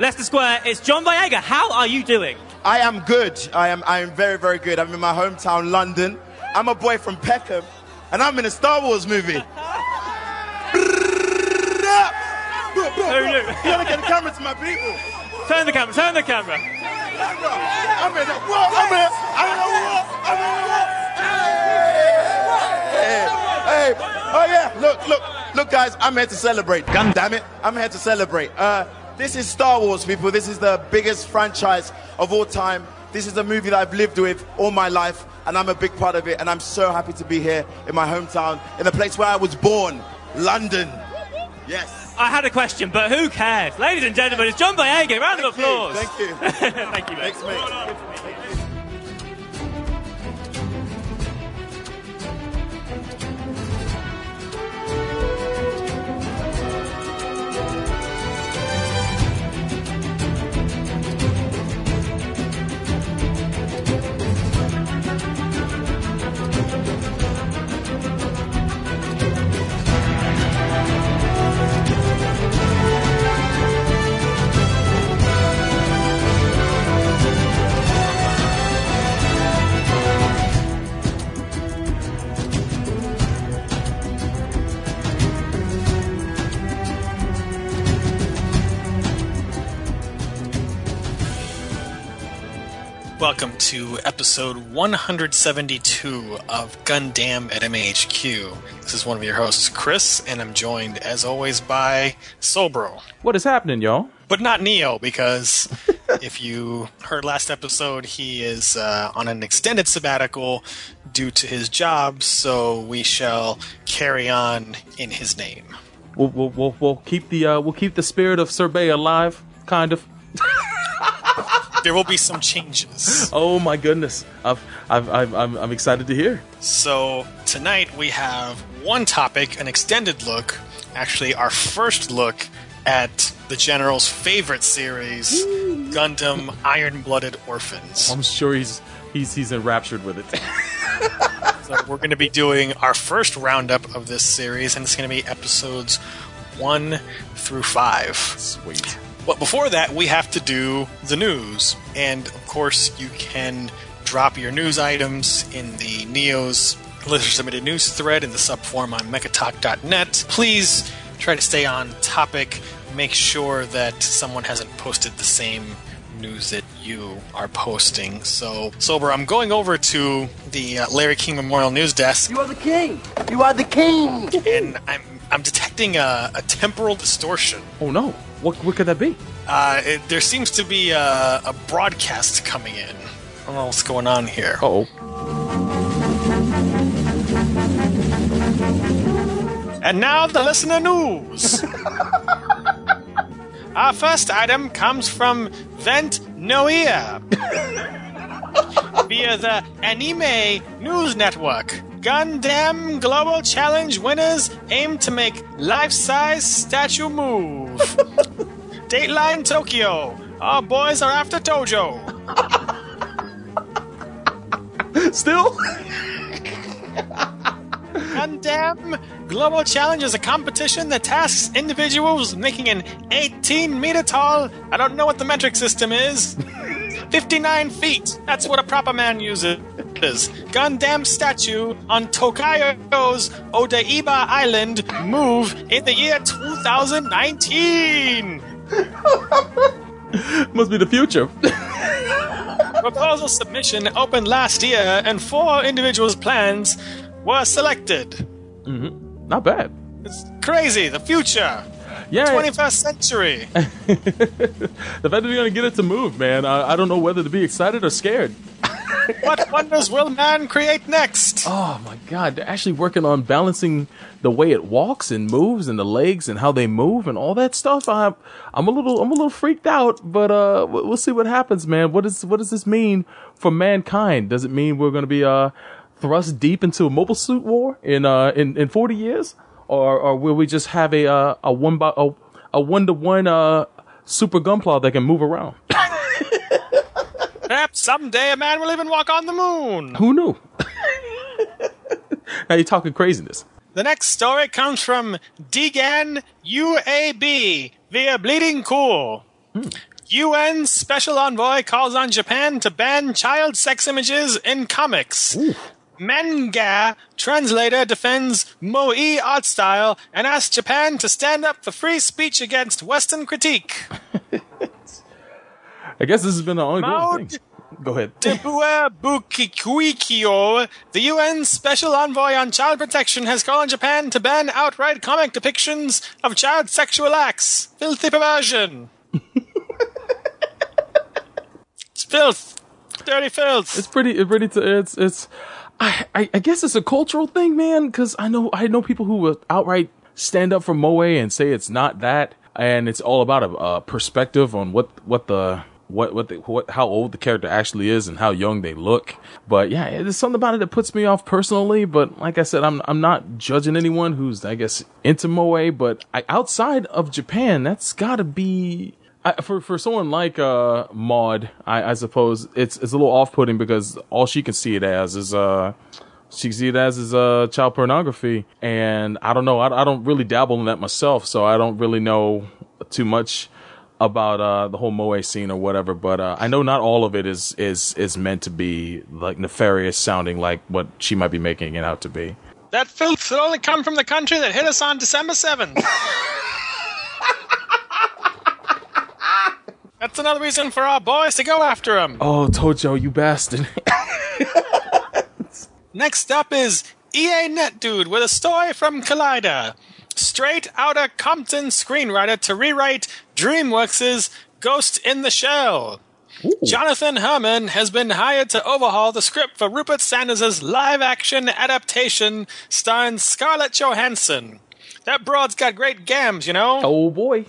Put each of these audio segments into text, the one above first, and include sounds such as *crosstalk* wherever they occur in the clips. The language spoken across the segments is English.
Leicester Square. It's John Boyega. How are you doing? I am good. I am. I am very, very good. I'm in my hometown, London. I'm a boy from Peckham, and I'm in a Star Wars movie. *laughs* You gotta get the camera to my people. Turn the camera. Turn the camera. I'm in the what? I'm in. I'm in the what? I'm in the what? Hey, hey, oh yeah. Look, look, look, guys. I'm here to celebrate. God damn it. I'm here to celebrate. Uh, this is Star Wars, people. This is the biggest franchise of all time. This is a movie that I've lived with all my life, and I'm a big part of it. And I'm so happy to be here in my hometown, in the place where I was born, London. Yes. I had a question, but who cares? Ladies and gentlemen, it's John Boyega. Round of Thank you, applause. Thank you. *laughs* Thank you, mate. Thanks, mate. Welcome to episode 172 of Gundam at MHQ. This is one of your hosts, Chris, and I'm joined, as always, by Sobro. What is happening, y'all? But not Neo, because *laughs* if you heard last episode, he is uh, on an extended sabbatical due to his job, so we shall carry on in his name. We'll, we'll, we'll, we'll keep the uh, we'll keep the spirit of Sorbet alive, kind of. *laughs* There will be some changes. Oh my goodness, I've, I've, I've, I'm, I'm excited to hear. So tonight we have one topic, an extended look, actually our first look at the General's favorite series, Gundam Iron Blooded Orphans. I'm sure he's he's he's enraptured with it. *laughs* So we're going to be doing our first roundup of this series, and it's going to be episodes one through five. Sweet. But before that, we have to do the news. And of course, you can drop your news items in the Neo's listener submitted news thread in the subforum on mechatalk.net. Please try to stay on topic. Make sure that someone hasn't posted the same news that you are posting. So, Sober, I'm going over to the uh, Larry King Memorial News Desk, You are the king. You are the king. and I'm I'm detecting a, a temporal distortion. Oh no, what what could that be? Uh, it, there seems to be a, a broadcast coming in. I don't know what's going on here. Oh, And now the listener news. *laughs* Our first item comes from Vent Noia *laughs* via the Anime News Network. Gundam Global Challenge winners aim to make life-size statue move. *laughs* Dateline Tokyo. Our boys are after Tojo. still. Gundam Global Challenge is a competition that tasks individuals making an 18 meter tall, I don't know what the metric system is, *laughs* 59 feet. That's what a proper man uses. Gundam statue on Tokayo's Odaiba Island move in the year 2019. *laughs* Must be the future. *laughs* Proposal submission opened last year, and four individuals' plans were selected. Mm-hmm. Not bad. It's crazy. The future. Yeah. 21st century. *laughs* the fact that you're gonna get it to move, man, I, I don't know whether to be excited or scared. *laughs* what wonders will man create next? Oh my god, they're actually working on balancing the way it walks and moves and the legs and how they move and all that stuff. I'm I'm a little I'm a little freaked out, but uh we- we'll see what happens, man. What is what does this mean for mankind? Does it mean we're going to be uh thrust deep into a mobile suit war in uh in in 40 years or or will we just have a uh, a one by a, a one to one uh super gunpla that can move around? *laughs* Perhaps someday a man will even walk on the moon. Who knew? *laughs* now you're talking craziness. The next story comes from Degan UAB via Bleeding Cool. Hmm. UN Special Envoy calls on Japan to ban child sex images in comics. Manga translator defends Moe art style and asks Japan to stand up for free speech against Western critique. *laughs* I guess this has been an ongoing Maud- thing. Go ahead. The UN Special Envoy on Child Protection, has called on Japan to ban outright comic depictions of child sexual acts. Filthy perversion. *laughs* it's filth. Dirty filth. It's pretty. It's pretty. T- it's it's. I, I I guess it's a cultural thing, man. Because I know I know people who will outright stand up for Moe and say it's not that, and it's all about a, a perspective on what what the what what the what how old the character actually is and how young they look. But yeah, there's something about it that puts me off personally. But like I said, I'm I'm not judging anyone who's I guess into Moe. But I, outside of Japan, that's got to be I, for for someone like uh Maud, I, I suppose it's it's a little off putting because all she can see it as is uh she can see it as is uh child pornography, and I don't know, I, I don't really dabble in that myself, so I don't really know too much about uh the whole moe scene or whatever. But uh, I know not all of it is is is meant to be like nefarious sounding like what she might be making it out to be. That filth should only come from the country that hit us on December 7th. *laughs* That's another reason for our boys to go after him. Oh, Tojo, you bastard! *laughs* Next up is EA Net Dude with a story from Collider. Straight Outta Compton screenwriter to rewrite DreamWorks' Ghost in the Shell. Jonathan Herman has been hired to overhaul the script for Rupert Sanders' live action adaptation starring Scarlett Johansson. That broad's got great gams, you know? oh boy,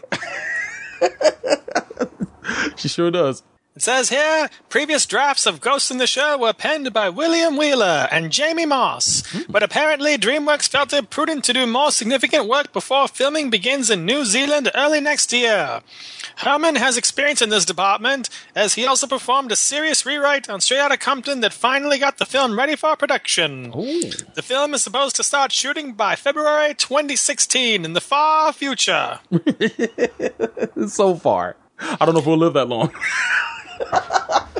*laughs* she sure does. It says here previous drafts of Ghost in the Shell were penned by William Wheeler and Jamie Moss, hmm. but apparently DreamWorks felt it prudent to do more significant work before filming begins in New Zealand early next year. Herman has experience in this department, as he also performed a serious rewrite on Straight Outta Compton that finally got the film ready for production. Oh. The film is supposed to start shooting by February 2016 in the far future. *laughs* So far, I don't know if we'll live that long. *laughs* *laughs*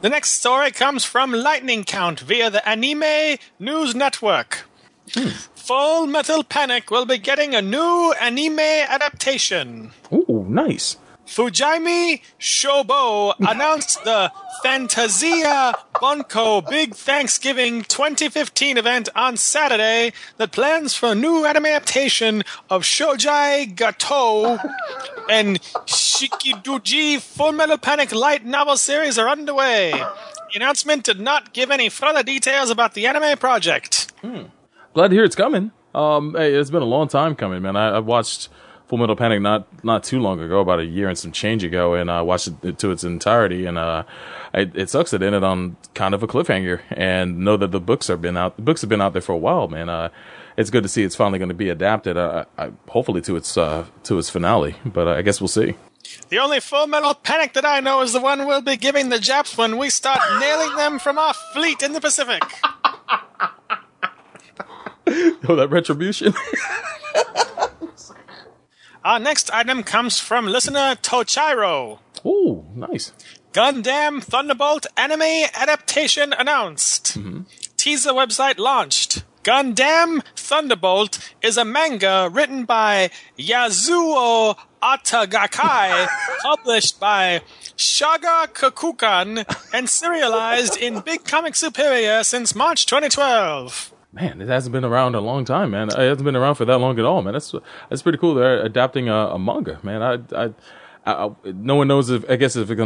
The next story comes from Lightning Count via the Anime News Network. Hmm. Full Metal Panic will be getting a new anime adaptation. Ooh, nice. Fujimi Shobo announced the Fantasia Bunko Big Thanksgiving 2015 event on Saturday that plans for a new anime adaptation of Shoji Gatou and Shikidouji Full Metal Panic light novel series are underway. The announcement did not give any further details about the anime project. Glad to hear it's coming. Um, hey, it's been a long time coming, man. I, I watched Full Metal Panic not not too long ago, about a year and some change ago, and I uh, watched it to its entirety. And uh, it, it sucks it ended on kind of a cliffhanger. And know that the books have been out. The books have been out there for a while, man. Uh, it's good to see it's finally going to be adapted. Uh, I, hopefully to its uh, to its finale, but uh, I guess we'll see. The only Full Metal Panic that I know is the one we'll be giving the Japs when we start *laughs* nailing them from our fleet in the Pacific. *laughs* Oh, that retribution. *laughs* Our next item comes from listener Tochiro. Ooh, nice. Gundam Thunderbolt anime adaptation announced. Mm-hmm. Teaser website launched. Gundam Thunderbolt is a manga written by Yasuo Ohtagaki, *laughs* published by Shogakukan, and serialized in Big Comic Superior since March 2012. Man, it hasn't been around a long time, man. It hasn't been around for that long at all, man. That's that's pretty cool. They're adapting a, a manga, man. I, I, I, no one knows if I guess if it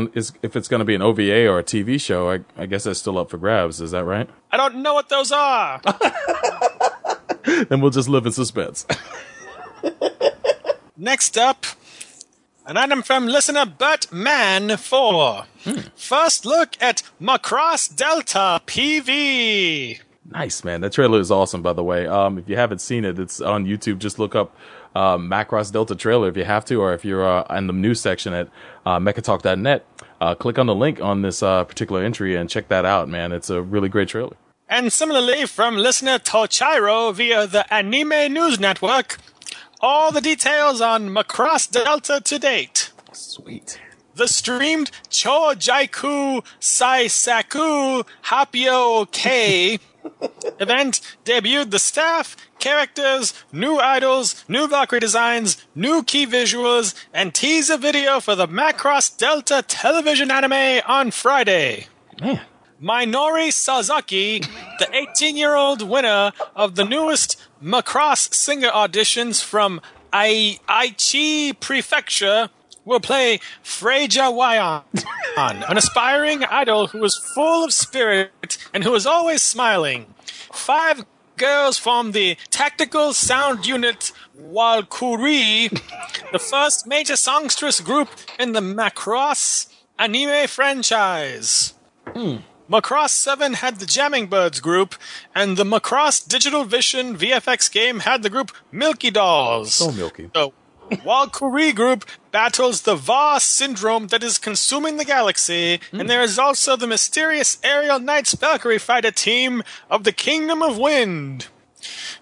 if it's going to be an OVA or a TV show. I, I guess that's still up for grabs. Is that right? I don't know what those are. *laughs* Then we'll just live in suspense. *laughs* Next up, an item from listener Bert Man 4. Hmm. First look at Macross Delta PV. Nice, man. That trailer is awesome, by the way. Um, if you haven't seen it, it's on YouTube. Just look up uh, Macross Delta trailer if you have to, or if you're uh, in the news section at uh, mechatalk.net. Uh, click on the link on this uh, particular entry and check that out, man. It's a really great trailer. And similarly from listener Tochiro via the Anime News Network, all the details on Macross Delta to date. Sweet. The streamed Cho Jaiku Saisaku Hapio K *laughs* *laughs* event debuted the staff, characters, new idols, new Valkyrie designs, new key visuals, and teaser video for the Macross Delta television anime on Friday. Man. Minori Suzuki, the 18 year old winner of the newest Macross singer auditions from Ai- Aichi Prefecture, will play Freyja Wion, an aspiring idol who is full of spirit and who is always smiling. Five girls form the Tactical Sound Unit Walküre, the first major songstress group in the Macross anime franchise. Hmm. Macross 7 had the Jamming Birds group, and the Macross Digital Mission VFX game had the group Milky Dolls. So milky. So, Walküre Group battles the Var syndrome that is consuming the galaxy, hmm. and there is also the mysterious Aerial Knights Valkyrie fighter team of the Kingdom of Wind.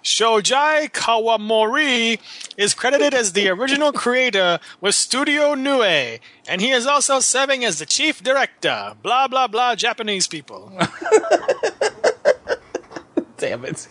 Shoji Kawamori is credited as the original creator with Studio Nue, and he is also serving as the chief director. Blah blah blah Japanese people. *laughs* Damn it.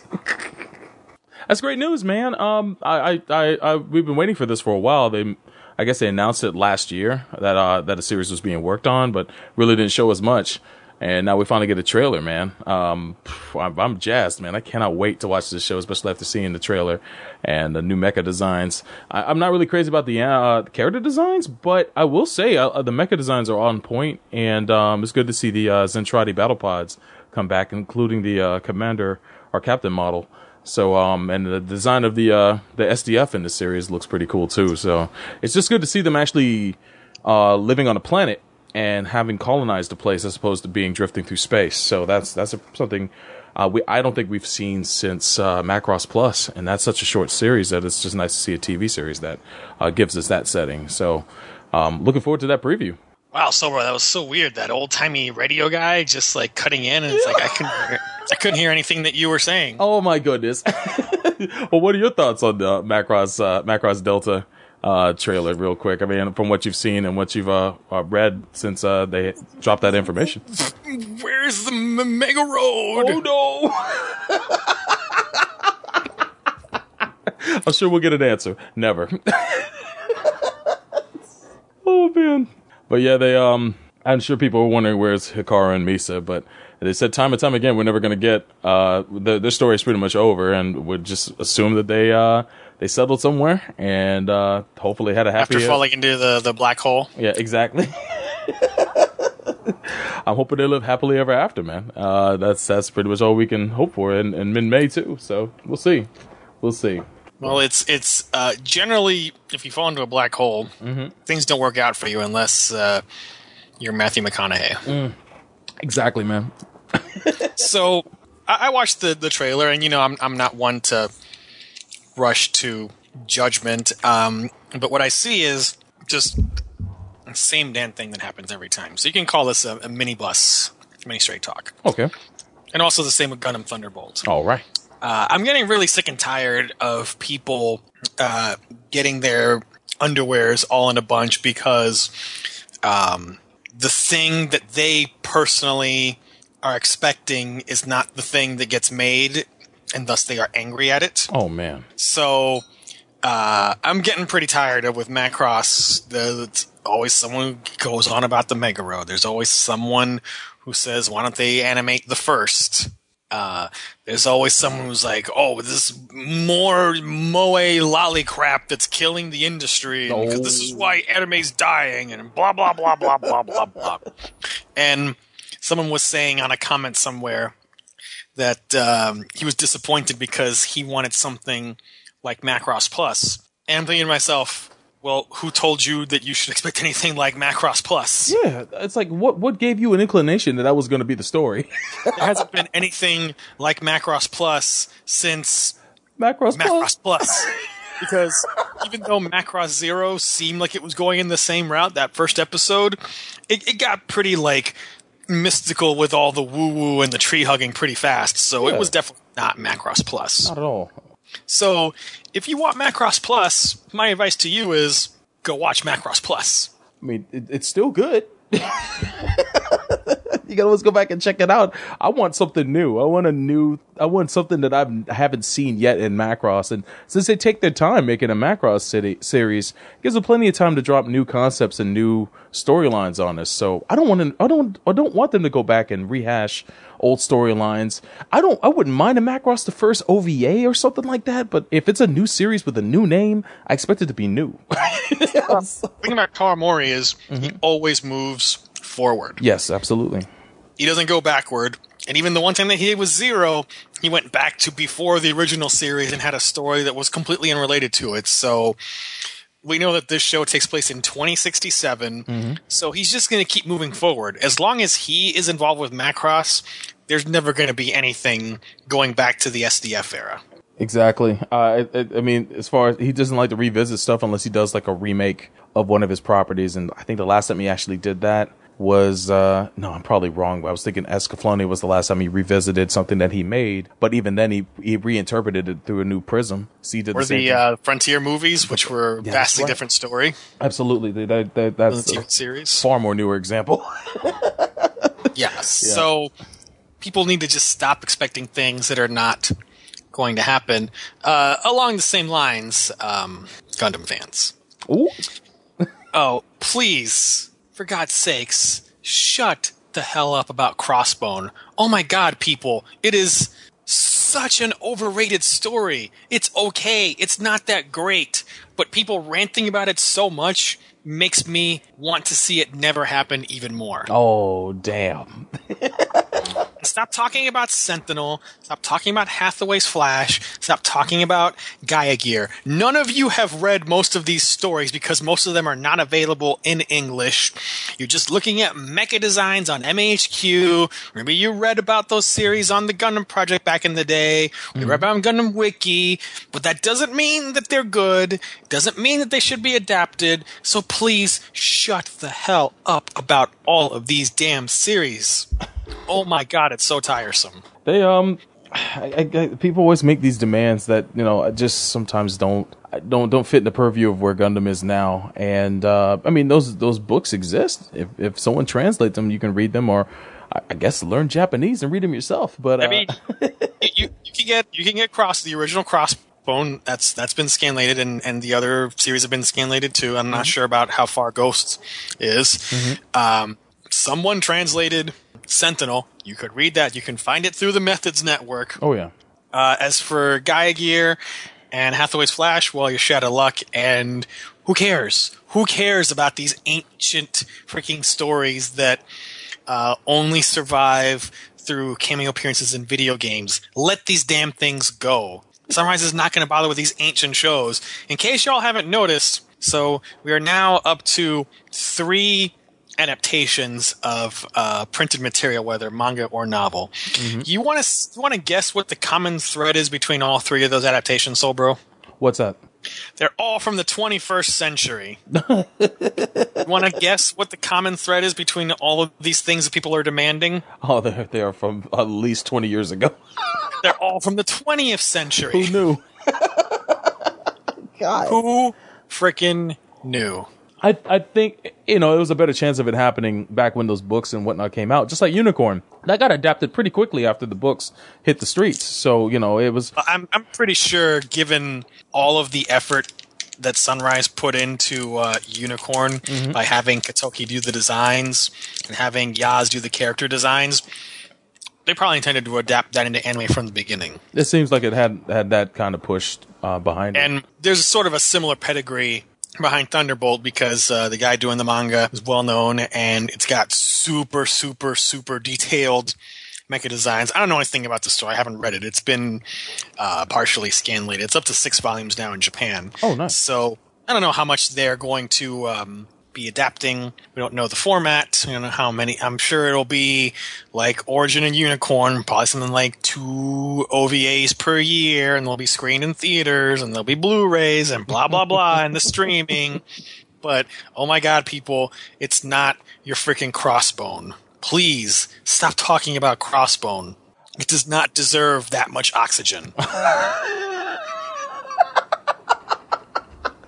That's great news, man. Um, I, I, I, I, we've been waiting for this for a while. They, I guess they announced it last year that uh that a series was being worked on, but really didn't show us much. And now we finally get a trailer, man. Um, I'm, jazzed, man. I cannot wait to watch this show, especially after seeing the trailer and the new mecha designs. I, I'm not really crazy about the uh, character designs, but I will say uh, the mecha designs are on point, and um, it's good to see the uh, Zentradi battle pods come back, including the uh, commander or captain model. So, um, and the design of the uh, the SDF in the series looks pretty cool too. So, it's just good to see them actually uh, living on a planet and having colonized a place as opposed to being drifting through space. So that's that's a, something uh, we I don't think we've seen since uh, Macross Plus, and that's such a short series that it's just nice to see a TV series that uh, gives us that setting. So, um, looking forward to that preview. Wow, Silver, that was so weird. That old timey radio guy just like cutting in, and it's like I couldn't, hear, I couldn't hear anything that you were saying. Oh my goodness! *laughs* well, what are your thoughts on the Macross uh, Macross Delta uh, trailer, real quick? I mean, from what you've seen and what you've uh, uh, read since uh, they dropped that information. Where's the M- Mega Road? Oh no! *laughs* I'm sure we'll get an answer. Never. *laughs* oh man. But yeah, they um I'm sure people were wondering where's Hikaru and Misa, but they said time and time again we're never going to get uh the, their story is pretty much over and would just assume that they uh they settled somewhere and uh hopefully had a happy After falling into the, the black hole. Yeah, exactly. *laughs* I'm hoping they live happily ever after, man. Uh that's that's pretty much all we can hope for in, in mid May too. So we'll see. We'll see. Well, it's it's uh, generally if you fall into a black hole, things don't work out for you unless uh, you're Matthew McConaughey. Exactly, man. *laughs* so I, I watched the the trailer, and you know I'm I'm not one to rush to judgment, um, but what I see is just same damn thing that happens every time. So you can call this a, a mini bus, mini straight talk, Okay. and also the same with Gundam Thunderbolt. All right. Uh, I'm getting really sick and tired of people uh, getting their underwears all in a bunch because um, the thing that they personally are expecting is not the thing that gets made, and thus they are angry at it. Oh man. So uh, I'm getting pretty tired of with Macross. There's always someone who goes on about the Mega Road. There's always someone who says, "Why don't they animate the first? Uh, there's always someone who's like, "Oh, this is more moe lolly crap that's killing the industry because this is why anime's dying," and blah blah blah blah blah blah blah. And someone was saying on a comment somewhere that um, he was disappointed because he wanted something like Macross Plus. And I'm thinking to myself, well, who told you that you should expect anything like Macross Plus? Yeah, it's like what what gave you an inclination that that was going to be the story? *laughs* There hasn't been anything like Macross Plus since Macross, Macross Plus. Plus. because even though Macross Zero seemed like it was going in the same route, that first episode, it, it got pretty like mystical with all the woo woo and the tree hugging pretty fast. So Yeah. it was definitely not Macross Plus. Not at all. So if you want Macross Plus, my advice to you is go watch Macross Plus. I mean, it, it's still good. *laughs* you gotta always go back and check it out. I want something new. I want a new. I want something that I've, I haven't seen yet in Macross. And since they take their time making a Macross city series, it gives them plenty of time to drop new concepts and new storylines on us. So I don't want to. I don't. I don't want them to go back and rehash old storylines. I don't. I wouldn't mind a Macross the first OVA or something like that. But if it's a new series with a new name, I expect it to be new. *laughs* The thing about Kawamori is he mm-hmm. always moves forward. yes, absolutely. He doesn't go backward. And even the one time that he was zero, he went back to before the original series and had a story that was completely unrelated to it. So we know that this show takes place in 2067. So he's just going to keep moving forward. As long as he is involved with Macross, there's never going to be anything going back to the SDF era. Exactly. Uh, I, I- I mean, as far as he doesn't like to revisit stuff unless he does like a remake of one of his properties, and I think the last time he actually did that was uh no, I'm probably wrong, but I was thinking Escaflowne was the last time he revisited something that he made, but even then he he reinterpreted it through a new prism. So he did Or the the uh, Frontier movies, which were that's vastly right. different story. Absolutely, that, that, that- that's The a series. far more newer example. *laughs* Yes. So people need to just stop expecting things that are not going to happen. Uh, along the same lines, um, Gundam fans. Ooh. Oh, please, for God's sakes, shut the hell up about Crossbone. Oh my god, people, it is such an overrated story. It's okay, it's not that great, but people ranting about it so much makes me want to see it never happen even more. Oh damn! *laughs* Stop talking about Sentinel. Stop talking about Hathaway's Flash. Stop talking about Gaia Gear. None of you have read most of these stories because most of them are not available in English. You're just looking at mecha designs on MHQ. Maybe you read about those series on the Gundam Project back in the day. We read hmm. about 'em on Gundam Wiki. But that doesn't mean that they're good. Doesn't mean that they should be adapted. So please shut the hell up about all of these damn series. Oh my god, it's so tiresome. They um, I, I, I- people always make these demands that you know just sometimes don't don't don't fit in the purview of where Gundam is now. And uh, I mean those those books exist. If if someone translates them, you can read them, or I, guess learn Japanese and read them yourself. But uh, I mean, *laughs* you, you can get you can get cross the original crossbone that's that's been scanlated and and the other series have been scanlated too. I'm not sure about how far Ghosts is. Um, someone translated Sentinel. You could read that. You can find it through the Methods Network. oh yeah, Uh, as for Gaia Gear and Hathaway's Flash, well, you're shot of luck. And who cares? Who cares about these ancient freaking stories that uh, only survive through cameo appearances in video games? Let these damn things go. Sunrise is not going to bother with these ancient shows. In case y'all haven't noticed, so we are now up to three adaptations of uh, printed material, whether manga or novel. You want to you want to guess what the common thread is between all three of those adaptations, Soul Bro? what's that? They're all from the 21st century. *laughs* You want to guess what the common thread is between all of these things that people are demanding? Oh, they they are from at least twenty years ago. They're all from the 20th century. Who knew? *laughs* God. Who freaking knew? I I think you know it was a better chance of it happening back when those books and whatnot came out. Just like Unicorn, that got adapted pretty quickly after the books hit the streets. So you know it was I'm I'm pretty sure, given all of the effort that Sunrise put into uh, Unicorn by having Katoki do the designs and having Yaz do the character designs, they probably intended to adapt that into anime from the beginning. it seems like it had had that kind of pushed uh, behind it. And there's sort of a similar pedigree behind Thunderbolt because uh, the guy doing the manga is well known and it's got super, super, super detailed mecha designs. I don't know anything about the story. I haven't read it. It's been uh, partially scanlated. It's up to six volumes now in Japan. Oh, nice. So I don't know how much they're going to um, be adapting. We don't know the format. We don't know how many. I'm sure it'll be like Origin and Unicorn, probably something like two OVAs per year, and they'll be screened in theaters, and there'll be Blu-rays, and blah blah blah, and the streaming. *laughs* But oh my god, people, it's not your freaking Crossbone. Please stop talking about Crossbone. It does not deserve that much oxygen. *laughs*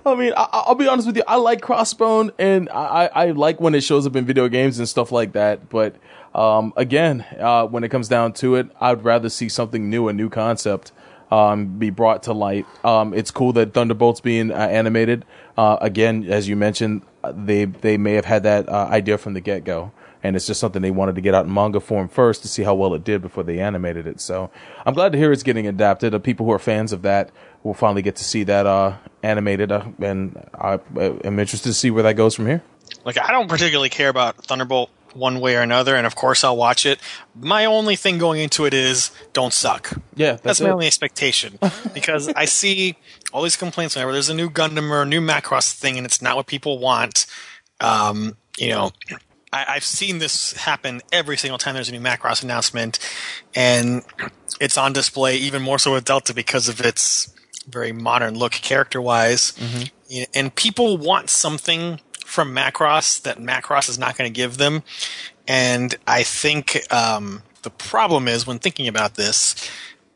I mean, I, I'll be honest with you. I like Crossbone, and I, I like when it shows up in video games and stuff like that. But um, again, uh, when it comes down to it, I'd rather see something new, a new concept, um, be brought to light. Um, it's cool that Thunderbolt's being uh, animated. Uh, again, as you mentioned, they they may have had that uh, idea from the get go and it's just something they wanted to get out in manga form first to see how well it did before they animated it. So I'm glad to hear it's getting adapted. Uh, people who are fans of that will finally get to see that uh, animated, uh, and I am interested to see where that goes from here. Like I don't particularly care about Thunderbolt one way or another, and of course I'll watch it. My only thing going into it is don't suck. Yeah, that's, that's my only expectation *laughs* because I see all these complaints whenever there's a new Gundam or a new Macross thing, and it's not what people want. Um, you know, I, have seen this happen every single time there's a new Macross announcement, and it's on display even more so with Delta because of its very modern look character wise. Mm-hmm. And people want something from Macross that Macross is not going to give them. And I think um, the problem is when thinking about this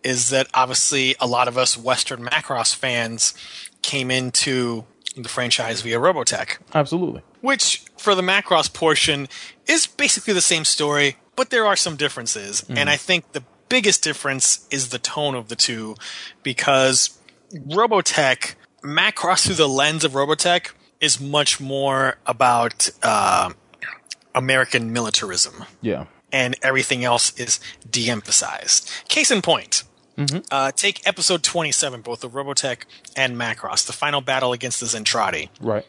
is that obviously a lot of us Western Macross fans came into the franchise via Robotech. Absolutely. Which, for the Macross portion, is basically the same story, but there are some differences. Mm. And I think the biggest difference is the tone of the two, because Robotech, Macross through the lens of Robotech, is much more about uh, American militarism. Yeah. And everything else is de emphasized. Case in point, Mm-hmm. Uh, take episode 27, both of Robotech and Macross, the final battle against the Zentradi. Right.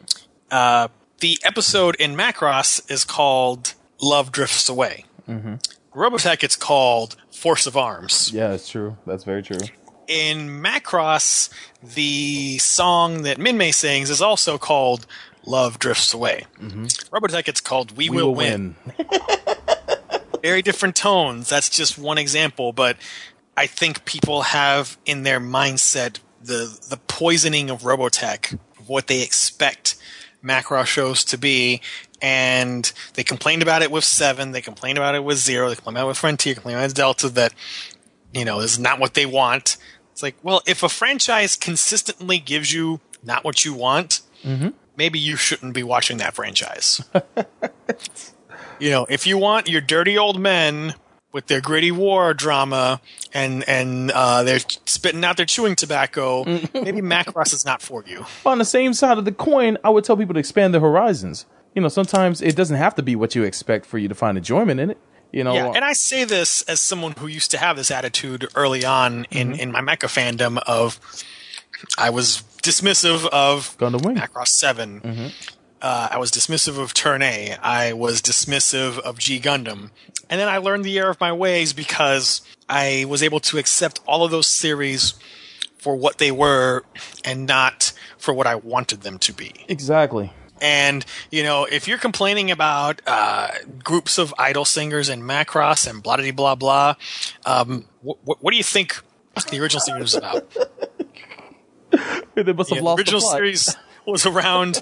Uh, the episode in Macross is called Love Drifts Away. Mm-hmm. Robotech, it's called Force of Arms. Yeah, that's true. That's very true. In Macross, the song that Minmay sings is also called Love Drifts Away. Mm-hmm. Robotech, it's called We, we Will, will, Win. win. *laughs* Very different tones. That's just one example, but I think people have in their mindset the the poisoning of Robotech, what they expect Macross shows to be, and they complained about it with Seven, they complained about it with Zero, they complained about it with Frontier, complained about it with Delta that you know is not what they want. It's like, well, if a franchise consistently gives you not what you want, mm-hmm. maybe you shouldn't be watching that franchise. *laughs* you know, if you want your dirty old men with their gritty war drama and and uh, they're spitting out their chewing tobacco, *laughs* maybe Macross is not for you. On the same side of the coin, I would tell people to expand their horizons. You know, sometimes it doesn't have to be what you expect for you to find enjoyment in it. You know, yeah, and I say this as someone who used to have this attitude early on in Mm-hmm. in my mecha fandom of I was dismissive of Gundam Wing. Macross 7 Mm-hmm. Uh, I was dismissive of Turn A. I was dismissive of G Gundam. And then I learned the error of my ways because I was able to accept all of those series for what they were and not for what I wanted them to be. exactly. And, you know, if you're complaining about uh, groups of idol singers and Macross and blah blah blah blah, um, wh- wh- what do you think the original series was about? *laughs* They must have Yeah, the lost the original plot. series was around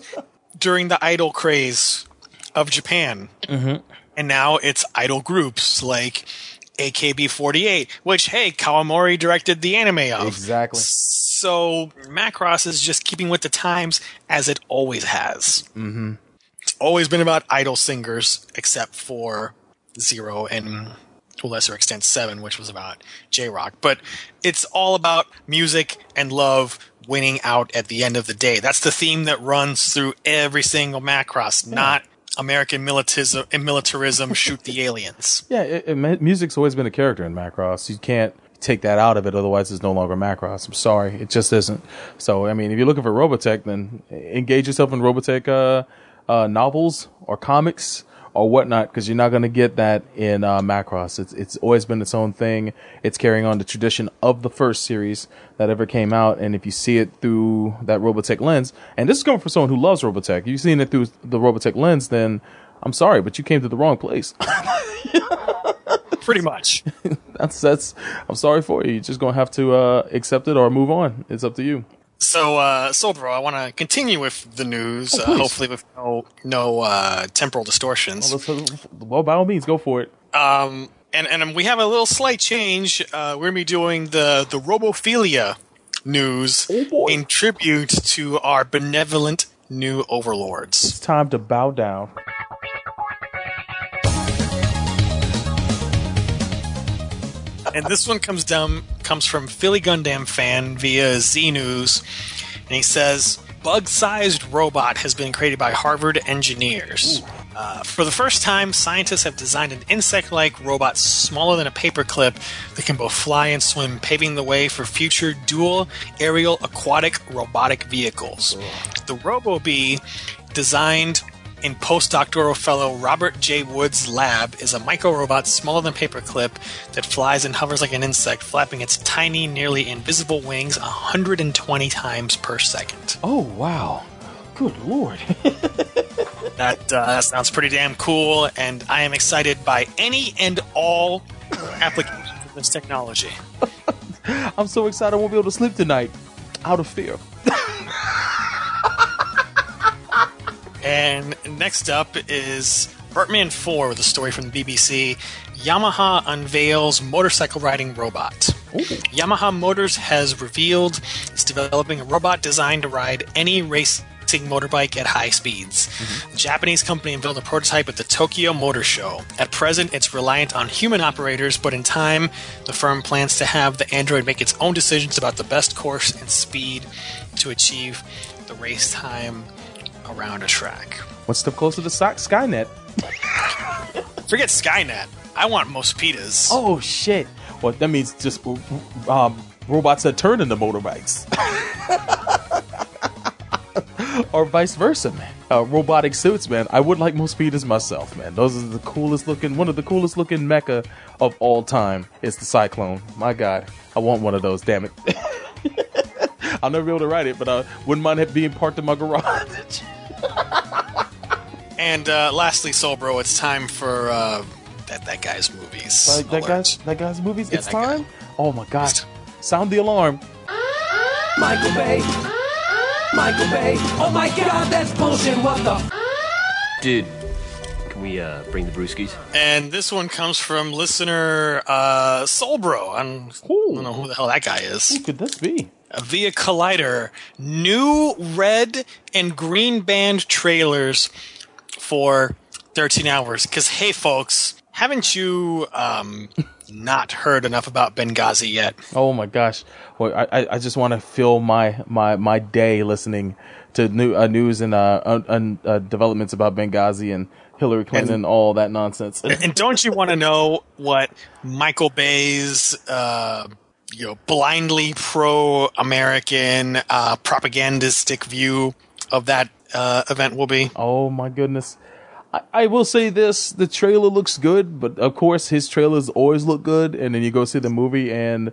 during the idol craze of Japan. Mm-hmm. And now it's idol groups like AKB48, which, hey, Kawamori directed the anime of. Exactly. So Macross is just keeping with the times as it always has. Mm-hmm. It's always been about idol singers, except for Zero and to a lesser extent Seven, which was about J Rock. But it's all about music and love winning out at the end of the day. That's the theme that runs through every single Macross, not American militarism, militarism shoot the *laughs* aliens. Yeah, it, it, music's always been a character in Macross. You can't take that out of it, otherwise it's no longer Macross. I'm sorry, it just isn't. So, I mean, if you're looking for Robotech, then engage yourself in Robotech uh, uh, novels or comics or whatnot, because you're not going to get that in uh, Macross. It's it's always been its own thing. It's carrying on the tradition of the first series that ever came out, and if you see it through that Robotech lens, and this is coming from someone who loves Robotech, you've seen it through the Robotech lens, then I'm sorry, but you came to the wrong place. *laughs* *laughs* Pretty much. *laughs* that's that's I'm sorry for you. You're just gonna have to uh, accept it or move on. It's up to you. So, uh, Sobro, I want to continue with the news, uh, hopefully with no no uh, temporal distortions. Well, well, by all means, go for it. Um, and and we have a little slight change. Uh, we're gonna be doing the the Robophilia news Oh, in tribute to our benevolent new overlords. It's time to bow down. And this one comes down comes from Philly Gundam fan via Z News, and he says bug-sized robot has been created by Harvard engineers. Uh, for the first time, scientists have designed an insect-like robot smaller than a paperclip that can both fly and swim, paving the way for future dual aerial aquatic robotic vehicles. The RoboBee, designed in postdoctoral fellow Robert J. Wood's lab is a micro-robot smaller than paperclip that flies and hovers like an insect, flapping its tiny, nearly invisible wings 120 times per second. Oh wow, good lord! *laughs* That, uh, that sounds pretty damn cool, and I am excited by any and all applications of this technology. *laughs* I'm so excited I won't be able to sleep tonight, out of fear. *laughs* And next up is Bertman 4 with a story from the BBC. Yamaha unveils motorcycle riding robot. Yamaha Motors has revealed it's developing a robot designed to ride any racing motorbike at high speeds. Mm-hmm. The Japanese company unveiled a prototype at the Tokyo Motor Show. At present, it's reliant on human operators, but in time, the firm plans to have the android make its own decisions about the best course and speed to achieve the race time around a track. One step closer to Sky- Skynet. *laughs* Forget Skynet. I want Mospeadas. Oh shit! Well, that means just um, robots that turn into motorbikes, *laughs* or vice versa, man. Uh, robotic suits, man. I would like Mospeadas myself, man. Those are the coolest looking. One of the coolest looking mecha of all time is the Cyclone. My God, I want one of those. Damn it. *laughs* I'll never be able to ride it, but I wouldn't mind it being parked in my garage. *laughs* And uh, lastly, Solbro, it's time for uh, that that guy's movies. Like that alert. guy's that guy's movies. Yeah, it's that guy. time. Oh my gosh! Sound the alarm. Michael Bay. Michael Bay. Oh my god, that's bullshit. What the f- Dude, can we uh, bring the brewskis? And this one comes from listener uh, Solbro. I'm, I don't know who the hell that guy is. Who could this be? Via Collider, new red and green band trailers for 13 hours. Because, hey, folks, haven't you um, *laughs* not heard enough about Benghazi yet? Oh my gosh! Well, I I- I just want to fill my my my day listening to new uh, news and uh, un, un, uh developments about Benghazi and Hillary Clinton and, all that nonsense. And don't you want to know what Michael Bay's, uh, you know, blindly pro-American uh, propagandistic view of that uh, event will be? oh my goodness! I, I will say this: the trailer looks good, but of course his trailers always look good, and then you go see the movie and.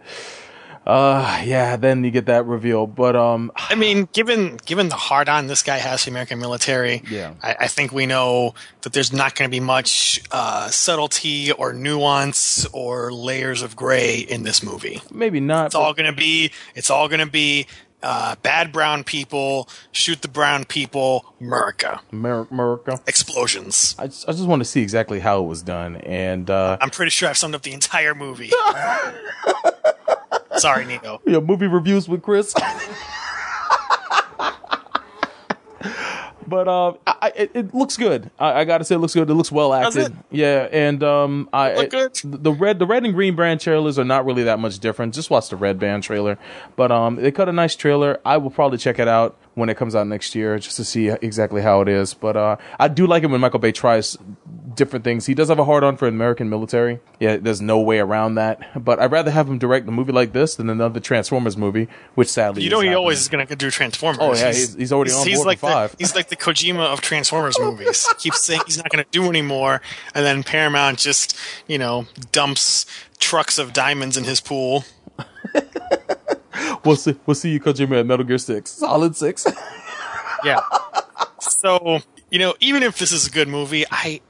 Uh yeah, then you get that reveal. But um *sighs* I mean, given given the hard on this guy has the American military, Yeah. I, I think we know that there's not going to be much uh, subtlety or nuance or layers of gray in this movie. maybe not. It's all going to be it's all going to be uh, bad brown people shoot the brown people, America Amer- America. explosions. I just, I just want to see exactly how it was done, and uh, I'm pretty sure I've summed up the entire movie. *laughs* Sorry, Nico. *laughs* yeah, movie reviews with Chris. but um, I, it, it looks good. I, I gotta say, it looks good. It looks well acted. Yeah, and um, I Look good? the red, the red and green band trailers are not really that much different. Just watch the red band trailer. But um, they cut a nice trailer. I will probably check it out when it comes out next year, just to see exactly how it is. But uh, I do like it when Michael Bay tries different things. He does have a hard on for American military. Yeah, there's no way around that. But I'd rather have him direct a movie like this than another Transformers movie, which sadly You know is he happening. always is going to do Transformers. Oh, yeah, he's- he's already on board like five. The, he's like the Kojima of Transformers movies. *laughs* Keeps saying he's not going to do anymore, and then Paramount just you know dumps trucks of diamonds in his pool. *laughs* *laughs* We'll see. We'll see you, Kojima, Metal Gear Six, Solid Six. *laughs* Yeah. so you know, even if this is a good movie, I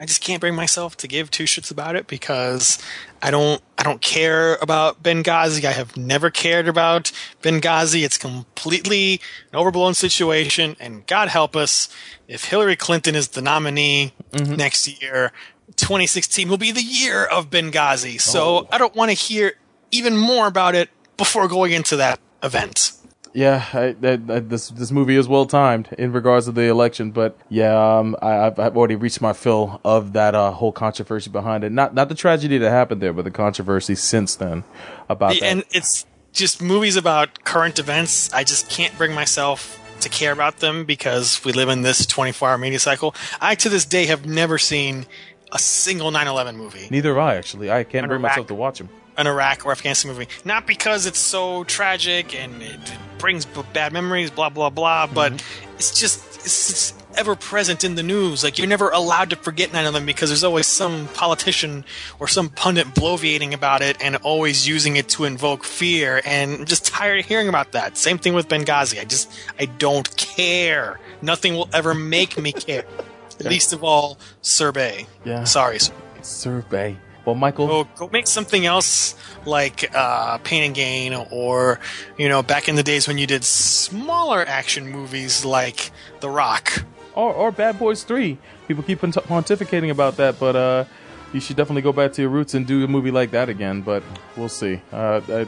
I just can't bring myself to give two shits about it because I don't I don't care about Benghazi. I have never cared about Benghazi. It's completely an overblown situation, and God help us if Hillary Clinton is the nominee mm-hmm. next year. 2016 will be the year of Benghazi. So oh. I don't want to hear even more about it before going into that event. Yeah, I, I, I, this this movie is well timed in regards to the election, but yeah, um, I, I've, I've already reached my fill of that uh, whole controversy behind it. Not not the tragedy that happened there, but the controversy since then about that. And it's just movies about current events. I just can't bring myself to care about them because we live in this 24 hour media cycle. I, to this day, have never seen a single 9 11 movie. Neither have I actually. I can't An bring myself to watch them. An Iraq or Afghanistan movie. Not because it's so tragic and it brings b- bad memories, blah, blah, blah, but mm-hmm. it's just. It's, it's ever present in the news. Like, you're never allowed to forget 9 11 because there's always some politician or some pundit bloviating about it and always using it to invoke fear. And I'm just tired of hearing about that. Same thing with Benghazi. I just, I don't care. Nothing will ever make me care. *laughs* Least of all, Serbay. Yeah. Sorry, Serbay. Survey. Well, Michael, Go, go make something else like uh, Pain and Gain, or you know, back in the days when you did smaller action movies like The Rock. or, or Bad Boys Three. People keep pont- pontificating about that, but uh, you should definitely go back to your roots and do a movie like that again. But we'll see. Uh, I,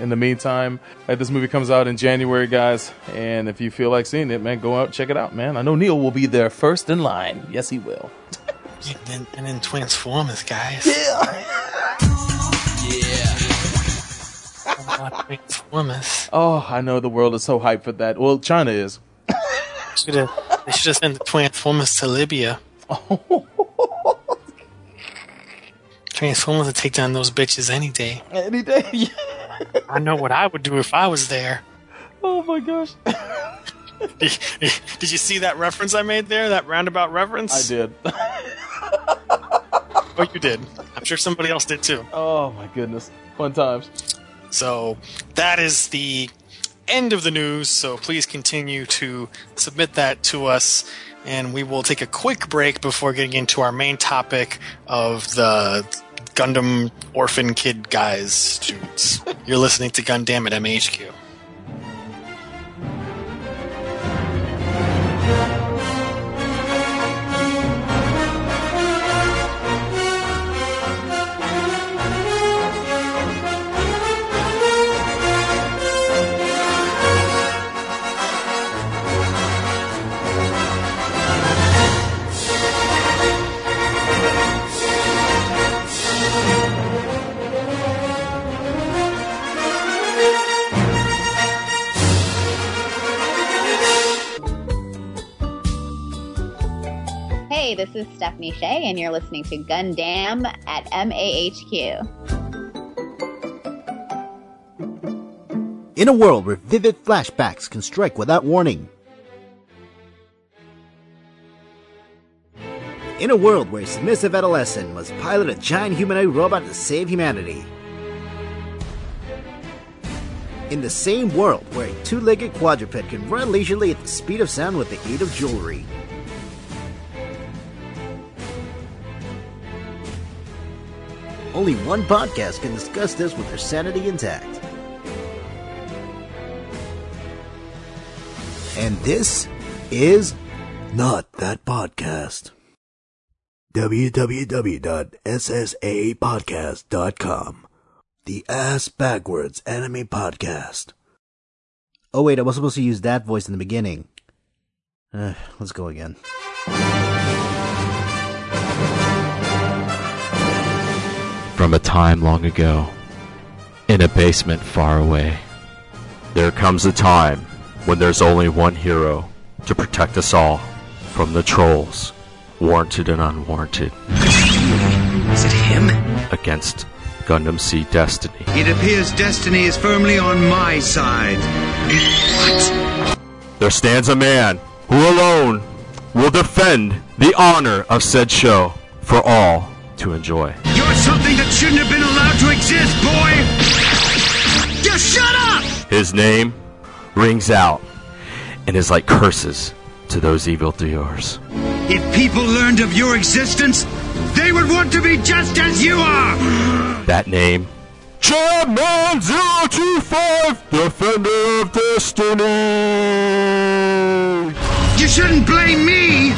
in the meantime, uh, this movie comes out in January, guys, and if you feel like seeing it, man, go out check it out, man. I know Neil will be there first in line. Yes, he will. *laughs* And then, and then Transformers, guys. Yeah. *laughs* yeah. Transformers. Oh, I know the world is so hyped for that. Well, China is. Should have. They should have sent the Transformers to Libya. *laughs* Transformers would take down those bitches any day. Any day. *laughs* I know what I would do if I was there. oh my gosh. Did you see that reference I made there? That roundabout reference? I did. Oh, you did. I'm sure somebody else did too. Oh my goodness. Fun times. So that is the end of the news. So please continue to submit that to us, and we will take a quick break before getting into our main topic of the Gundam Orphan Kid Guys dudes. *laughs* You're listening to Gundam at MAHQ. Hey, this is Stephanie Shea, and you're listening to Gundam at MAHQ. In a world where vivid flashbacks can strike without warning. In a world where a submissive adolescent must pilot a giant humanoid robot to save humanity. In the same world where a two legged quadruped can run leisurely at the speed of sound with the aid of jewelry. Only one podcast can discuss this with their sanity intact. And this is not that podcast. www.ssapodcast.com. The Ass Backwards Anime Podcast. Oh wait, I was supposed to use that voice in the beginning. Uh, let's go again. From a time long ago, in a basement far away, there comes a time when there's only one hero to protect us all from the trolls, warranted and unwarranted, Is it him? against Gundam Seed Destiny. It appears destiny is firmly on my side. What? There stands a man who alone will defend the honor of said show for all to enjoy. You're something that shouldn't have been allowed to exist, boy! Just shut up! His name rings out and is like curses to those evildoers. If people learned of your existence, they would want to be just as you are! That name, Chairman 025, Defender of Destiny! You shouldn't blame me!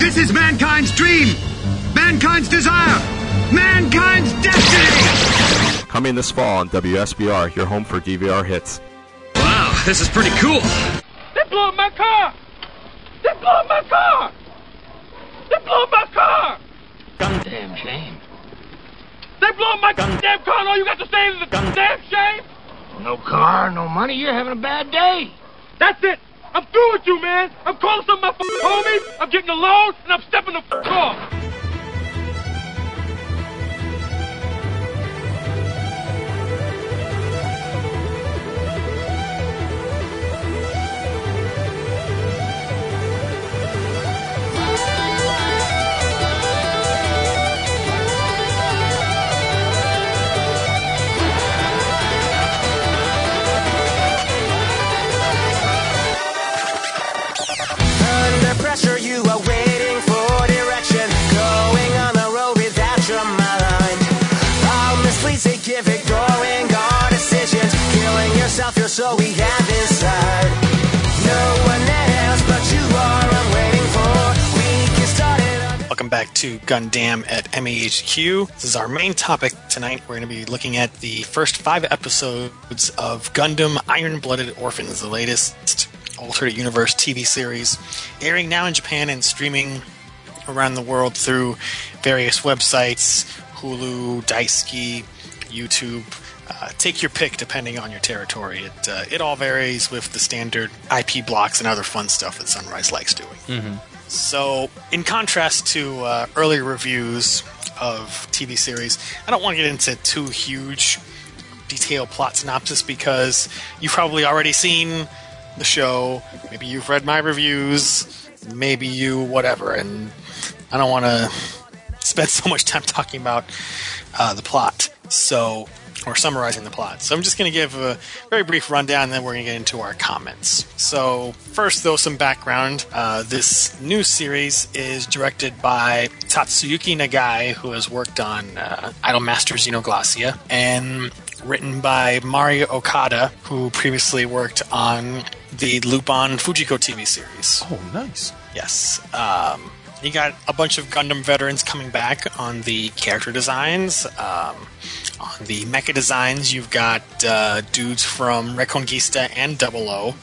This is mankind's dream! Mankind's desire! Mankind's destiny! coming this fall on WSBR, your home for DVR hits. Wow, this is pretty cool. They blew up my car! They blew up my car! They blew up my car! Goddamn shame. They blew up my goddamn car and all you got to say is a goddamn shame? No car, no money, you're having a bad day. That's it! I'm through with you, man! I'm calling some of my f***ing homies, I'm getting a loan, and I'm stepping the f*** off! So we have. Welcome back to Gundam at MAHQ. This is our main topic tonight. We're going to be looking at the first five episodes of Gundam Iron Blooded Orphans, the latest alternate universe TV series, airing now in Japan and streaming around the world through various websites Hulu, Daisuki, YouTube. Uh, take your pick depending on your territory. It, uh, it all varies with the standard IP blocks and other fun stuff that Sunrise likes doing. Mm-hmm. So, in contrast to uh, earlier reviews of TV series, I don't want to get into too huge detailed plot synopsis because you've probably already seen the show. Maybe you've read my reviews. Maybe you whatever, and I don't want to *laughs* spend so much time talking about uh, the plot. So, or summarizing the plot. So I'm just going to give a very brief rundown, and then we're going to get into our comments. So first, though, some background. Uh, this new series is directed by Tatsuyuki Nagai, who has worked on uh, Idolmaster Xenoglossia, and written by Mari Okada, who previously worked on the Lupin Fujiko TV series. Oh, nice. Yes. Um, you got a bunch of Gundam veterans coming back on the character designs. Um, on the mecha designs, you've got uh, dudes from Reconguista and Double O.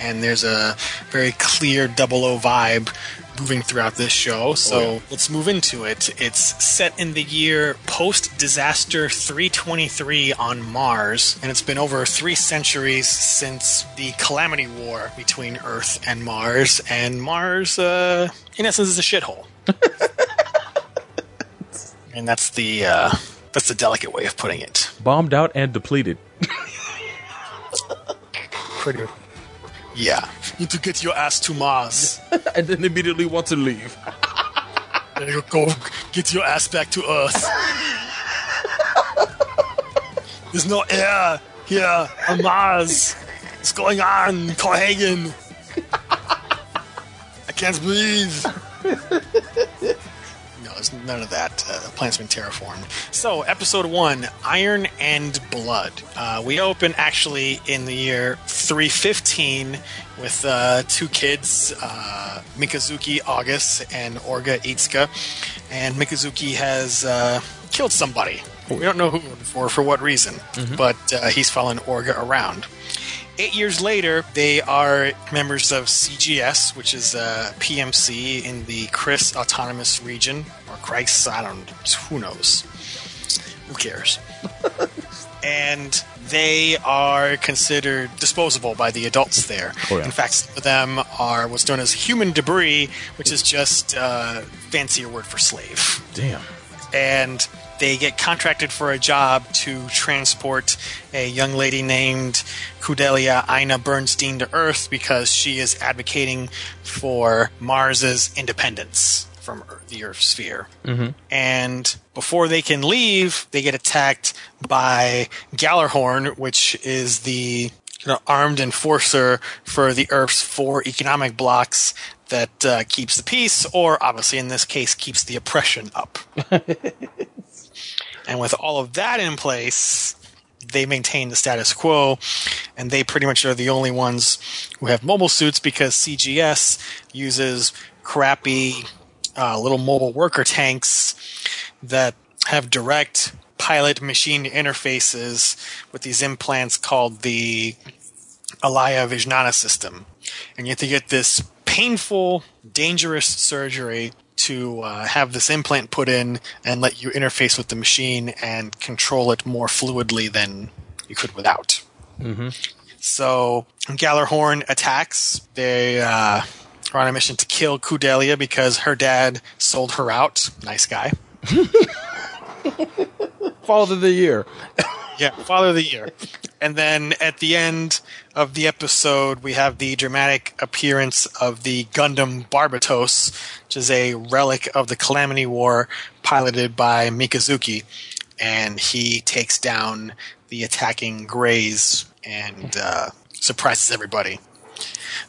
And there's a very clear Double O vibe moving throughout this show. So Oh, yeah. let's move into it. It's set in the year post disaster 323 on Mars, and it's been over three centuries since the Calamity War between Earth and Mars. And Mars, uh, in essence, is a shithole. *laughs* and that's the uh, that's a delicate way of putting it. Bombed out and depleted. Pretty. Good. Yeah, you need to get your ass to Mars. *laughs* and then immediately want to leave. There you go. Get your ass back to Earth. There's no air here on Mars. What's going on, Cohagen? I can't breathe. There's none of that. Uh, the planet's been terraformed. So, episode one Iron and Blood. Uh, we open actually in the year 315 with uh, two kids, uh, Mikazuki Augus and Orga Itsuka. And Mikazuki has uh, killed somebody. We don't know who or for what reason, but uh, he's following Orga around. Eight years later, they are members of CGS, which is uh, PMC in the Chryse Autonomous Region, or Christ, I don't who knows. Who cares? *laughs* and they are considered disposable by the adults there. Oh, yeah. In fact, some of them are what's known as human debris, which is just a fancier word for slave Damn. and they get contracted for a job to transport a young lady named Kudelia Aina Bernstein to Earth because she is advocating for Mars's independence from Earth, the Earth sphere. Mm-hmm. And before they can leave, they get attacked by Gjallarhorn, which is the you know, armed enforcer for the Earth's four economic blocks that uh, keeps the peace, or obviously in this case, keeps the oppression up. *laughs* and with all of that in place, they maintain the status quo, and they pretty much are the only ones who have mobile suits because CGS uses crappy uh, little mobile worker tanks that have direct pilot machine interfaces with these implants called the Alaya Vijnana system. And you have to get this painful, dangerous surgery to uh, have this implant put in and let you interface with the machine and control it more fluidly than you could without. Mm-hmm. So Gjallarhorn attacks. They uh, are on a mission to kill Kudelia because her dad sold her out. Nice guy. *laughs* Father of the year. *laughs* yeah, Father of the Year. And then at the end of the episode, we have the dramatic appearance of the Gundam Barbatos, which is a relic of the Calamity War piloted by Mikazuki. And he takes down the attacking Graze and uh, surprises everybody.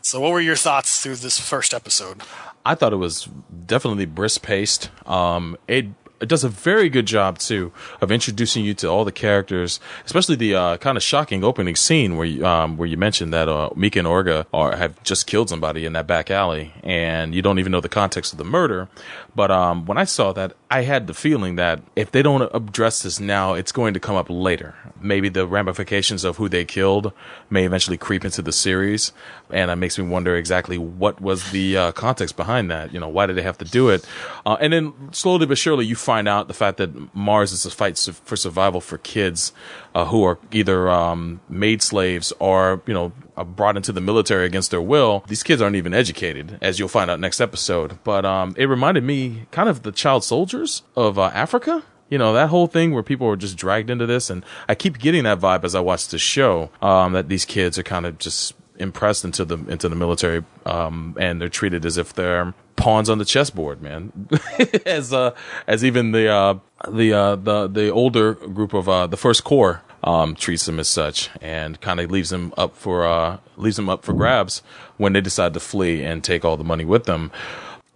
So, what were your thoughts through this first episode? I thought it was definitely brisk paced. Um, it it does a very good job too of introducing you to all the characters, especially the uh, kind of shocking opening scene where you, um, where you mentioned that uh, Mika and Orga are, have just killed somebody in that back alley, and you don't even know the context of the murder. But um, when I saw that, I had the feeling that if they don't address this now, it's going to come up later. Maybe the ramifications of who they killed may eventually creep into the series, and it makes me wonder exactly what was the uh, context behind that. You know, why did they have to do it? Uh, and then slowly but surely, you find out the fact that Mars is a fight su- for survival for kids uh, who are either um, made slaves or you know brought into the military against their will. These kids aren't even educated, as you'll find out next episode. But um, it reminded me kind of the child soldiers of uh, Africa. You know that whole thing where people were just dragged into this, and I keep getting that vibe as I watch the show. Um, that these kids are kind of just impressed into the into the military, um, and they're treated as if they're pawns on the chessboard, man. *laughs* as uh, as even the uh, the uh, the the older group of uh, the first corps um, treats them as such, and kind of leaves them up for uh, leaves them up for grabs when they decide to flee and take all the money with them.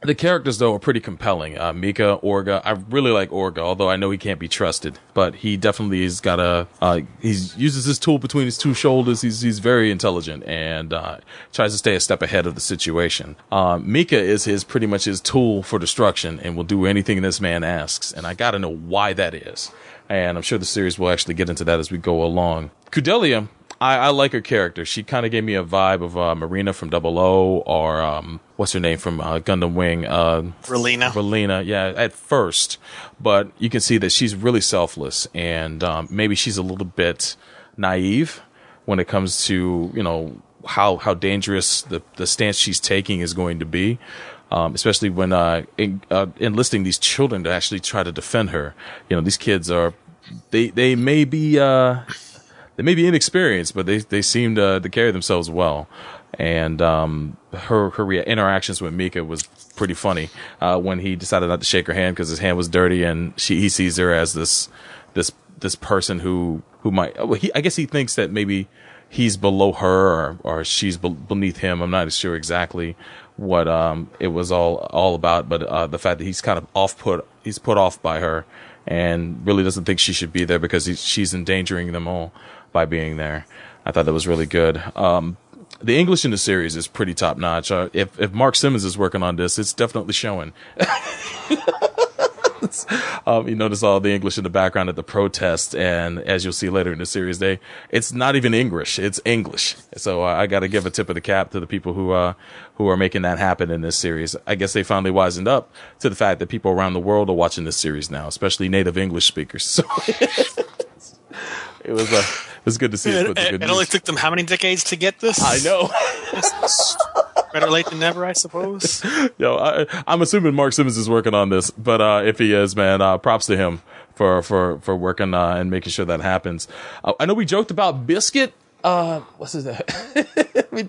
The characters, though, are pretty compelling. Uh, Mika, Orga. I really like Orga, although I know he can't be trusted. But he definitely has got a. Uh, he uses his tool between his two shoulders. He's he's very intelligent and uh, tries to stay a step ahead of the situation. Uh, Mika is his pretty much his tool for destruction and will do anything this man asks. And I got to know why that is. And I'm sure the series will actually get into that as we go along. Kudelia, I, I like her character. She kind of gave me a vibe of uh, Marina from Double O or um, what's her name from uh, Gundam Wing? Uh, Relena. Relena, yeah, at first. But you can see that she's really selfless and um, maybe she's a little bit naive when it comes to, you know, how, how dangerous the, the stance she's taking is going to be. Um, especially when uh, in, uh, enlisting these children to actually try to defend her. You know, these kids are they they may be uh, they may be inexperienced, but they they seem to to carry themselves well. And um, her her interactions with Mika was pretty funny uh, when he decided not to shake her hand because his hand was dirty, and she he sees her as this this this person who who might well, he, I guess he thinks that maybe he's below her or or she's be- beneath him. I'm not sure exactly what um it was all all about, but uh, the fact that he's kind of off put he's put off by her and really doesn't think she should be there because he's, she's endangering them all by being there. I thought that was really good. Um, the English in the series is pretty top notch. Uh, if if Mark Simmons is working on this, it's definitely showing. *laughs* um, you notice all the English in the background at the protest, and as you'll see later in the series, they it's not even English; it's English. So uh, I got to give a tip of the cap to the people who uh, who are making that happen in this series. I guess they finally wisened up to the fact that people around the world are watching this series now, especially native English speakers. *laughs* So *laughs* it was uh, it was good to see. It, it, it only took them how many decades to get this? I know. *laughs* Better late than never, I suppose. *laughs* Yo, I, I'm assuming Mark Simmons is working on this, but uh, if he is, man, uh, props to him for for for working uh, and making sure that happens. Uh, I know we joked about Biscuit. Uh, what's his name? *laughs* we,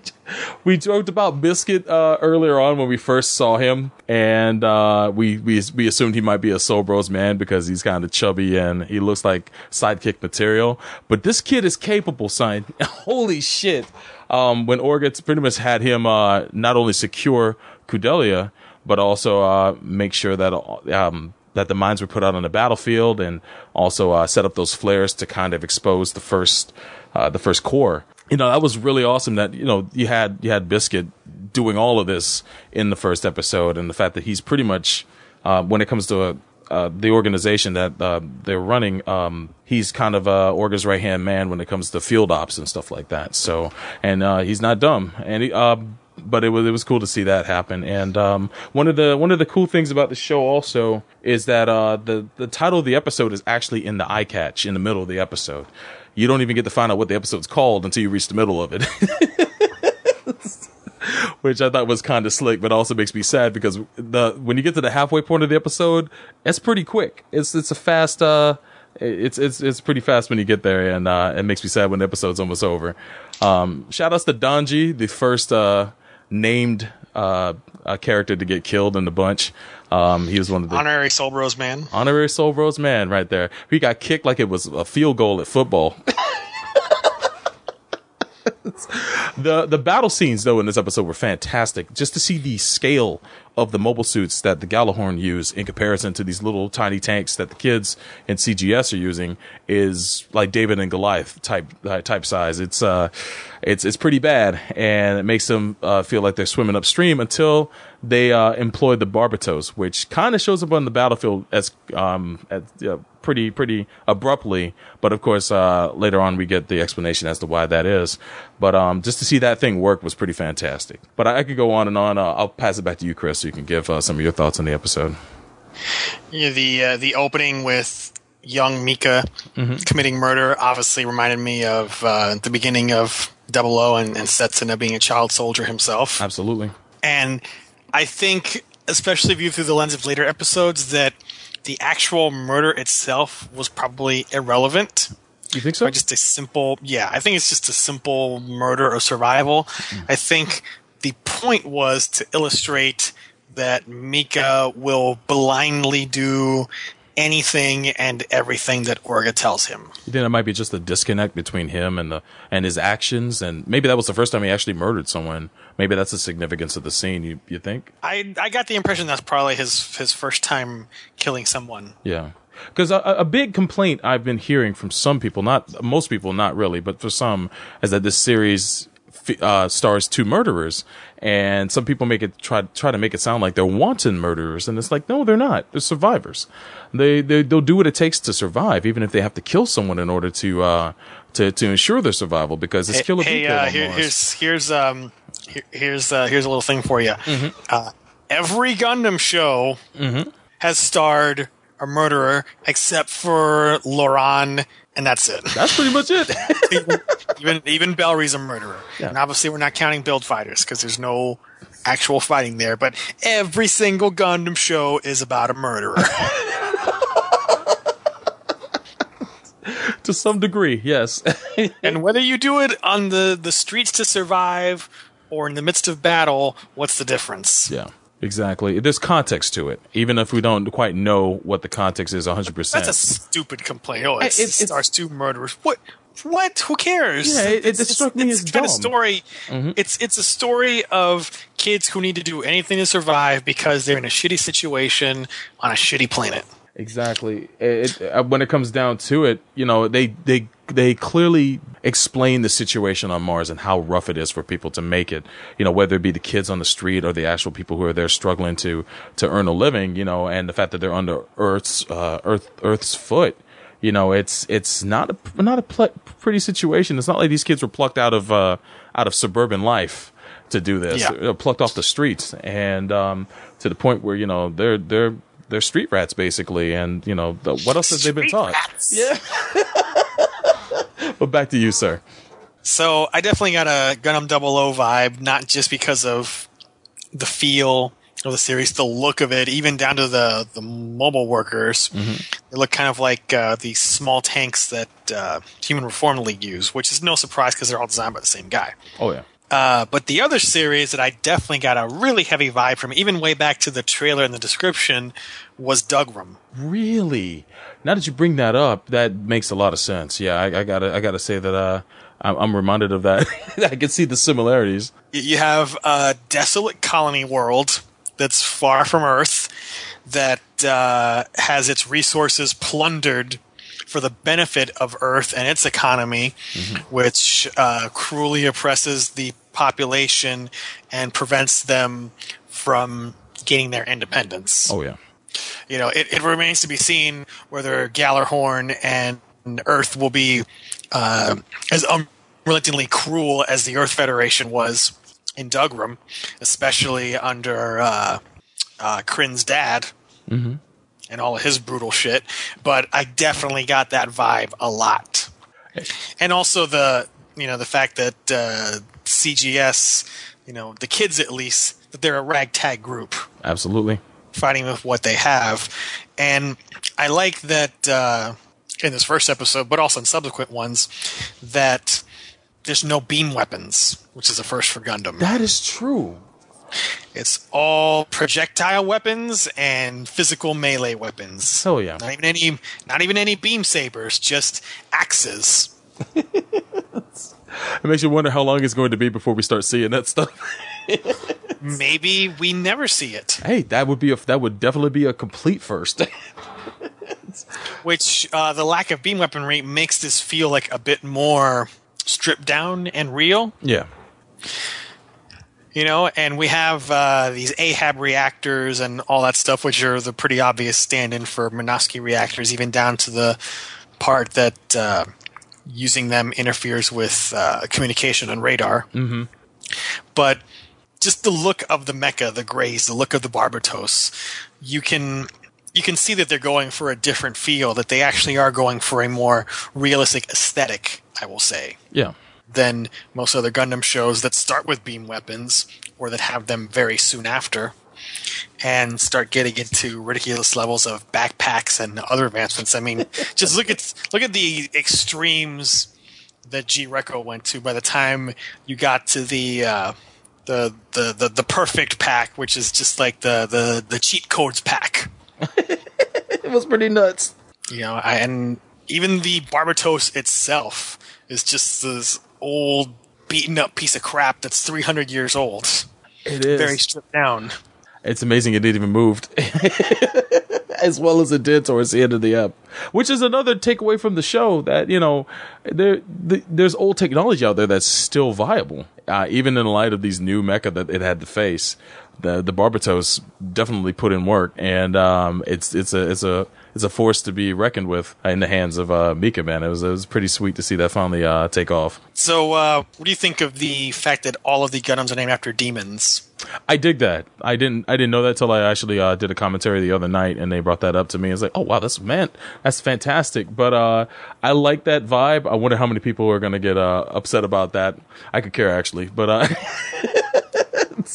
we joked about Biscuit uh, earlier on when we first saw him, and uh, we we we assumed he might be a Soul Bros man because he's kind of chubby and he looks like sidekick material. But this kid is capable, son. *laughs* Holy shit! Um, when Orga pretty much had him uh, not only secure Kudelia, but also uh, make sure that um, that the mines were put out on the battlefield, and also uh, set up those flares to kind of expose the first uh, the first core. You know that was really awesome. That you know you had you had Biscuit doing all of this in the first episode, and the fact that he's pretty much uh, when it comes to uh, the organization that uh, they're running, um, he's kind of uh, Orga's right hand man when it comes to field ops and stuff like that. So, and uh, he's not dumb. And he, uh, but it was it was cool to see that happen. And um, one of the one of the cool things about the show also is that uh, the the title of the episode is actually in the eye catch in the middle of the episode. You don't even get to find out what the episode's called until you reach the middle of it. *laughs* which I thought was kind of slick, but also makes me sad because the when you get to the halfway point of the episode, it's pretty quick. It's it's a fast. Uh, it's it's it's pretty fast when you get there, and uh, it makes me sad when the episode's almost over. Um, shout outs to Donji, the first uh, named uh, character to get killed in the bunch. Um, he was one of the Honorary Soul Bros man. honorary Soul Bros man right there. He got kicked like it was a field goal at football. *laughs* the the battle scenes though in this episode were fantastic. Just to see the scale of the mobile suits that the Gjallarhorn use in comparison to these little tiny tanks that the kids in CGS are using is like David and Goliath type uh, type size. It's uh it's it's pretty bad and it makes them uh, feel like they're swimming upstream until they uh, employ the Barbatos, which kind of shows up on the battlefield as um at, pretty pretty abruptly. But of course, uh, later on we get the explanation as to why that is. But um, just to see that thing work was pretty fantastic. But I, I could go on and on. Uh, I'll pass it back to you, Chris, so you can give uh, some of your thoughts on the episode. Yeah, the uh, the opening with young Mika Mhm. committing murder obviously reminded me of uh, the beginning of Double O and, and Setsuna being a child soldier himself. Absolutely. And I think, especially viewed through the lens of later episodes, that the actual murder itself was probably irrelevant. You think so? Or just a simple, yeah, I think it's just a simple murder or survival. I think the point was to illustrate that Mika will blindly do anything and everything that Orga tells him. Then think it might be just a disconnect between him and the and his actions, and maybe that was the first time he actually murdered someone. Maybe that's the significance of the scene. You you think? I I got the impression that's probably his his first time killing someone. Yeah. Because a, a big complaint I've been hearing from some people, not most people, not really, but for some, is that this series uh, stars two murderers, and some people make it try try to make it sound like they're wanton murderers, and it's like no, they're not. They're survivors. They they they'll do what it takes to survive, even if they have to kill someone in order to uh to to ensure their survival. Because it's Hey, kill or be hey, uh, here, here's here's um here, here's uh, here's a little thing for you. Mm-hmm. Uh, every Gundam show has starred a murderer except for Loran, and that's it. That's pretty much it. *laughs* even even Bellri's a murderer, Yeah. and obviously we're not counting build fighters because there's no actual fighting there. But every single Gundam show is about a murderer. *laughs* to some degree, yes. *laughs* and whether you do it on the the streets to survive or in the midst of battle, what's the difference? Yeah, exactly. There's context to it, even if we don't quite know what the context is 100. That's a stupid complaint. Oh, it's, It- it, it's- stars two murderers. What? What? Who cares? Yeah, it- it It's- struck me it's as kind of dumb. story. Mhm. It's it's a story of kids who need to do anything to survive because they're in a shitty situation on a shitty planet. Exactly. It, it, uh, when it comes down to it, you know, they they they clearly explain the situation on Mars and how rough it is for people to make it. You know, whether it be the kids on the street or the actual people who are there struggling to to earn a living. You know, and the fact that they're under Earth's uh, Earth Earth's foot. You know, it's it's not a not a pl- pretty situation. It's not like these kids were plucked out of uh, out of suburban life to do this. Yeah. They're plucked off the streets, and um, to the point where you know they're they're they're street rats basically, and you know the, what else have they been taught? Yeah. *laughs* but back to you, sir. So I definitely got a Gundam Double O vibe, not just because of the feel of the series, the look of it, even down to the the mobile workers. They look kind of like uh, these small tanks that uh, Human Reform League use, which is no surprise because they're all designed by the same guy. Oh yeah. Uh, but the other series that I definitely got a really heavy vibe from, even way back to the trailer and the description, was Dougram. Really? Now that you bring that up, that makes a lot of sense. Yeah, I, I gotta I gotta say that uh, I'm, I'm reminded of that. *laughs* I can see the similarities. You have a desolate colony world that's far from Earth that uh, has its resources plundered for the benefit of Earth and its economy, which uh, cruelly oppresses the population and prevents them from gaining their independence. Oh yeah. You know, it, it remains to be seen whether Gjallarhorn and Earth will be uh, as unrelentingly cruel as the Earth Federation was in Dougram, especially under uh, uh, Crinn's dad Mm-hmm. and all of his brutal shit. But I definitely got that vibe a lot, and also the you know the fact that uh, CGS, you know, the kids at least that they're a ragtag group Absolutely. Fighting with what they have. And I like that uh, in this first episode, but also in subsequent ones, that there's no beam weapons, which is a first for Gundam. That is true. It's all projectile weapons and physical melee weapons. Oh yeah. Not even any not even any beam sabers, just axes. *laughs* It makes you wonder how long it's going to be before we start seeing that stuff. *laughs* Maybe we never see it. hey, that would be a that would definitely be a complete first. *laughs* Which uh, the lack of beam weaponry makes this feel like a bit more stripped down and real. yeah. you know, and we have uh, these Ahab reactors and all that stuff, which are the pretty obvious stand-in for Minovsky reactors, even down to the part that uh, using them interferes with uh, communication and radar. Mm-hmm. But just the look of the mecha, the Graze, the look of the Barbatos, you can you can see that they're going for a different feel. That they actually are going for a more realistic aesthetic. I will say Yeah. than most other Gundam shows that start with beam weapons or that have them very soon after and start getting into ridiculous levels of backpacks and other advancements. I mean, *laughs* just look at look at the extremes that G Reco went to by the time you got to the uh, the, the the the perfect pack, which is just like the the the cheat codes pack. *laughs* it was pretty nuts. You know, I, and even the Barbatos itself is just this old, beaten up piece of crap that's 300 years old. It is. Very stripped down. It's amazing it didn't even moved *laughs* *laughs* as well as it did towards the end of the app, Which is another takeaway from the show that you know there the, there's old technology out there that's still viable, uh, even in light of these new mecha that it had to face. The the Barbatos definitely put in work, and um, it's it's a it's a it's a force to be reckoned with in the hands of uh, Mika. Man, it was it was pretty sweet to see that finally uh, take off. So, uh, what do you think of the fact that all of the Gundams are named after demons? I dig that. I didn't. I didn't know that till I actually uh, did a commentary the other night, and they brought that up to me. It's like, oh wow, that's man, that's fantastic. But uh, I like that vibe. I wonder how many people are going to get uh, upset about that. I could care actually, but *laughs*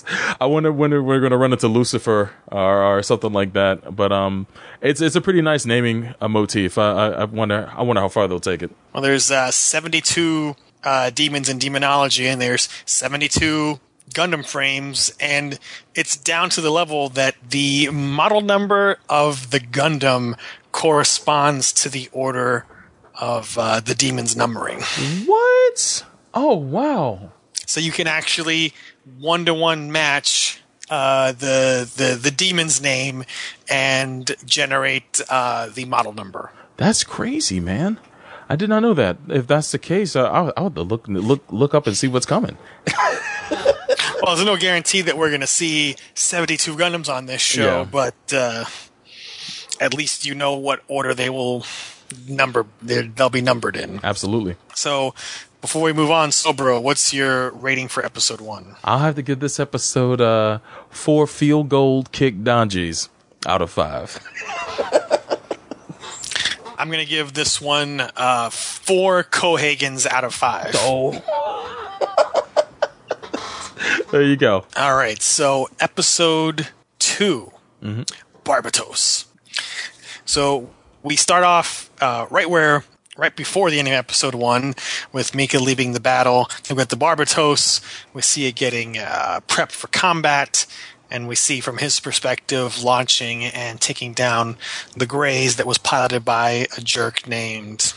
*laughs* I wonder when we're going to run into Lucifer or, or something like that. But um, it's it's a pretty nice naming uh, motif. I, I, I wonder. I wonder how far they'll take it. Well, there's uh, 72 uh, demons in demonology, and there's 72 Gundam frames, and it's down to the level that the model number of the Gundam corresponds to the order of uh, the demon's numbering. What? Oh wow! So you can actually one to one match uh, the the the demon's name and generate uh, the model number. That's crazy, man. I did not know that. If that's the case, uh, I, I would look look look up and see what's coming. *laughs* Well, there's no guarantee that we're going to see 72 Gundams on this show, Yeah. but uh, at least you know what order they will number. They'll be numbered in. Absolutely. So, before we move on, Sobro, what's your rating for episode one? I'll have to give this episode uh, four field goal kick donjis out of five. *laughs* I'm going to give this one uh, four Cohagens out of five. Oh. *laughs* there you go. All right, so episode 2 Barbatos. So we start off uh, right where, right before the ending of episode one, with Mika leaving the battle. We got the Barbatos. We see it getting uh, prepped for combat, and we see from his perspective launching and taking down the Graze that was piloted by a jerk named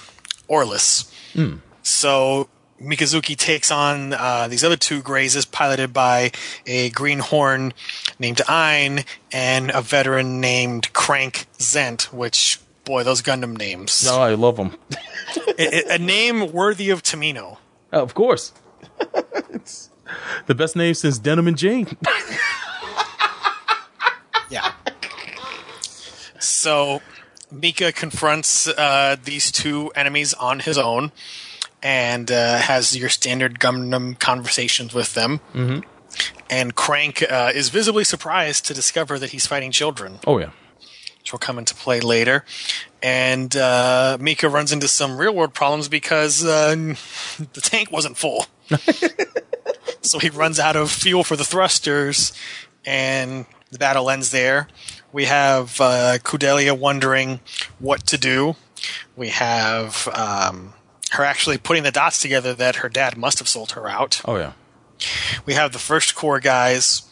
Orlis. Hmm. So Mikazuki takes on uh, these other two Graze piloted by a greenhorn named Ein and a veteran named Crank Zent, which, boy, those Gundam names. No, I love them. *laughs* a, a name worthy of Tomino. of course. it's the best name since Denim and Jane. *laughs* Yeah. So Mika confronts uh, these two enemies on his own and uh, has your standard Gundam conversations with them. Mm-hmm. And Crank uh, is visibly surprised to discover that he's fighting children, Oh yeah. Which will come into play later. And uh, Mika runs into some real world problems because uh, *laughs* the tank wasn't full. *laughs* so he runs out of fuel for the thrusters, and the battle ends there. We have uh, Kudelia wondering what to do. We have um, her actually putting the dots together that her dad must have sold her out. Oh yeah. We have the first core guys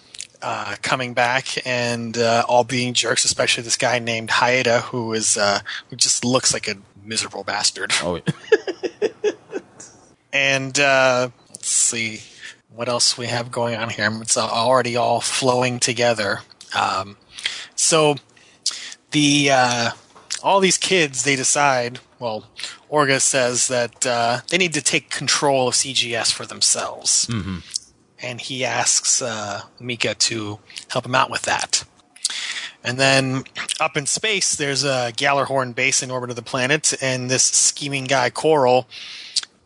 uh, coming back and uh, all being jerks, especially this guy named Hayata, who is uh, who just looks like a miserable bastard. Oh yeah. *laughs* And uh, let's see what else we have going on here. It's already all flowing together. Um, so the uh, all these kids they decide. Well, Orga says that uh, they need to take control of CGS for themselves, Mm-hmm. And he asks uh, Mika to help him out with that. And then up in space, there's a Gjallarhorn base in orbit of the planet, and this scheming guy Coral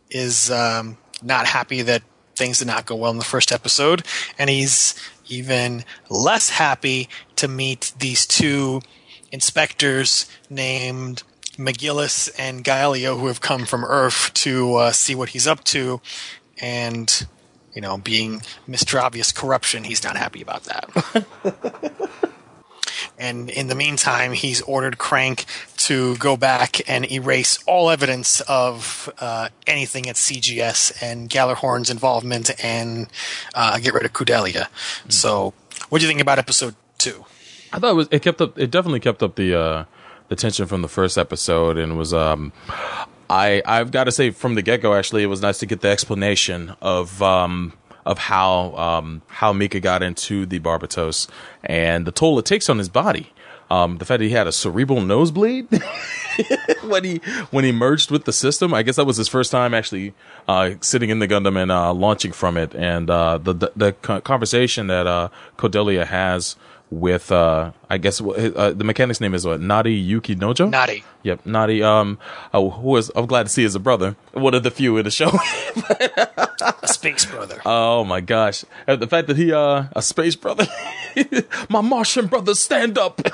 is um, not happy that things did not go well in the first episode, and he's even less happy to meet these two inspectors named McGillis and Gaelio who have come from Earth to uh, see what he's up to, and you know, being Mr. Obvious corruption, he's not happy about that. *laughs* And in the meantime, he's ordered Crank to go back and erase all evidence of uh, anything at CGS and Gjallarhorn's involvement and uh, get rid of Kudelia. So, what do you think about episode two? I thought it was it kept up it definitely kept up the uh the tension from the first episode and was um I I've got to say from the get go actually it was nice to get the explanation of um of how um how Mika got into the Barbatos and the toll it takes on his body. Um the fact that he had a cerebral nosebleed *laughs* when he when he merged with the system. I guess that was his first time actually uh, sitting in the Gundam and uh, launching from it. And uh, the the, the conversation that uh, Kudelia has with uh, I guess uh, the mechanic's name is what Nadi Yukinojo. Nadi. Yep, Nadi. Um, oh, who is I'm glad to see as a brother. One of the few in the show. *laughs* Space brother. Oh my gosh! The fact that he uh a space brother, *laughs* my Martian brother, stand up. *laughs*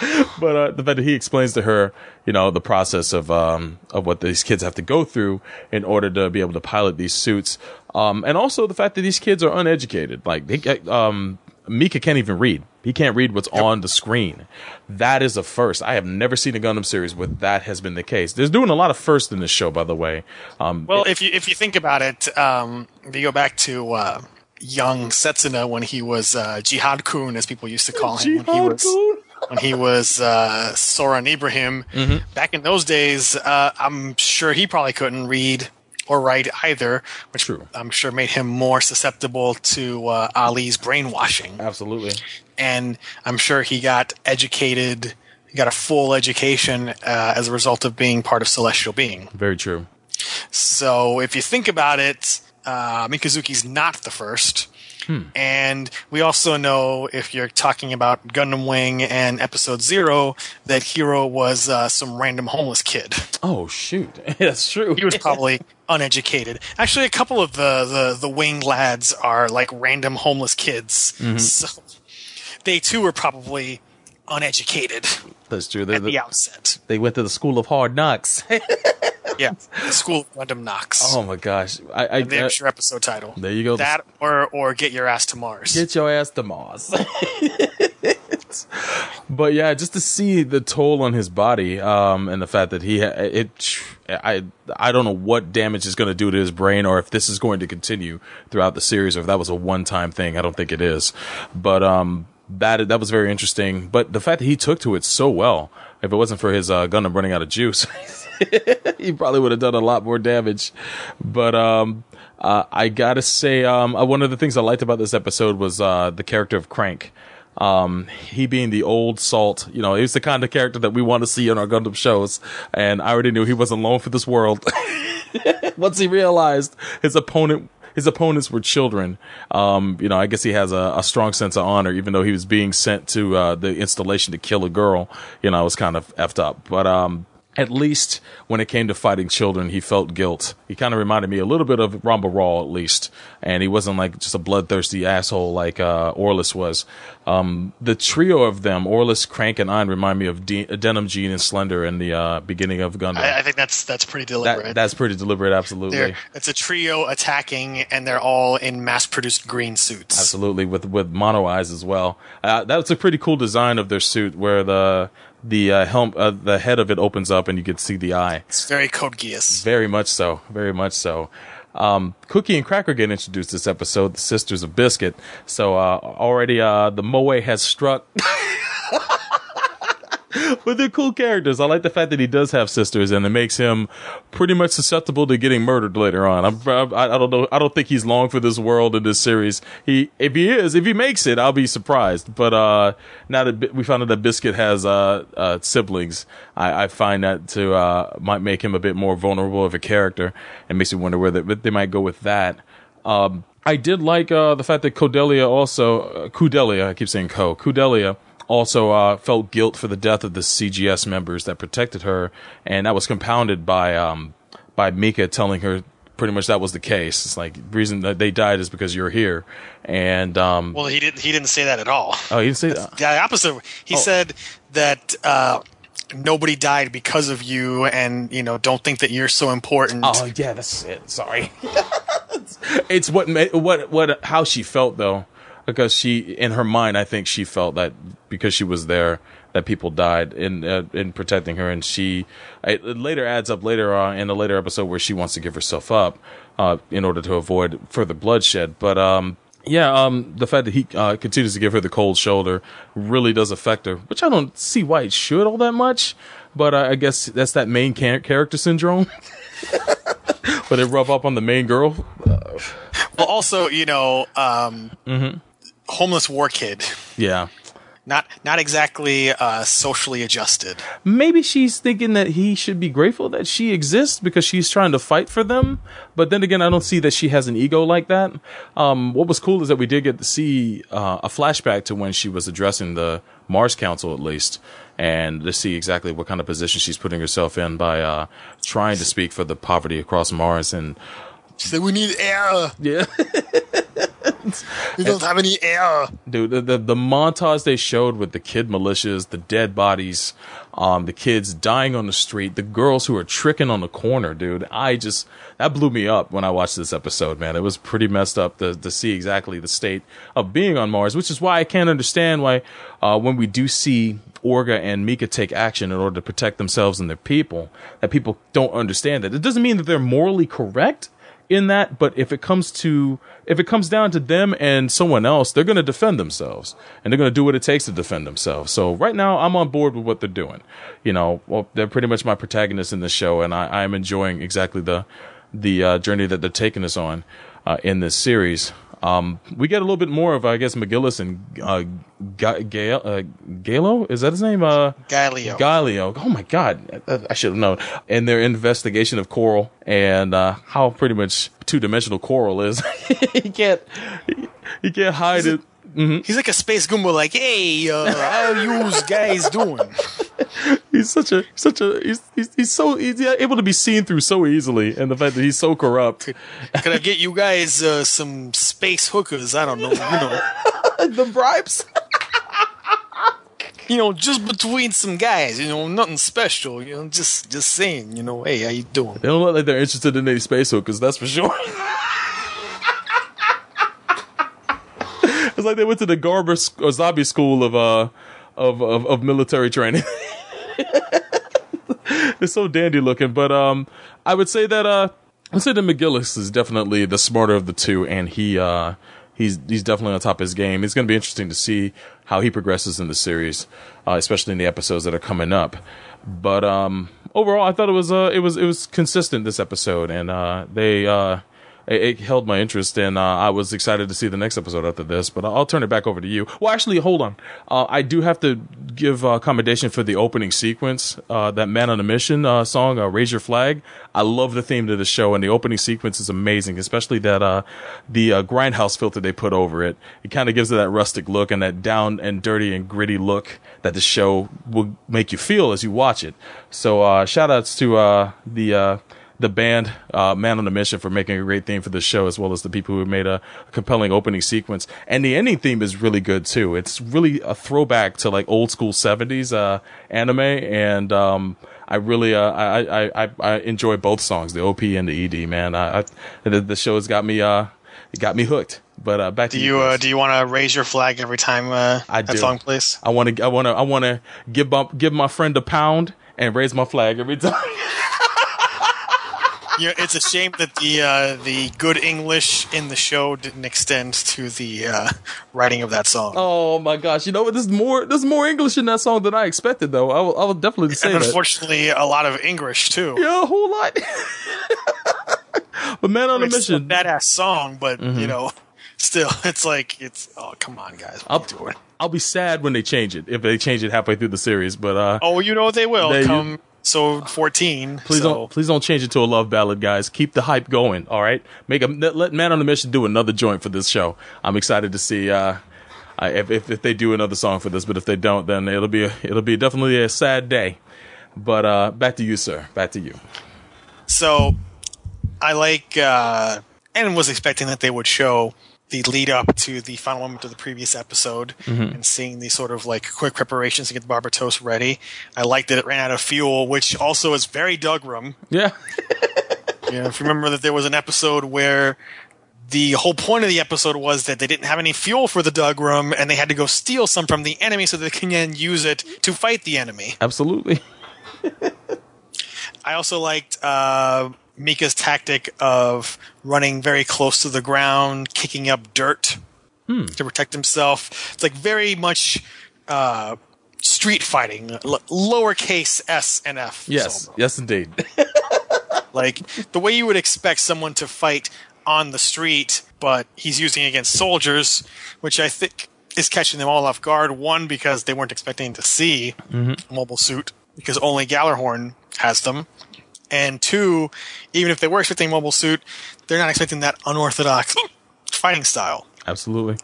*laughs* but uh, the fact that he explains to her, you know, the process of um of what these kids have to go through in order to be able to pilot these suits, um, and also the fact that these kids are uneducated. Like they, um, Mika can't even read. He can't read what's on the screen. That is a first. I have never seen a Gundam series where that has been the case. There's doing a lot of firsts in this show, by the way. Um, Well, if you if you think about it, um, if you go back to uh, young Setsuna when he was uh, Jihad Kun, as people used to call him, when he was when he was uh, Soran Ibrahim. Mhm. Back in those days, uh, I'm sure he probably couldn't read or write either, which I'm sure made him more susceptible to uh, Ali's brainwashing. Absolutely. And I'm sure he got educated, he got a full education uh, as a result of being part of Celestial Being. Very true. So if you think about it, uh, Mikazuki's not the first. Hmm. And we also know, if you're talking about Gundam Wing and Episode Zero, that Heero was uh, some random homeless kid. Oh shoot, *laughs* that's true. He was probably uneducated. Actually, a couple of the, the, the Wing lads are like random homeless kids. Mhm. So they too were probably uneducated That's true. They, at the outset. they went to the school of hard knocks. *laughs* Yeah, the School of Gundam knocks. oh my gosh! I, I there's your episode title. There you go. That or or get your ass to Mars. Get your ass to Mars. *laughs* but yeah, just to see the toll on his body, um, and the fact that he ha- it, I I don't know what damage is going to do to his brain, or if this is going to continue throughout the series, or if that was a one time thing. I don't think it is, but um, that that was very interesting. But the fact that he took to it so well, if it wasn't for his uh, Gundam running out of juice. *laughs* he probably would have done a lot more damage. But um, uh, I gotta say, um, uh, one of the things I liked about this episode was uh, the character of Crank. Um, he being the old salt, you know, he's the kind of character that we want to see in our Gundam shows. And I already knew he wasn't alone for this world. *laughs* Once he realized his opponent, his opponents were children. Um, you know, I guess he has a, a strong sense of honor, even though he was being sent to uh, the installation to kill a girl. You know, it was kind of effed up. But um, at least when it came to fighting children, he felt guilt. He kind of reminded me a little bit of Ramba Ral, at least, and he wasn't like just a bloodthirsty asshole like uh, Orlis was. Um, the trio of them, Orlis, Crank, and Ein, remind me of De- Denim Gene and Slender in the uh, beginning of Gundam. I, I think that's that's pretty deliberate. That, that's pretty deliberate, absolutely. They're, it's a trio attacking, and they're all in mass-produced green suits. Absolutely, with with mono eyes as well. Uh, that's a pretty cool design of their suit, where the the uh, helm, uh, the head of it opens up and you can see the eye. It's very Code Geass. Very much so. Very much so. Um, Cookie and Cracker get introduced this episode, the Sisters of Biscuit. So uh, already uh, the moe has struck. *laughs* *laughs* but they're cool characters. I like the fact that he does have sisters, and it makes him pretty much susceptible to getting murdered later on. I'm, I, I don't know. I don't think he's long for this world in this series. He, if he is, if he makes it, I'll be surprised. But uh, now that we found out that Biscuit has uh, uh, siblings, I, I, find that to uh, might make him a bit more vulnerable of a character, and makes me wonder where they, they might go with that. Um, I did like uh, the fact that Codelia also, uh, Kudelia, I keep saying Co, Kudelia also uh, felt guilt for the death of the CGS members that protected her, and that was compounded by um, by Mika telling her pretty much that was the case. It's like reason that they died is because you're here, and um, well, he didn't he didn't say that at all. Oh, he didn't say that. The opposite. He Oh. said that. Uh, Nobody died because of you, and you know, don't think that you're so important. Oh yeah, that's it. Sorry. *laughs* it's what what what how she felt though, because she in her mind, I think she felt that because she was there, that people died in uh, in protecting her, and she it later adds up later on in a later episode where she wants to give herself up uh, in order to avoid further bloodshed. But um, yeah, um, the fact that he uh, continues to give her the cold shoulder really does affect her, which I don't see why it should all that much. But uh, I guess that's that main char- character syndrome, *laughs* where they rub up on the main girl. Well, also, you know, um, homeless war kid, Yeah, not not exactly uh, socially adjusted. maybe she's thinking that he should be grateful that she exists because she's trying to fight for them. But then again, I don't see that she has an ego like that. Um, what was cool is that we did get to see uh, a flashback to when she was addressing the Mars Council, at least, and to see exactly what kind of position she's putting herself in by uh, trying to speak for the poverty across Mars. And She said, "We need air. yeah, *laughs* We don't have any air." dude the, the the montage they showed with the kid militias the dead bodies um the kids dying on the street the girls who are tricking on the corner dude i just that blew me up when i watched this episode man it was pretty messed up to, to see exactly the state of being on mars which is why i can't understand why uh when we do see Orga and Mika take action in order to protect themselves and their people, that people don't understand that. It doesn't mean that they're morally correct in that, but if it comes to if it comes down to them and someone else, they're going to defend themselves and they're going to do what it takes to defend themselves. So right now, I'm on board with what they're doing. You know, well, they're pretty much my protagonists in the show, and I, I'm enjoying exactly the the uh, journey that they're taking us on uh, in this series. Um, we get a little bit more of, I guess, McGillis and uh, Ga- Gale, uh, Galo. Is that his name? Uh, Gaelio. Gaelio. Oh my God, I, I should have known. And their investigation of Coral and uh, how pretty much two dimensional Coral is. *laughs* he can't. He, he can't hide it. Mhm. He's like a space Goomba, like, "Hey, uh, how you guys doing?" *laughs* He's such a such a he's, he's he's so he's able to be seen through so easily, and the fact that he's so corrupt. Could I get you guys uh, some space hookers? I don't know, you know, *laughs* the bribes. you know, just between some guys, you know, nothing special, you know, just just saying, you know, hey, how you doing? They don't look like they're interested in any space hookers, that's for sure. *laughs* it's like they went to the Garma sc- or Zabi school of uh of of, of military training. *laughs* *laughs* They're so dandy looking, but um, I would say that uh, I'd say that McGillis is definitely the smarter of the two, and he uh, he's he's definitely on top of his game. It's going to be interesting to see how he progresses in the series, uh, especially in the episodes that are coming up. But um, overall, I thought it was uh, it was it was consistent this episode, and uh, they uh, it, it held my interest, and uh, I was excited to see the next episode after this. But I'll, turn it back over to you. Well, actually, hold on. Uh, I do have to give uh, commendation for the opening sequence, uh, that "Man on a Mission" uh, song, uh, "Raise Your Flag." I love the theme to the show, and the opening sequence is amazing, especially that the grindhouse filter they put over it. It kind of gives it that rustic look and that down and dirty and gritty look that the show will make you feel as you watch it. So, shout outs to the the band uh, Man on a Mission for making a great theme for the show, as well as the people who made a compelling opening sequence. And the ending theme is really good too. It's really a throwback to like old school '70s uh, anime, and um, I really uh, I, I, I I enjoy both songs, the OP and the ED. Man, I, I the, the show has got me uh it got me hooked. But uh, back Do to you uh, do you want to raise your flag every time uh, I that do. song plays? I want to I want to I want to give my give my friend a pound and raise my flag every time. *laughs* You know, it's a shame that the uh, the good English in the show didn't extend to the uh, writing of that song. Oh my gosh! You know what? There's more. There's more English in that song than I expected, though. I will, I will definitely say and that. unfortunately, a lot of English too. Yeah, a whole lot. *laughs* but man on a mission. a badass song, but Mhm. you know, *laughs* still, it's like it's oh come on, guys, I'll, you doing? I'll be sad when they change it if they change it halfway through the series. But uh, Oh, you know they will They- come. So fourteen. please so. don't please don't change it to a love ballad, guys. Keep the hype going. All right, make a let Man on a Mission do another joint for this show. I'm excited to see. Uh, if, if if they do another song for this, but if they don't, then it'll be a, it'll be definitely a sad day. But uh, back to you, sir. Back to you. So I like uh, and was expecting that they would show the lead up to the final moment of the previous episode Mhm. and seeing the sort of like quick preparations to get the Barbatos ready. I liked that it ran out of fuel, which also is very Dougram. Yeah. *laughs* know, if you remember that there was an episode where the whole point of the episode was that they didn't have any fuel for the Dougram and they had to go steal some from the enemy so they can then use it to fight the enemy. Absolutely. *laughs* I also liked uh, Mika's tactic of running very close to the ground, kicking up dirt Hmm. to protect himself. It's like very much uh, street fighting, l- lowercase s and f. Yes. Yes, indeed. *laughs* Like the way you would expect someone to fight on the street, but he's using it against soldiers, which I think is catching them all off guard. One, because they weren't expecting to see Mhm. a mobile suit, because only Gjallarhorn has them. And two, even if they were expecting mobile suit, they're not expecting that unorthodox fighting style. Absolutely.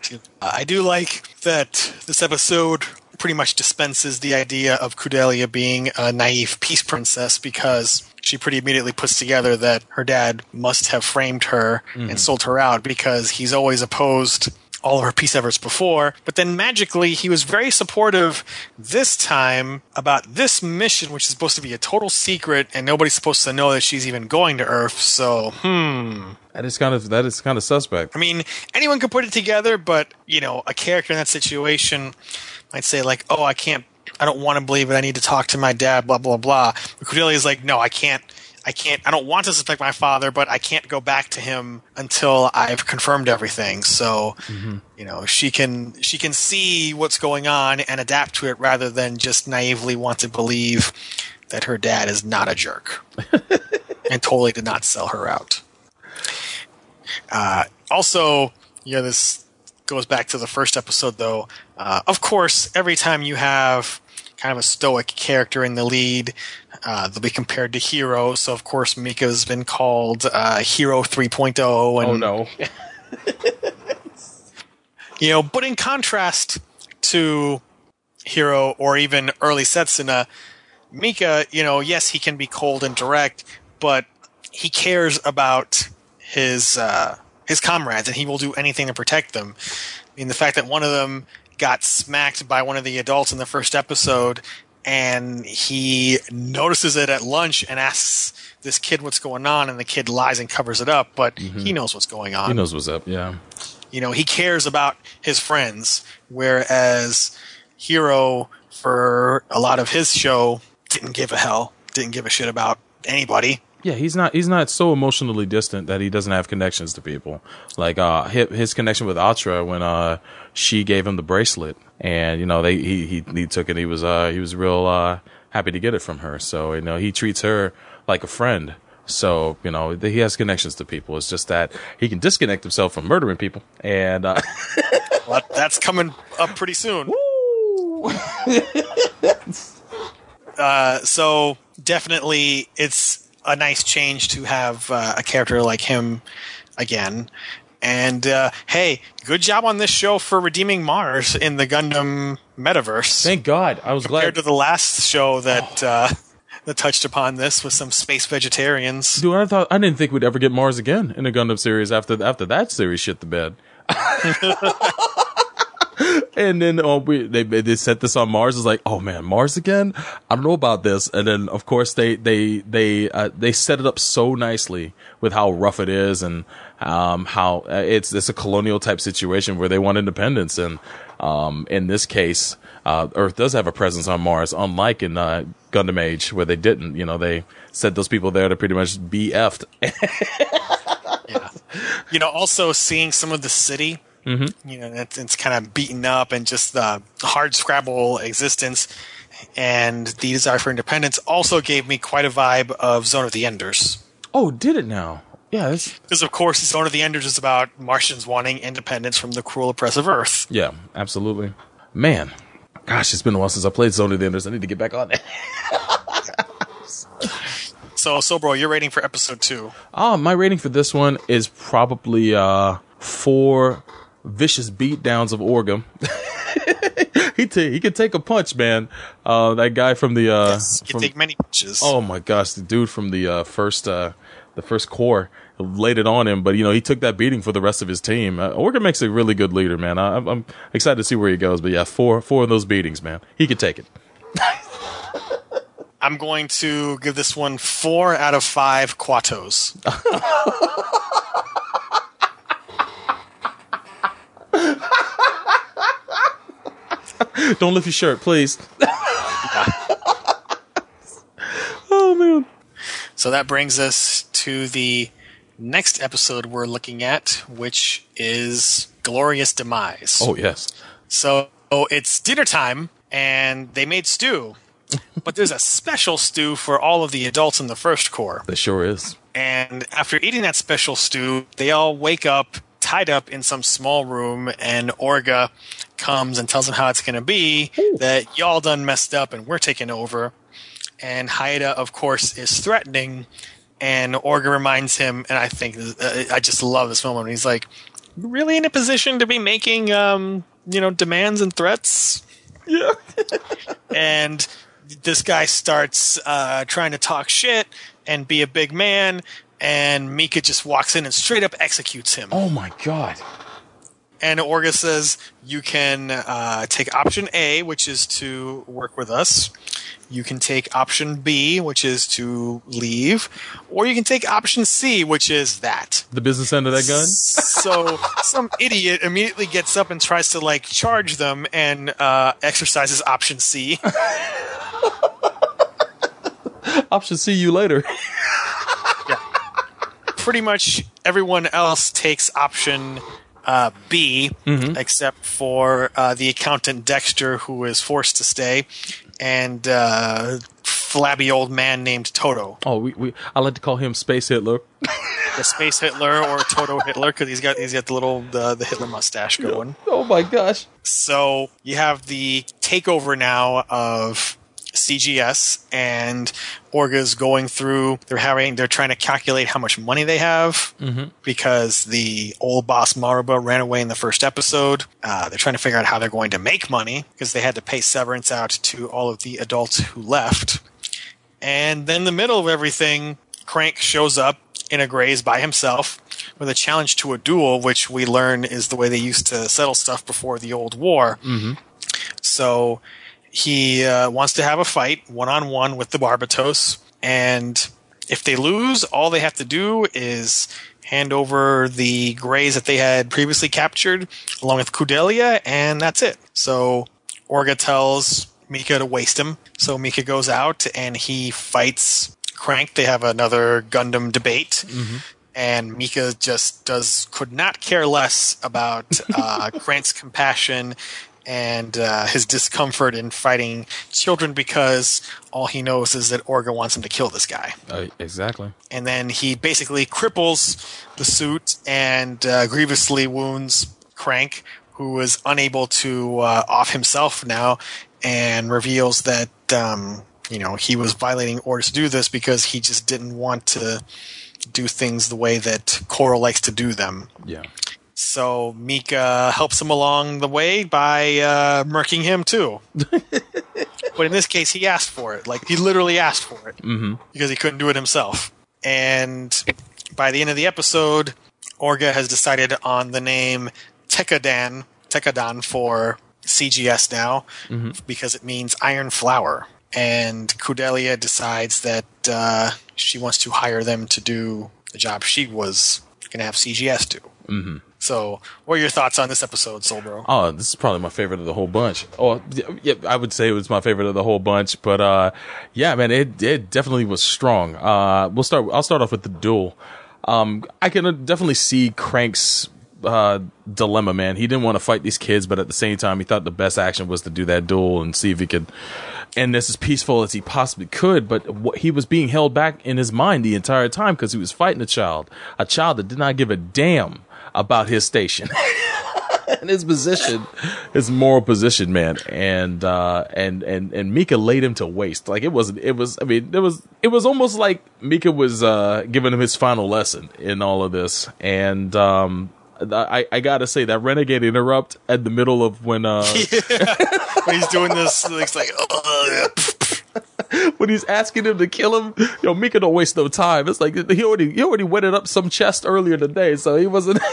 I do like that this episode pretty much dispenses the idea of Kudelia being a naive peace princess because she pretty immediately puts together that her dad must have framed her Mhm. and sold her out because he's always opposed all of her peace efforts before. But then magically, he was very supportive this time about this mission, which is supposed to be a total secret and nobody's supposed to know that she's even going to Earth. So, hmm. That is kind of that is kind of suspect. I mean, anyone could put it together, but you know, a character in that situation might say like, "Oh, I can't, I don't want to believe it. I need to talk to my dad." Blah blah blah. But Kudelia is like, "No, I can't. I can't. I don't want to suspect my father, but I can't go back to him until I've confirmed everything." So, you know, she can she can see what's going on and adapt to it rather than just naively want to believe that her dad is not a jerk *laughs* and totally did not sell her out. Uh, also, you know, this goes back to the first episode, though. Uh, of course, every time you have kind of a stoic character in the lead, uh, they'll be compared to Heero. So, of course, Mika's been called uh, Heero 3.0. And, Oh no. *laughs* you know, but in contrast to Heero or even early Setsuna, Mika, you know, yes, he can be cold and direct, but he cares about his uh, his comrades and he will do anything to protect them. I mean, the fact that one of them got smacked by one of the adults in the first episode and he notices it at lunch and asks this kid what's going on and the kid lies and covers it up, but he knows what's going on He knows what's up. Yeah. you know he cares about his friends whereas Heero for a lot of his show didn't give a hell didn't give a shit about anybody Yeah, he's not he's not so emotionally distant that he doesn't have connections to people. Like uh his, his connection with Atra when uh she gave him the bracelet and you know they he he, he took it he was uh he was real uh happy to get it from her. So you know he treats her like a friend So you know he has connections to people. It's just that he can disconnect himself from murdering people, and uh, *laughs* well, that's coming up pretty soon. *laughs* uh, so definitely, it's a nice change to have uh, a character like him again. And uh, hey, good job on this show for redeeming Mars in the Gundam metaverse. Thank God, I was compared glad. to the last show that uh, that touched upon this with some space vegetarians. Dude, I thought I didn't think we'd ever get Mars again in a Gundam series after after that series shit the bed. *laughs* and then uh, we they they set this on Mars. It's like, oh man, Mars again? I don't know about this. And then of course they they they uh, they set it up so nicely with how rough it is and um, how uh, it's it's a colonial type situation where they want independence. And um, in this case, uh, Earth does have a presence on Mars, unlike in uh, Gundam Age where they didn't. You know, they sent those people there to pretty much be effed. You know, also seeing some of the city. Mm-hmm. You know, it's, it's kind of beaten up and just the hard scrabble existence. And the desire for independence also gave me quite a vibe of Zone of the Enders. Oh, did it now? It's, Because of course, Zone of the Enders is about Martians wanting independence from the cruel, oppressive Earth. yeah, absolutely. Man, gosh, it's been a while since I played Zone of the Enders. I need to get back on it. *laughs* So, so bro, you're rating for episode two. Ah, my rating for this one is probably uh four vicious beatdowns of Orgum. *laughs* he ta- he can take a punch, man. Uh, that guy from the uh, Yes, you from- take many punches. oh my gosh, the dude from the uh, first uh, the first core laid it on him, but you know he took that beating for the rest of his team. Uh, makes a really good leader, man. I, I'm, I'm excited to see where he goes, but yeah, four four of those beatings, man. He could take it. I'm going to give this one four out of five Kuatos. *laughs* Don't lift your shirt, please. *laughs* oh man. So that brings us to the next episode we're looking at, which is Glorious Demise. Oh yes. So it's dinner time, and they made stew. *laughs* but there's a special stew for all of the adults in the first corps. That sure is. And after eating that special stew, they all wake up tied up in some small room, and Orga comes and tells them how it's going to be that y'all done messed up and we're taking over. And Haida, of course, is threatening, and Orga reminds him, and I think uh, I just love this moment. He's like, "Really in a position to be making, um, you know, demands and threats?" Yeah. *laughs* and this guy starts uh, trying to talk shit and be a big man, and Mika just walks in and straight up executes him. Oh my god. And Orga says you can uh, take option A, which is to work with us. You can take option B, which is to leave, or you can take option C, which is that. The business end of that gun? *laughs* So some idiot immediately gets up and tries to like charge them and uh, exercises option C. *laughs* Option see you later. *laughs* yeah. Pretty much everyone else takes option uh, B, Mm-hmm. except for uh, the accountant Dexter, who is forced to stay, and uh, flabby old man named Toto. Oh, we, we I like to call him Space Hitler. the Space Hitler or Toto Hitler because he's got he's got the little the, the Hitler mustache going. Oh my gosh. So you have the takeover now of CGS and Orga's going through. They're having they're trying to calculate how much money they have Mhm. because the old boss Maruba ran away in the first episode. Uh, they're trying to figure out how they're going to make money because they had to pay severance out to all of the adults who left. And then the middle of everything, Crank shows up in a Graze by himself with a challenge to a duel, which we learn is the way they used to settle stuff before the old war. Mm-hmm. So he uh, wants to have a fight one on one with the Barbatos, and if they lose, all they have to do is hand over the Graze that they had previously captured, along with Kudelia, and that's it. So Orga tells Mika to waste him. So Mika goes out and he fights Crank. They have another Gundam debate and Mika just does could not care less about uh, *laughs* Grant's compassion and uh, his discomfort in fighting children because all he knows is that Orga wants him to kill this guy. Uh, exactly. And then he basically cripples the suit and uh, grievously wounds Crank, who is unable to uh, off himself now, and reveals that um, you know he was violating orders to do this because he just didn't want to do things the way that Coral likes to do them. Yeah. So Mika helps him along the way by uh, murking him too. *laughs* but in this case, he asked for it. Like he literally asked for it Mm-hmm. because he couldn't do it himself. And by the end of the episode, Orga has decided on the name Tekkadan, Tekkadan for CGS now Mm-hmm. because it means iron flower. And Kudelia decides that uh, she wants to hire them to do the job she was going to have CGS do. Mm-hmm. So, what are your thoughts on this episode, Soulbro? Oh, this is probably my favorite of the whole bunch. Oh, yeah, I would say it was my favorite of the whole bunch, but uh, yeah, man, it it definitely was strong. Uh, we'll start. I'll start off with the duel. Um, I can definitely see Crank's uh, dilemma, man. He didn't want to fight these kids, but at the same time, he thought the best action was to do that duel and see if he could end this as peaceful as he possibly could. But what, he was being held back in his mind the entire time because he was fighting a child, a child that did not give a damn about his station. *laughs* and his position, his moral position, man, and uh, and and and Mika laid him to waste. Like it wasn't. It was. I mean, it was. It was almost like Mika was uh, giving him his final lesson in all of this. And um, I I gotta say that renegade interrupt at the middle of when uh *laughs* when he's doing this, it's like, "Ugh." *laughs* *laughs* when he's asking him to kill him, yo, Mika don't waste no time. It's like he already he already wetted up some chest earlier today, so he wasn't. *laughs*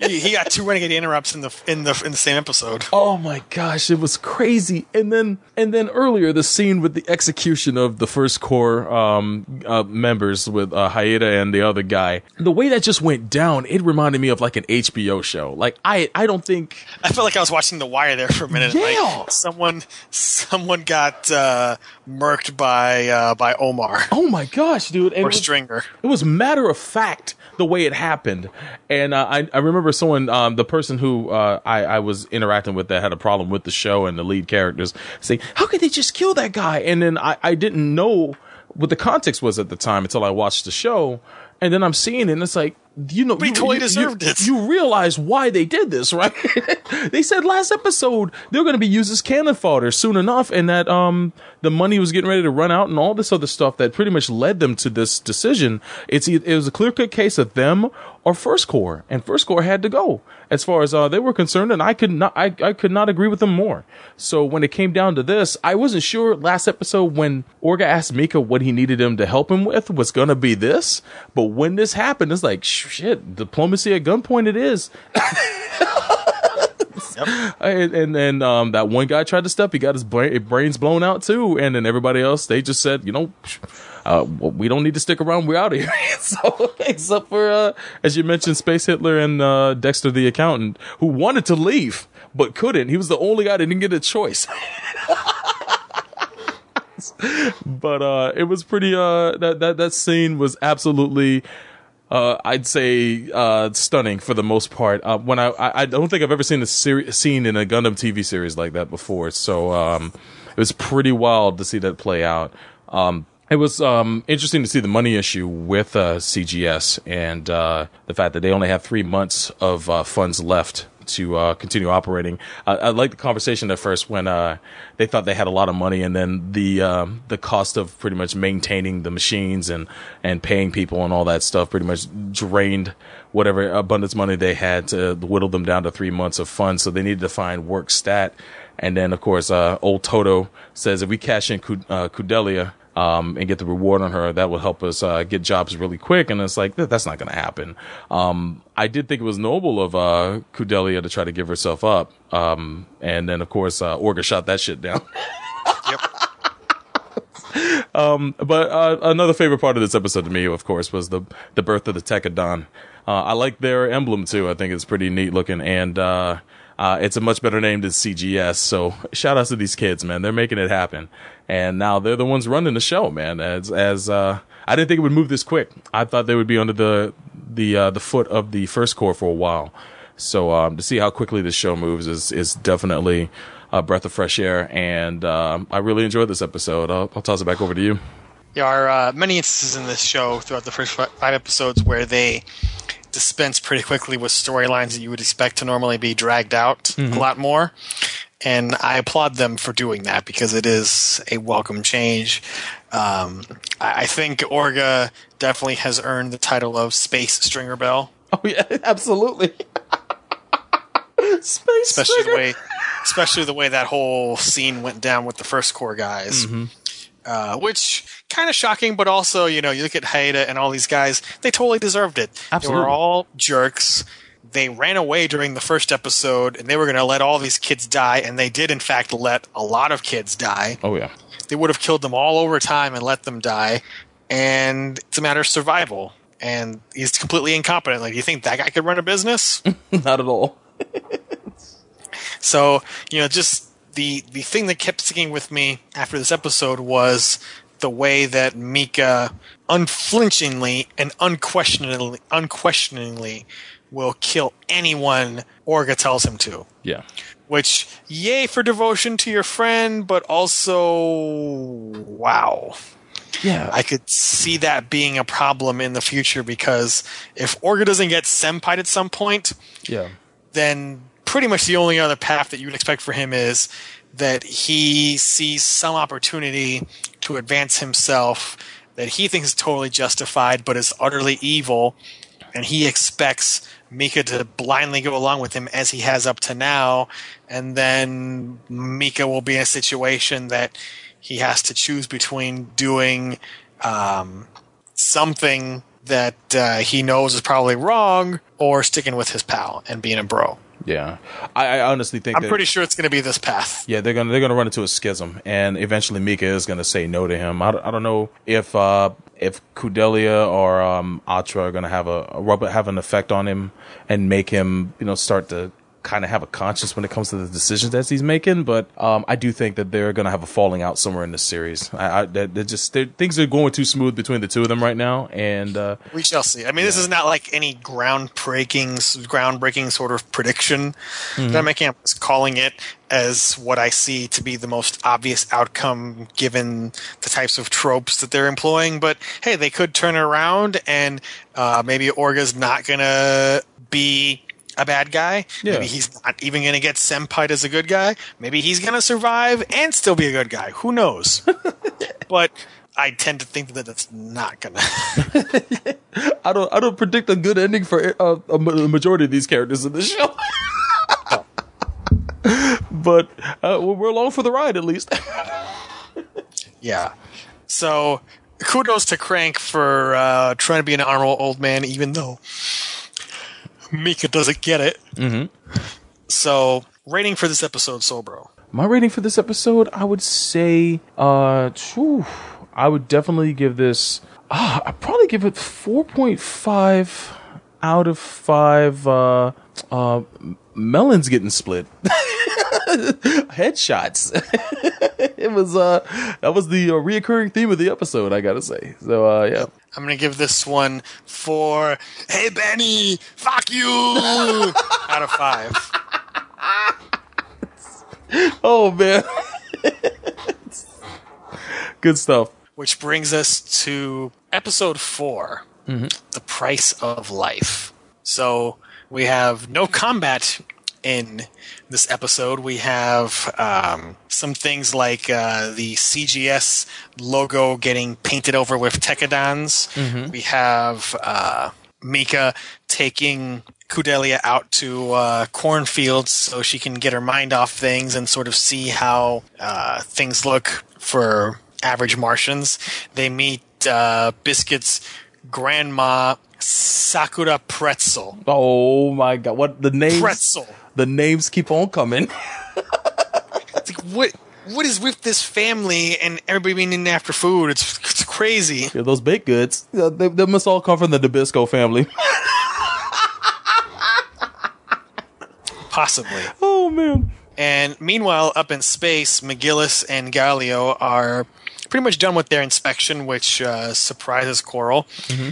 he, he got two renegade interrupts in the in the in the same episode. Oh my gosh, it was crazy. And then and then earlier the scene with the execution of the first core um, uh, members with uh, Haida and the other guy. The way that just went down, it reminded me of like an HBO show. Like I I don't think I felt like I was watching The Wire there for a minute. Yeah. Like someone someone got uh, murked by uh, by Omar Oh my gosh, dude! And or it was- Stringer. It was matter of fact the way it happened, and uh, I I remember someone, um, the person who uh, I I was interacting with that had a problem with the show and the lead characters saying, "How could they just kill that guy?" And then I I didn't know what the context was at the time until I watched the show, and then I'm seeing it, and it's like. You know, you, totally you- deserved you, it. You realize why they did this, right? *laughs* they said last episode they're going to be used as cannon fodder soon enough, and that um the money was getting ready to run out, and all this other stuff that pretty much led them to this decision. It's it was a clear cut case of them or First Core, and First Core had to go as far as uh, they were concerned, and I could not I, I could not agree with them more. So when it came down to this, I wasn't sure last episode when Orga asked Mika what he needed him to help him with was going to be this, but when this happened, it's like shit, diplomacy at gunpoint. It is. *laughs* *laughs* *laughs* And and then um, that one guy tried to step. He got his bra- brains blown out too. And then everybody else, they just said, you know, uh, we don't need to stick around. We're out of *laughs* here. *laughs* so except for uh, as you mentioned, Space Hitler and uh, Dexter the accountant, who wanted to leave but couldn't. He was the only guy that didn't get a choice. but uh, it was pretty. Uh, that that that scene was absolutely. Uh, I'd say uh, stunning for the most part. Uh, when I, I don't think I've ever seen a seri- scene in a Gundam TV series like that before. So um, it was pretty wild to see that play out. Um, it was um, interesting to see the money issue with uh, CGS and uh, the fact that they only have three months of uh, funds left to uh, continue operating. Uh, I like the conversation at first when uh, they thought they had a lot of money, and then the um, the cost of pretty much maintaining the machines and and paying people and all that stuff pretty much drained whatever abundance money they had to whittle them down to three months of funds. So they needed to find work stat, and then of course uh, old Toto says if we cash in uh, Kudelia um, and get the reward on her, that will help us uh, get jobs really quick. And it's like that, that's not going to happen. Um, I did think it was noble of uh, Kudelia to try to give herself up, um, and then of course uh, Orga shot that shit down. *laughs* Um, but uh, another favorite part of this episode to me, of course, was the the birth of the Tekkadan. Uh, I like their emblem too. I think it's pretty neat looking, and uh, uh, it's a much better name than CGS. So shout outs to these kids, man. They're making it happen, and now they're the ones running the show, man. As as uh, I didn't think it would move this quick. I thought they would be under the the uh, the foot of the first core for a while. So um, to see how quickly this show moves is is definitely a breath of fresh air, and um, I really enjoyed this episode. I'll, I'll toss it back over to you. There are uh, many instances in this show throughout the first five episodes where they dispense pretty quickly with storylines that you would expect to normally be dragged out Mhm. a lot more. And I applaud them for doing that because it is a welcome change. Um, I I think Orga definitely has earned the title of Space Stringer Bell. Oh yeah, *laughs* absolutely. *laughs* Space especially the way, especially the way that whole scene went down with the first core guys. Mhm. Uh, which kind of shocking, but also you know you look at Haida and all these guys, they totally deserved it. They were all jerks. They ran away during the first episode, and they were going to let all these kids die, and they did in fact let a lot of kids die. Oh yeah. They would have killed them all over time and let them die, and it's a matter of survival. And he's completely incompetent. Like, do you think that guy could run a business? *laughs* Not at all. *laughs* So, you know, just the the thing that kept sticking with me after this episode was the way that Mika unflinchingly and unquestioningly unquestioningly will kill anyone Orga tells him to. Yeah. Which yay for devotion to your friend, but also wow. Yeah. I could see that being a problem in the future because if Orga doesn't get senpai at some point, Yeah. then pretty much the only other path that you would expect for him is that he sees some opportunity to advance himself that he thinks is totally justified but is utterly evil and he expects Mika to blindly go along with him as he has up to now and then Mika will be in a situation that he has to choose between doing um, something that uh, he knows is probably wrong or sticking with his pal and being a bro. Yeah. I, I honestly think I'm that, pretty sure it's going to be this path. Yeah, they're gonna they're gonna run into a schism, and eventually Mika is gonna say no to him. I, don't- I don't know if uh, if Kudelia or um, Atra are gonna have a, a have an effect on him and make him you know start to kind of have a conscience when it comes to the decisions that he's making. But um, I do think that they're gonna have a falling out somewhere in this series. I, I they're, they're just they're, things are going too smooth between the two of them right now, and uh, We shall see. I mean, this is not like any groundbreaking, groundbreaking sort of prediction Mhm. that I'm making. I'm just calling it as what I see to be the most obvious outcome given the types of tropes that they're employing. But hey, they could turn around and uh, maybe Orga's not gonna be a bad guy. Yeah. Maybe he's not even gonna get senpai as a good guy. Maybe he's gonna survive and still be a good guy. Who knows? *laughs* but I tend to think that that's not gonna. *laughs* *laughs* I don't I don't predict a good ending for uh, a the majority of these characters in the show. but uh, we're along for the ride at least. Yeah. So kudos to Crank for uh, trying to be an honorable old man, even though Mika doesn't get it. mm-hmm. So rating for this episode, Sobro. My rating for this episode, I would say, uh, phew, I would definitely give this. Ah, I'd probably give it four point five out of five. Uh, uh, melons getting split. *laughs* Headshots. *laughs* it was uh, that was the uh, reoccurring theme of the episode. I gotta say. So uh, yeah. I'm gonna give this one for Hey Benny, fuck you *laughs* out of five. *laughs* Oh man. *laughs* Good stuff. Which brings us to episode 4 Mhm. The Price of Life. So we have no combat in this episode. We have um, some things like uh, the CGS logo getting painted over with Tekkadans. Mhm. We have uh, Mika taking Kudelia out to uh, cornfields so she can get her mind off things and sort of see how uh, things look for average Martians. They meet uh, Biscuit's grandma, Sakura Pretzel. Oh my god! What the name? Pretzel. The names keep on coming. *laughs* It's like, what? What is with this family and everybody being in after food? It's it's crazy. Yeah, those baked goods. They, they must all come from the Nabisco family. Possibly. *laughs* Oh man. And meanwhile, up in space, McGillis and Gaelio are pretty much done with their inspection, which uh, surprises Coral.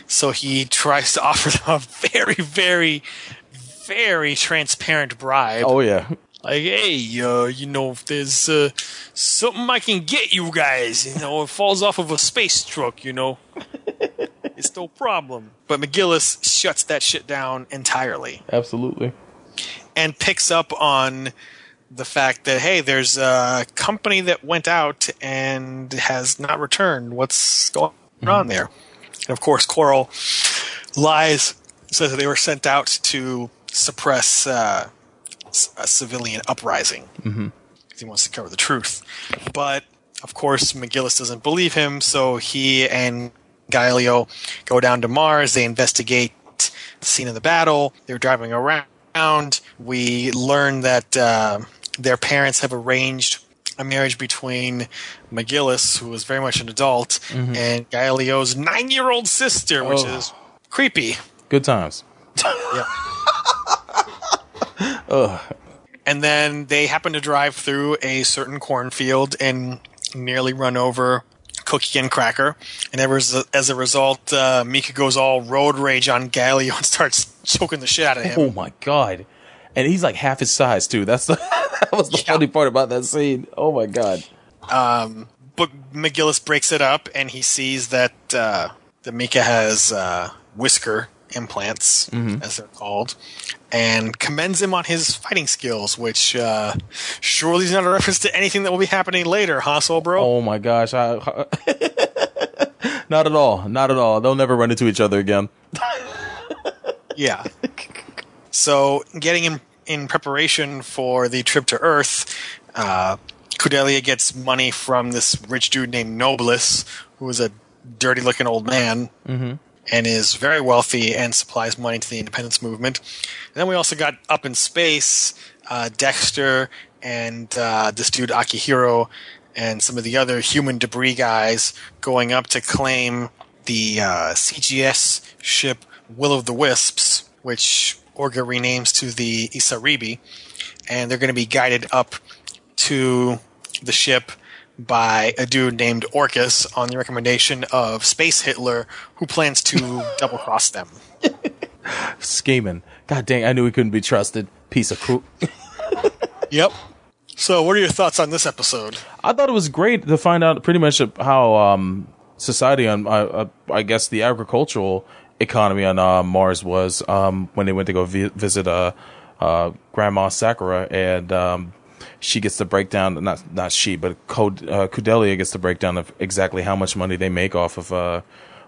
So he tries to *laughs* offer them a very, very, very transparent bribe. Oh yeah. Like, hey, uh, you know, if there's uh, something I can get you guys, you know, it falls off of a space truck, you know, *laughs* it's no problem. But McGillis shuts that shit down entirely Absolutely. and picks up on the fact that hey, there's a company that went out and has not returned. What's going on there? And of course, Coral lies, says that they were sent out to suppress uh, a civilian uprising Mm-hmm. he wants to cover the truth. But of course, McGillis doesn't believe him, so he and Gaelio go down to Mars. They investigate the scene of the battle. They're driving around. We learn that uh, their parents have arranged a marriage between McGillis, who is very much an adult, Mhm. and Gaelio's nine-year-old sister, which Oh. is creepy. Good times. *laughs* Yeah. Ugh. and then they happen to drive through a certain cornfield and nearly run over Cookie and Cracker. And as a, as a result, uh, Mika goes all road rage on Gaelio and *laughs* starts choking the shit out of him. Oh my god. And he's like half his size too. That's the *laughs* that was the funny part about that scene. Oh my god. Um, but McGillis breaks it up, and he sees that uh, that Mika has uh, whisker implants, Mhm. as they're called, and commends him on his fighting skills, which uh, surely is not a reference to anything that will be happening later, huh, Soul Bro? Oh my gosh. I, *laughs* not at all. Not at all. They'll never run into each other again. *laughs* Yeah. so, getting in in preparation for the trip to Earth, uh, Kudelia gets money from this rich dude named Nobliss, who is a dirty looking old man Mm-hmm. And is very wealthy and supplies money to the independence movement. And then we also got up in space, uh, Dexter and uh, this dude Akihiro and some of the other human debris guys going up to claim the uh, CGS ship Will of the Wisps, which Orga renames to the Isaribi, and they're going to be guided up to the ship by a dude named Orcus on the recommendation of Space Hitler, who plans to *laughs* double cross them. Scheming. God dang, I knew he couldn't be trusted. Piece of crap. *laughs* Yep. So, what are your thoughts on this episode? I thought it was great to find out pretty much how um, society on, uh, uh, I guess, the agricultural economy on uh, Mars was um, when they went to go vi- visit uh, uh, Grandma Sakura, and um, she gets the breakdown. Not not she, but uh, Kudelia gets the breakdown of exactly how much money they make off of uh,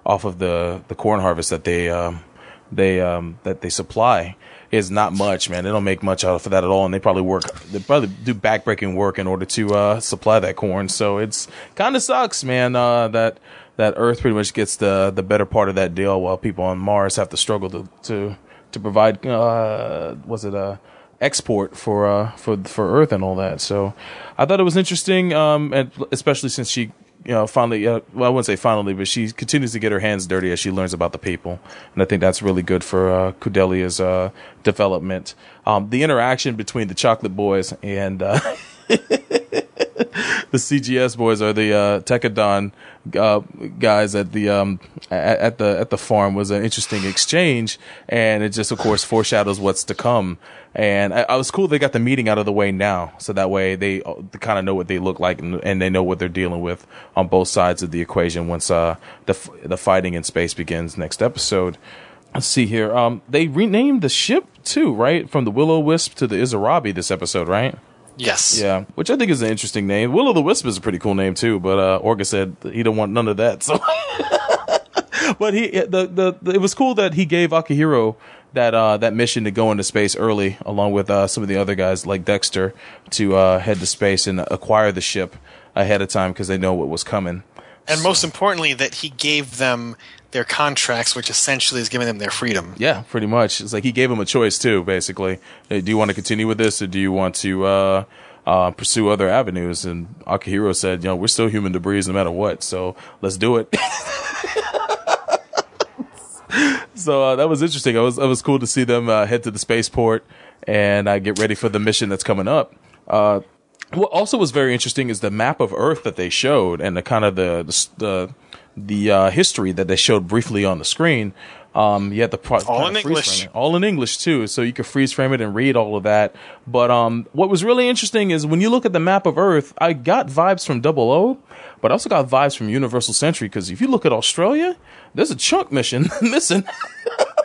off of the the corn harvest that they um, they um, that they supply is not much, man. They don't make much out of that at all, and they probably work. They probably do backbreaking work in order to uh, supply that corn. So it's kind of sucks, man. Uh, that that Earth pretty much gets the the better part of that deal, while people on Mars have to struggle to to to provide. Uh, was it a export for uh for for Earth and all that? So I thought it was interesting, um, and especially since she you know, finally, uh, well, I wouldn't say finally, but she continues to get her hands dirty as she learns about the people. And I think that's really good for uh, Cordelia's uh, development. Um, the interaction between the Chocolate Boys and uh, *laughs* *laughs* the CGS boys are the uh, Tekkadan uh, guys at the um, at, at the at the farm was an interesting exchange, and it just of course foreshadows what's to come. And I, I was cool they got the meeting out of the way now, so that way they, uh, they kind of know what they look like and, and they know what they're dealing with on both sides of the equation once uh, the the fighting in space begins next episode. Let's see here. Um, they renamed the ship too, right? From the Willow Wisp to the Isaribi this episode, right? Yes. Yeah, which I think is an interesting name. Will o' the Wisp is a pretty cool name too, but uh, Orga said he don't want none of that. So, *laughs* but he the, the the it was cool that he gave Akihiro that uh that mission to go into space early, along with uh some of the other guys like Dexter to uh head to space and acquire the ship ahead of time because they know what was coming. And most importantly, that he gave them their contracts, which essentially is giving them their freedom. Yeah, pretty much. It's like he gave him a choice too, basically. Do you want to continue with this, or do you want to uh, uh, pursue other avenues? And Akihiro said, "You know, we're still human debris no matter what, so let's do it." *laughs* so uh, that was interesting. It was it was cool to see them uh, head to the spaceport and uh, get ready for the mission that's coming up. Uh, what also was very interesting is the map of Earth that they showed and the kind of the the the, uh, history that they showed briefly on the screen. Um, you to pro- All in English. all in English too, so you could freeze frame it and read all of that. But um, what was really interesting is when you look at the map of Earth, I got vibes from Double O, but I also got vibes from Universal Century because if you look at Australia, there's a chunk mission *laughs* missing.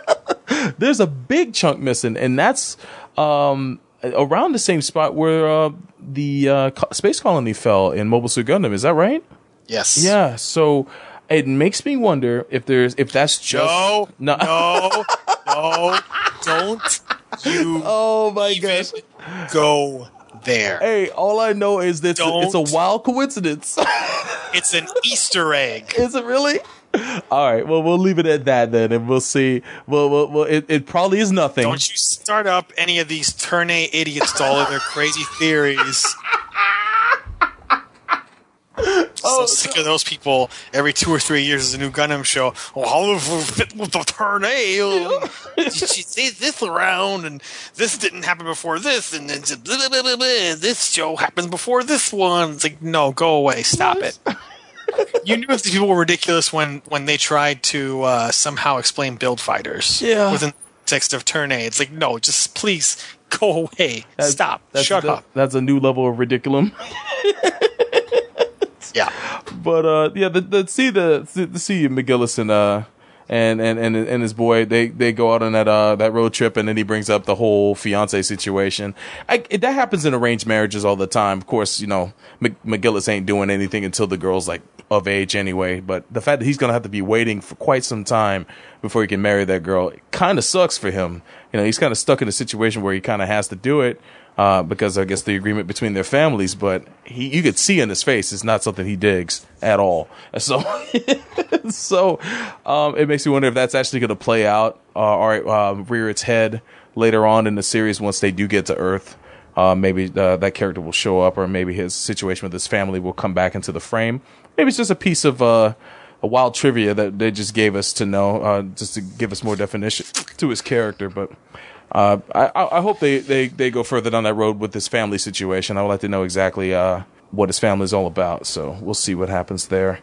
*laughs* there's a big chunk missing, and that's um around the same spot where uh, the uh, co- space colony fell in Mobile Suit Gundam. Is that right? Yes. Yeah. So it makes me wonder if there's if that's just No, no, no, no, don't you Oh my gosh. go there. Hey, all I know is that it's a, wild coincidence. *laughs* It's an Easter egg. is it really? All right. Well, we'll leave it at that then, and we'll see. Well, well, well it, it probably is nothing. Don't you start up any of these Turn A idiots to all of their crazy theories. So sick of those people. Every two or three years, there's a new Gundam show. Well, how does it fit with the Turn A? *laughs* Did she say this around? And this didn't happen before this, and then blah, blah, blah, blah, blah. this show happens before this one. It's like, no, go away, stop it. *laughs* you knew if these people were ridiculous when when they tried to uh, somehow explain build fighters. Yeah. Within the text of Turn A, it's like, no, just please go away, That's- stop, that's- shut that- up. That's a new level of ridiculum. *laughs* Yeah. But uh, yeah, the, the see the the see McGillis and uh and and and and his boy they they go out on that uh that road trip and then he brings up the whole fiance situation. I, that happens in arranged marriages all the time. Of course, you know Mc, McGillis ain't doing anything until the girl's like of age anyway. But the fact that he's gonna have to be waiting for quite some time before he can marry that girl kind of sucks for him. You know, he's kind of stuck in a situation where he kind of has to do it uh, because I guess the agreement between their families. But he, you could see in his face, it's not something he digs at all. *laughs* So, so um, it makes me wonder if that's actually going to play out uh, or uh, rear its head later on in the series once they do get to Earth. Uh, maybe uh, that character will show up, or maybe his situation with his family will come back into the frame. Maybe it's just a piece of uh, a wild trivia that they just gave us to know, uh, just to give us more definition to his character. But uh, I, I hope they, they, they go further down that road with his family situation. I would like to know exactly uh, what his family is all about. So we'll see what happens there.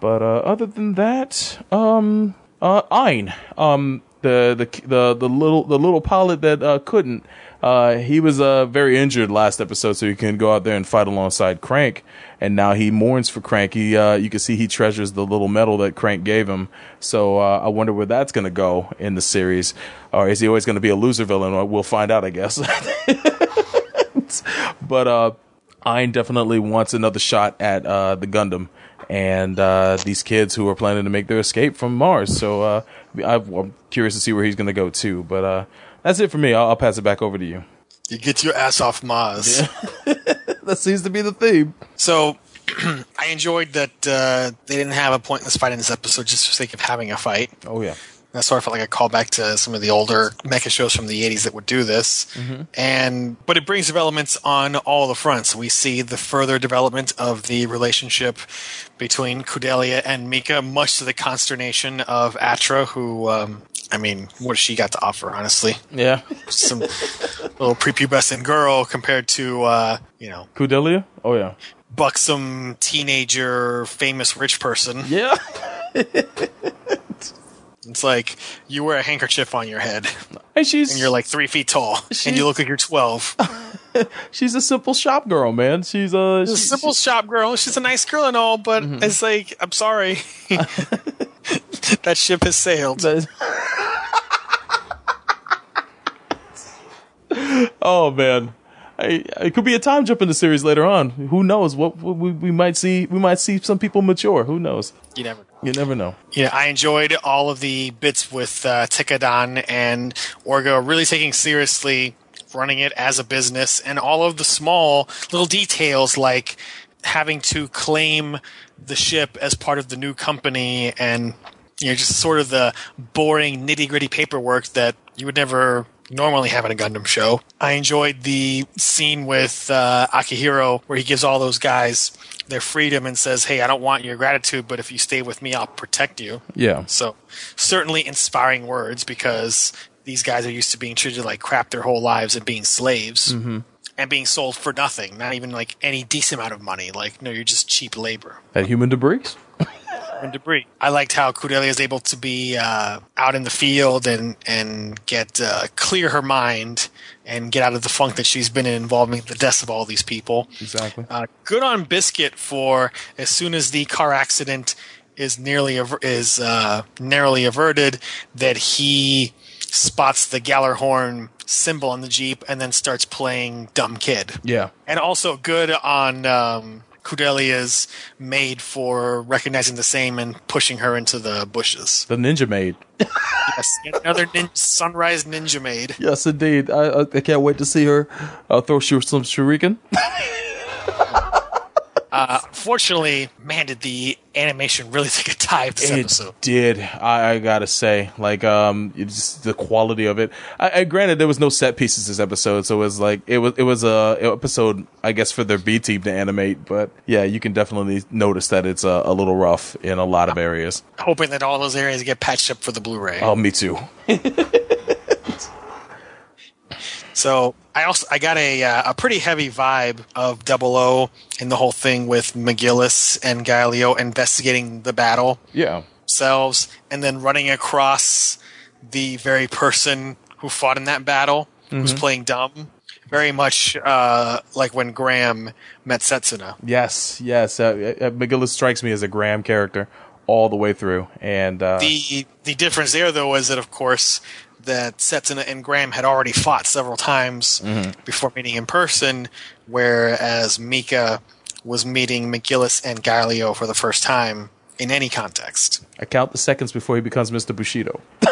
But uh, other than that, um, uh, Ein, um, the, the the the little the little pilot that uh, couldn't. Uh, he was uh, very injured last episode, so he can go out there and fight alongside Crank. And now he mourns for Crank. He, uh, you can see he treasures the little medal that Crank gave him. So uh, I wonder where that's going to go in the series, or is he always going to be a loser villain? We'll find out, I guess. *laughs* but uh, Ein definitely wants another shot at uh, the Gundam and uh, these kids who are planning to make their escape from Mars. So uh, I'm curious to see where he's going to go too. But uh, that's it for me. I'll, I'll pass it back over to you. You get your ass off Mars. *laughs* *laughs* that seems to be the theme. So *clears throat* I enjoyed that uh, they didn't have a pointless fight in this episode just for the sake of having a fight. Oh yeah. That sort of felt like a callback to some of the older mecha shows from the 80s that would do this. And but it brings developments on all the fronts. We see the further development of the relationship between Kudelia and Mika, much to the consternation of Atra, who um, I mean, what has she got to offer, honestly? Yeah. Some little prepubescent girl compared to uh, you know, Kudelia? Oh yeah. buxom teenager, famous rich person. Yeah. *laughs* It's like you wear a handkerchief on your head, And she's and you're like three feet tall, and you look like you're twelve. *laughs* she's a simple shop girl, man. She's uh She's a she- simple shop girl. She's a nice girl and all, but it's like I'm sorry, *laughs* that ship has sailed. Oh man. I, it could be a time jump in the series later on. Who knows? What, what we, we might see? We might see some people mature. Who knows? You never. You never know. Yeah, I enjoyed all of the bits with uh, Tekkadan and Orga really taking seriously running it as a business, and all of the small little details like having to claim the ship as part of the new company, and you know just sort of the boring nitty gritty paperwork that you would never normally have in a Gundam show. I enjoyed the scene with uh, Akihiro where he gives all those guys their freedom and says, "Hey, I don't want your gratitude, but if you stay with me, I'll protect you." Yeah. So, certainly inspiring words because these guys are used to being treated like crap their whole lives and being slaves hmm and being sold for nothing, not even like any decent amount of money. Like, no, you're just cheap labor. And human debris. And debris. I liked how Kudelia is able to be uh, out in the field and and get uh, clear her mind and get out of the funk that she's been in involving the deaths of all these people. Exactly. Uh, good on Biscuit for as soon as the car accident is nearly aver- is uh, narrowly averted, that he spots the Gjallarhorn symbol on the Jeep and then starts playing dumb kid. Yeah. And also good on um, Kudelia's maid for recognizing the same and pushing her into the bushes. The Ninja Maid. yes, another nin- sunrise ninja maid. Yes, indeed. I, I I can't wait to see her uh, throw sh- some shuriken. *laughs* Uh, fortunately, man, did the animation really *laughs* take a dive this It episode. did. I, I gotta say, like, um, it's just the quality of it. I, I granted there was no set pieces this episode, so it was like it was it was a episode, I guess, for their B team to animate. But yeah, you can definitely notice that it's a, a little rough in a lot of areas. Hoping that all those areas get patched up for the Blu-ray. Oh, me too. *laughs* So I also I got a uh, a pretty heavy vibe of Double O in the whole thing with McGillis and Gaelio investigating the battle Yeah. themselves and then running across the very person who fought in that battle who's Mhm. playing dumb. Very much uh, like when Graham met Setsuna. Yes, yes. Uh, uh, McGillis strikes me as a Graham character all the way through, and uh, The the difference there though is that of course that Setsuna and Graham had already fought several times Mhm. before meeting in person, whereas Mika was meeting McGillis and Gaelio for the first time in any context. I count the seconds before he becomes Mr. Bushido. *laughs*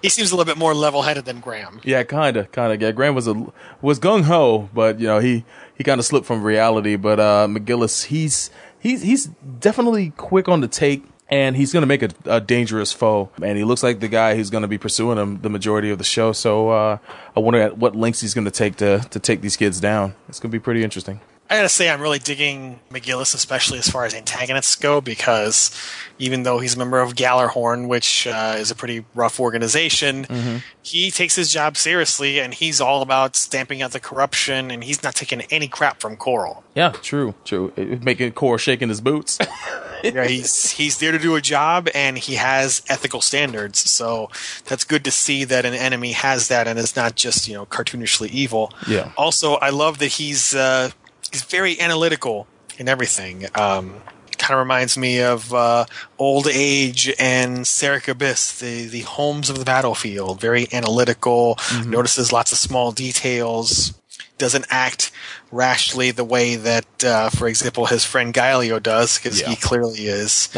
He seems a little bit more level headed than Graham. Yeah, kinda, kinda. Yeah, Graham was a was gung ho, but you know he he kind of slipped from reality. But uh, McGillis, he's he's he's definitely quick on the take, and he's gonna make a, a dangerous foe. And he looks like the guy who's gonna be pursuing him the majority of the show. So uh, I wonder at what lengths he's gonna take to to take these kids down. It's gonna be pretty interesting. I gotta say, I'm really digging McGillis, especially as far as antagonists go, because even though he's a member of Gjallarhorn, which uh, is a pretty rough organization, he takes his job seriously and he's all about stamping out the corruption and he's not taking any crap from Coral. Yeah, true, true. It- Making Core shaking his boots. *laughs* yeah, he's he's there to do a job and he has ethical standards. So that's good to see that an enemy has that and it's not just you know cartoonishly evil. Yeah. Also, I love that he's uh, he's very analytical in everything. Um, kind of reminds me of uh, Old Age and Seric Abyss, the the Holmes of the battlefield. Very analytical. Notices lots of small details. Doesn't act rashly the way that, uh, for example, his friend Gaelio does, because he clearly is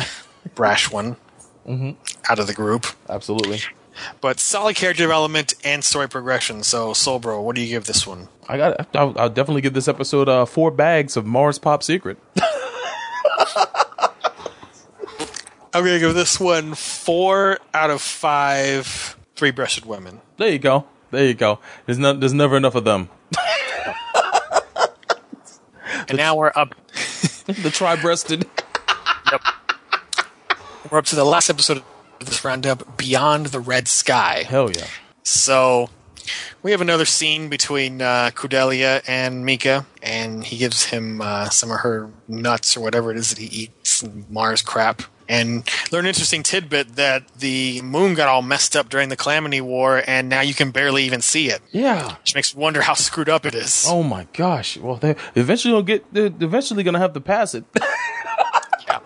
brash one *laughs* hmm out of the group. Absolutely. But solid character development and story progression. So, Soulbro, what do you give this one? I got. I'll, I'll definitely give this episode uh, four bags of Mars Pop Secret. *laughs* I'm gonna give this one four out of five three-breasted women. There you go. There you go. There's not. There's never enough of them. And now we're up. *laughs* the tri-breasted. Yep. We're up to the last episode of this roundup, Beyond the Red Sky. Hell yeah. So we have another scene between uh, Kudelia and Mika, and he gives him uh, some of her nuts or whatever it is that he eats, Mars crap. And learn an interesting tidbit that the moon got all messed up during the Calamity War, and now you can barely even see it. Yeah. Which makes me wonder how screwed up it is. Oh my gosh. Well, they eventually will get. They're eventually gonna have to pass it. *laughs* yeah.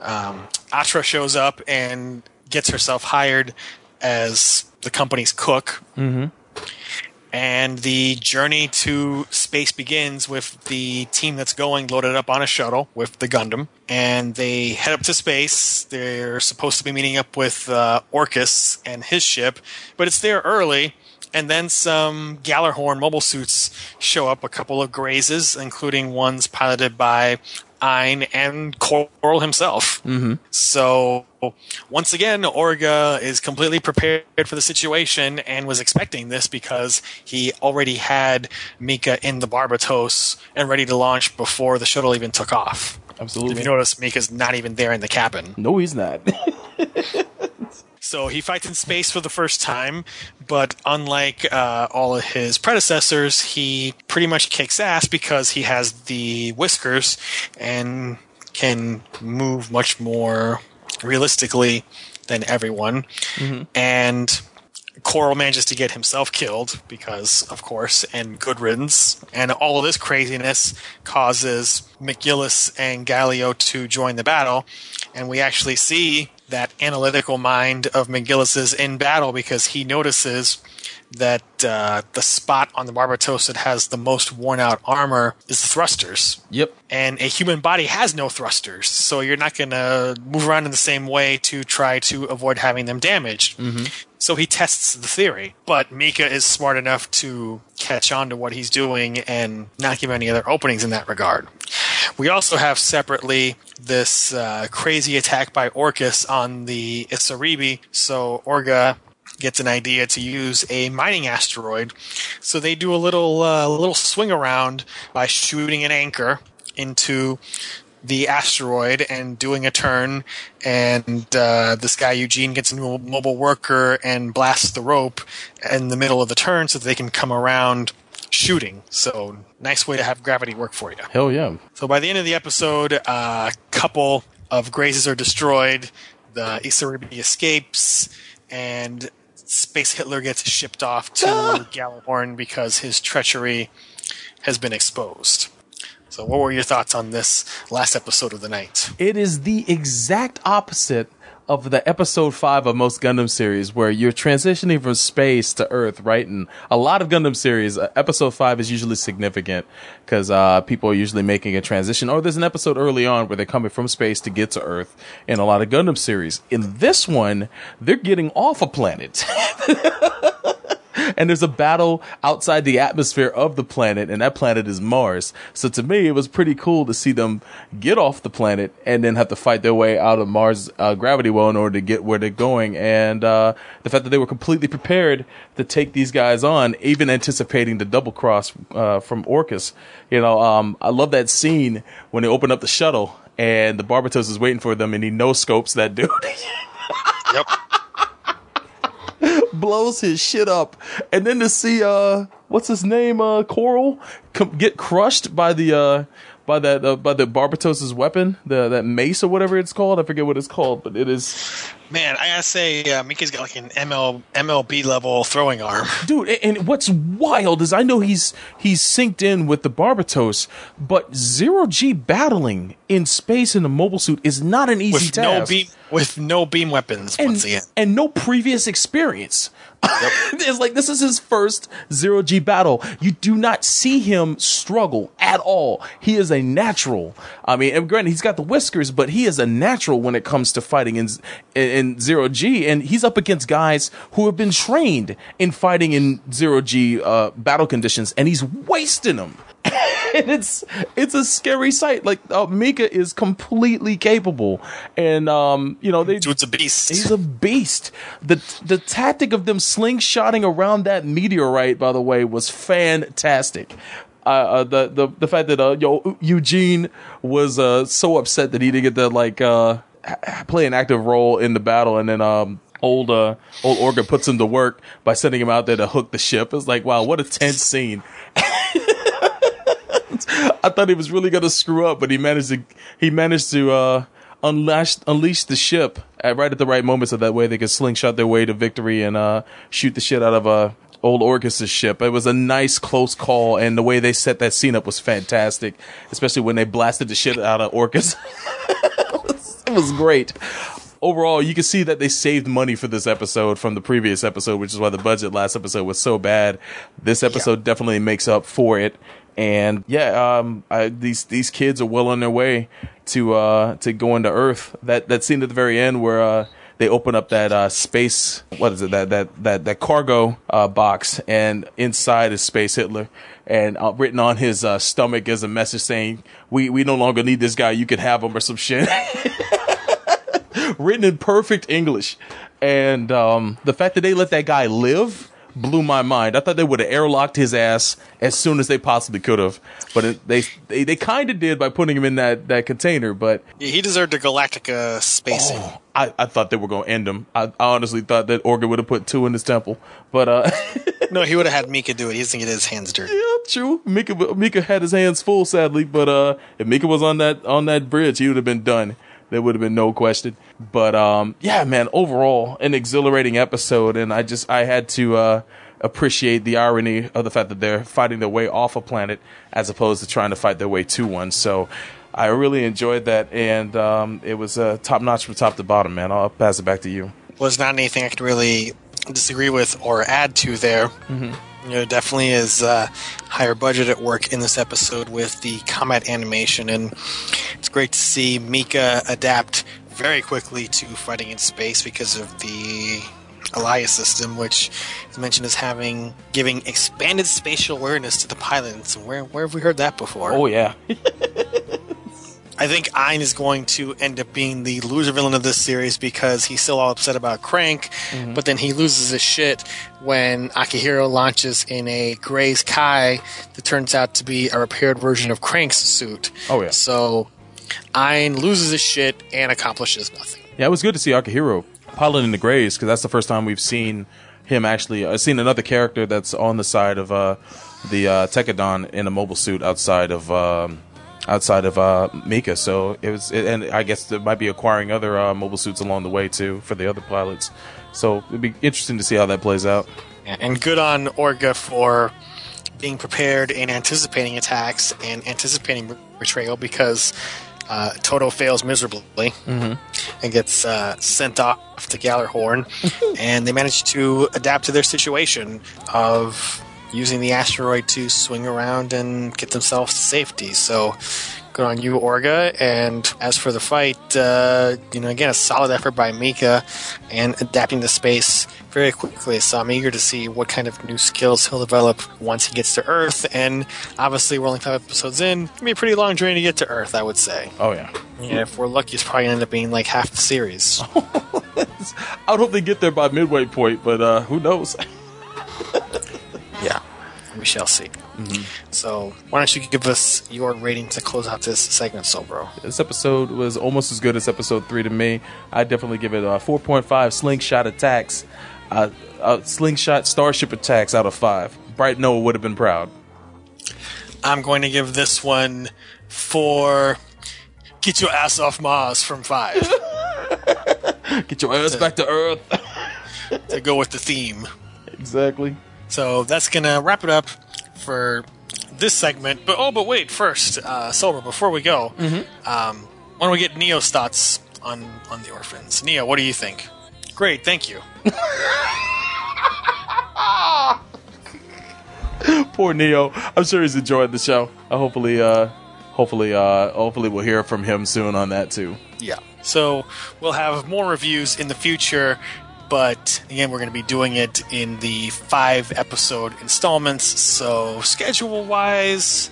um, Atra shows up and gets herself hired as the company's cook. mm-hmm. And the journey to space begins with the team that's going loaded up on a shuttle with the Gundam. And they head up to space. They're supposed to be meeting up with uh, Orcus and his ship, but it's there early. And then some Gjallarhorn mobile suits show up, a couple of grazes, including ones piloted by Ein and Coral himself. Mm-hmm. So once again, Orga is completely prepared for the situation and was expecting this because he already had Mika in the Barbatos and ready to launch before the shuttle even took off. Absolutely. If you notice, Mika's not even there in the cabin. No, he's not. *laughs* So he fights in space for the first time, but unlike uh, all of his predecessors, he pretty much kicks ass because he has the whiskers and can move much more realistically than everyone. And Coral manages to get himself killed because, of course, and good riddance. And all of this craziness causes McGillis and Gaelio to join the battle. And we actually see that analytical mind of McGillis's in battle because he notices that uh, the spot on the Barbatos that has the most worn out armor is the thrusters. Yep. And a human body has no thrusters, so you're not going to move around in the same way to try to avoid having them damaged. So he tests the theory, but Mika is smart enough to catch on to what he's doing and not give any other openings in that regard. We also have separately this uh, crazy attack by Orcus on the Isaribi. So Orga gets an idea to use a mining asteroid. So they do a little uh, little swing around by shooting an anchor into the asteroid and doing a turn, and uh, this guy Eugene gets a mo- mobile worker and blasts the rope in the middle of the turn so that they can come around shooting. So nice way to have gravity work for you. Hell yeah. So by the end of the episode, uh, a couple of grazes are destroyed. The Isaribi escapes, and Space Hitler gets shipped off to ah! Gjallarhorn because his treachery has been exposed. So, what were your thoughts on this last episode of the night? It is the exact opposite of the episode five of most Gundam series, where you're transitioning from space to Earth, right? And a lot of Gundam series, uh, episode five is usually significant because uh, people are usually making a transition, or there's an episode early on where they're coming from space to get to Earth. In a lot of Gundam series, in this one, they're getting off a planet. *laughs* *laughs* and there's a battle outside the atmosphere of the planet, and that planet is Mars. So to me, it was pretty cool to see them get off the planet and then have to fight their way out of Mars' uh, gravity well in order to get where they're going. And uh, the fact that they were completely prepared to take these guys on, even anticipating the double cross uh, from Orcus. You know, um, I love that scene when they open up the shuttle and the Barbatos is waiting for them, and he no scopes that dude. *laughs* yep. *laughs* blows his shit up, and then to see uh, what's his name, uh, Coral, com- get crushed by the uh, by that uh, by the Barbatos's weapon, the that mace or whatever it's called. I forget what it's called, but it is. Man, I gotta say, uh, Mika's got like an ML, MLB level throwing arm. *laughs* dude. And what's wild is I know he's he's synced in with the Barbatos, but zero G battling in space in a mobile suit is not an easy with task. no beam with no beam weapons and, once again. and no previous experience. *laughs* it's like this is his first zero G battle. You do not see him struggle at all. He is a natural. I mean, and granted, he's got the whiskers, but he is a natural when it comes to fighting in in zero G. And he's up against guys who have been trained in fighting in zero G uh, battle conditions, and he's wasting them. *laughs* and it's it's a scary sight. Like uh, Mika is completely capable, and um, you know they. Dude's a beast. He's a beast. the The tactic of them slingshotting around that meteorite, by the way, was fantastic. Uh, uh, the the the fact that uh, yo Eugene was uh, so upset that he didn't get to like uh, play an active role in the battle, and then um, old uh, old Orga puts him to work by sending him out there to hook the ship. It's like wow, what a tense scene. *laughs* *laughs* I thought he was really gonna screw up, but he managed to he managed to uh, unleash unleash the ship at right at the right moment, so that way they could slingshot their way to victory and uh, shoot the shit out of uh, old Orcus's ship. It was a nice close call, and the way they set that scene up was fantastic, especially when they blasted the shit out of Orcus. it, was, *laughs* it was great. Overall, you can see that they saved money for this episode from the previous episode, which is why the budget last episode was so bad. This episode definitely makes up for it and yeah, um, I, these these kids are well on their way to uh, to going to Earth. That that scene at the very end where uh, they open up that uh, space, what is it? That that that that cargo uh, box, and inside is Space Hitler, and uh, written on his uh, stomach is a message saying, "We we no longer need this guy. You can have him or some shit." *laughs* written in perfect English, and um, the fact that they let that guy live blew my mind. I thought they would have airlocked his ass as soon as they possibly could have, but it, they they, they kind of did by putting him in that, that container. But Yeah, he deserved a Galactica spacing. I, I thought they were going to end him. I, I honestly thought that Orga would have put two in his temple, but uh, *laughs* no, he would have had Mika do it. He doesn't get his hands dirty. yeah, true. Mika Mika had his hands full, sadly, but uh, if Mika was on that on that bridge, he would have been done. There would have been no question. But um, yeah, man, overall an exhilarating episode, and I just I had to uh, appreciate the irony of the fact that they're fighting their way off a planet as opposed to trying to fight their way to one. So. I really enjoyed that, and um, it was uh, top notch from top to bottom, man. I'll pass it back to you. Was not anything I could really disagree with or add to there. Mhm. You know, definitely is uh, higher budget at work in this episode with the combat animation, and it's great to see Mika adapt very quickly to fighting in space because of the Elias system, which is mentioned as having giving expanded spatial awareness to the pilots. Where where have we heard that before? Oh yeah. *laughs* I think Ein is going to end up being the loser villain of this series because he's still all upset about Crank, Mhm. but then he loses his shit when Akihiro launches in a Graze Kai that turns out to be a repaired version of Crank's suit. Oh yeah. So Ein loses his shit and accomplishes nothing. Yeah, it was good to see Akihiro piloting the Graze because that's the first time we've seen him actually. I've seen another character that's on the side of uh, the uh, Tekkadan in a mobile suit outside of um, outside of uh, Mika. So it was, and I guess there might be acquiring other uh, mobile suits along the way too for the other pilots. So it'd be interesting to see how that plays out. And good on Orga for being prepared and anticipating attacks and anticipating betrayal because uh, Todo fails miserably Mhm. and gets uh, sent off to Gjallarhorn, *laughs* and they manage to adapt to their situation of using the asteroid to swing around and get themselves to safety. So. Good on you, Orga. And as for the fight, uh, you know, again, a solid effort by Mika and adapting to space very quickly. So I'm eager to see what kind of new skills he'll develop once he gets to Earth. And obviously, we're only five episodes in. It'll be a pretty long journey to get to Earth, I would say. Oh yeah. Yeah, if we're lucky, it's probably gonna end up being like half the series. *laughs* I would hope they get there by midway point, but uh, who knows? *laughs* yeah, we shall see. So, why don't you give us your rating to close out this segment, so bro? This episode was almost as good as episode three to me. I definitely give it a 4.5 slingshot attacks, uh, uh, slingshot starship attacks out of five. Bright Noah would have been proud. I'm going to give this one four. Get your ass off Mars from five. *laughs* Get your ass back to Earth. *laughs* to go with the theme. Exactly. So that's gonna wrap it up for this segment. But oh, but wait, first, uh, Silver, before we go, um, why don't we get Neo's thoughts on on the orphans? Neo, what do you think? Great, thank you. *laughs* Poor Neo. I'm sure he's enjoyed the show. Uh, hopefully, uh, hopefully, uh, hopefully, we'll hear from him soon on that too. Yeah. So we'll have more reviews in the future, but again, we're going to be doing it in the five episode installments. So schedule wise,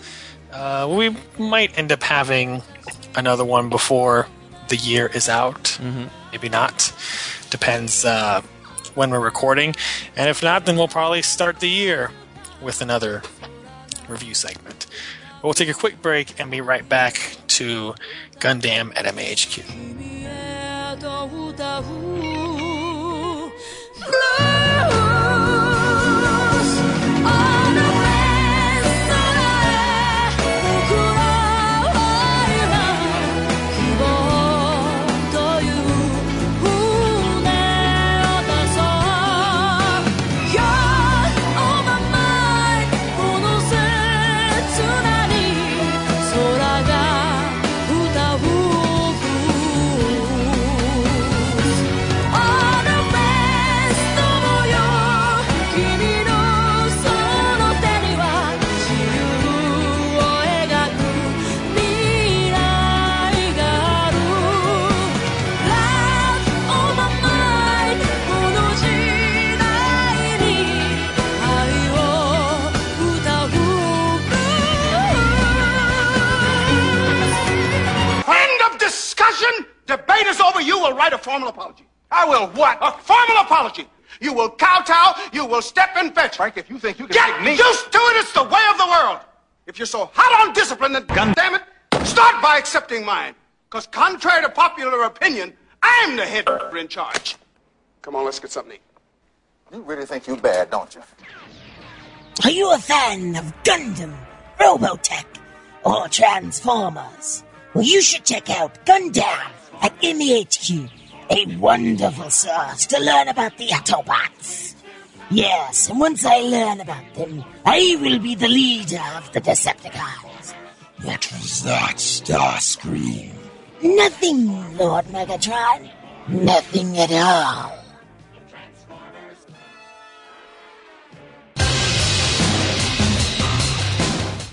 uh, we might end up having another one before the year is out. Maybe not. Depends uh, when we're recording. And if not, then we'll probably start the year with another review segment. But we'll take a quick break and be right back to Gundam at MAHQ. Love. What? A formal apology. You will kowtow. You will step and fetch. Frank, if you think you can Get me... used to it. It's the way of the world. If you're so hot on discipline, then Gun- damn it, start by accepting mine. Because contrary to popular opinion, I'm the head *laughs* in charge. Come on, let's get something to eat. You really think you're bad, don't you? Are you a fan of Gundam, Robotech, or Transformers? Well, you should check out Gundam at MAHQ, a wonderful source to learn about the Autobots. Yes, and once I learn about them, I will be the leader of the Decepticons. What was that, Starscream? Nothing, Lord Megatron. Nothing at all.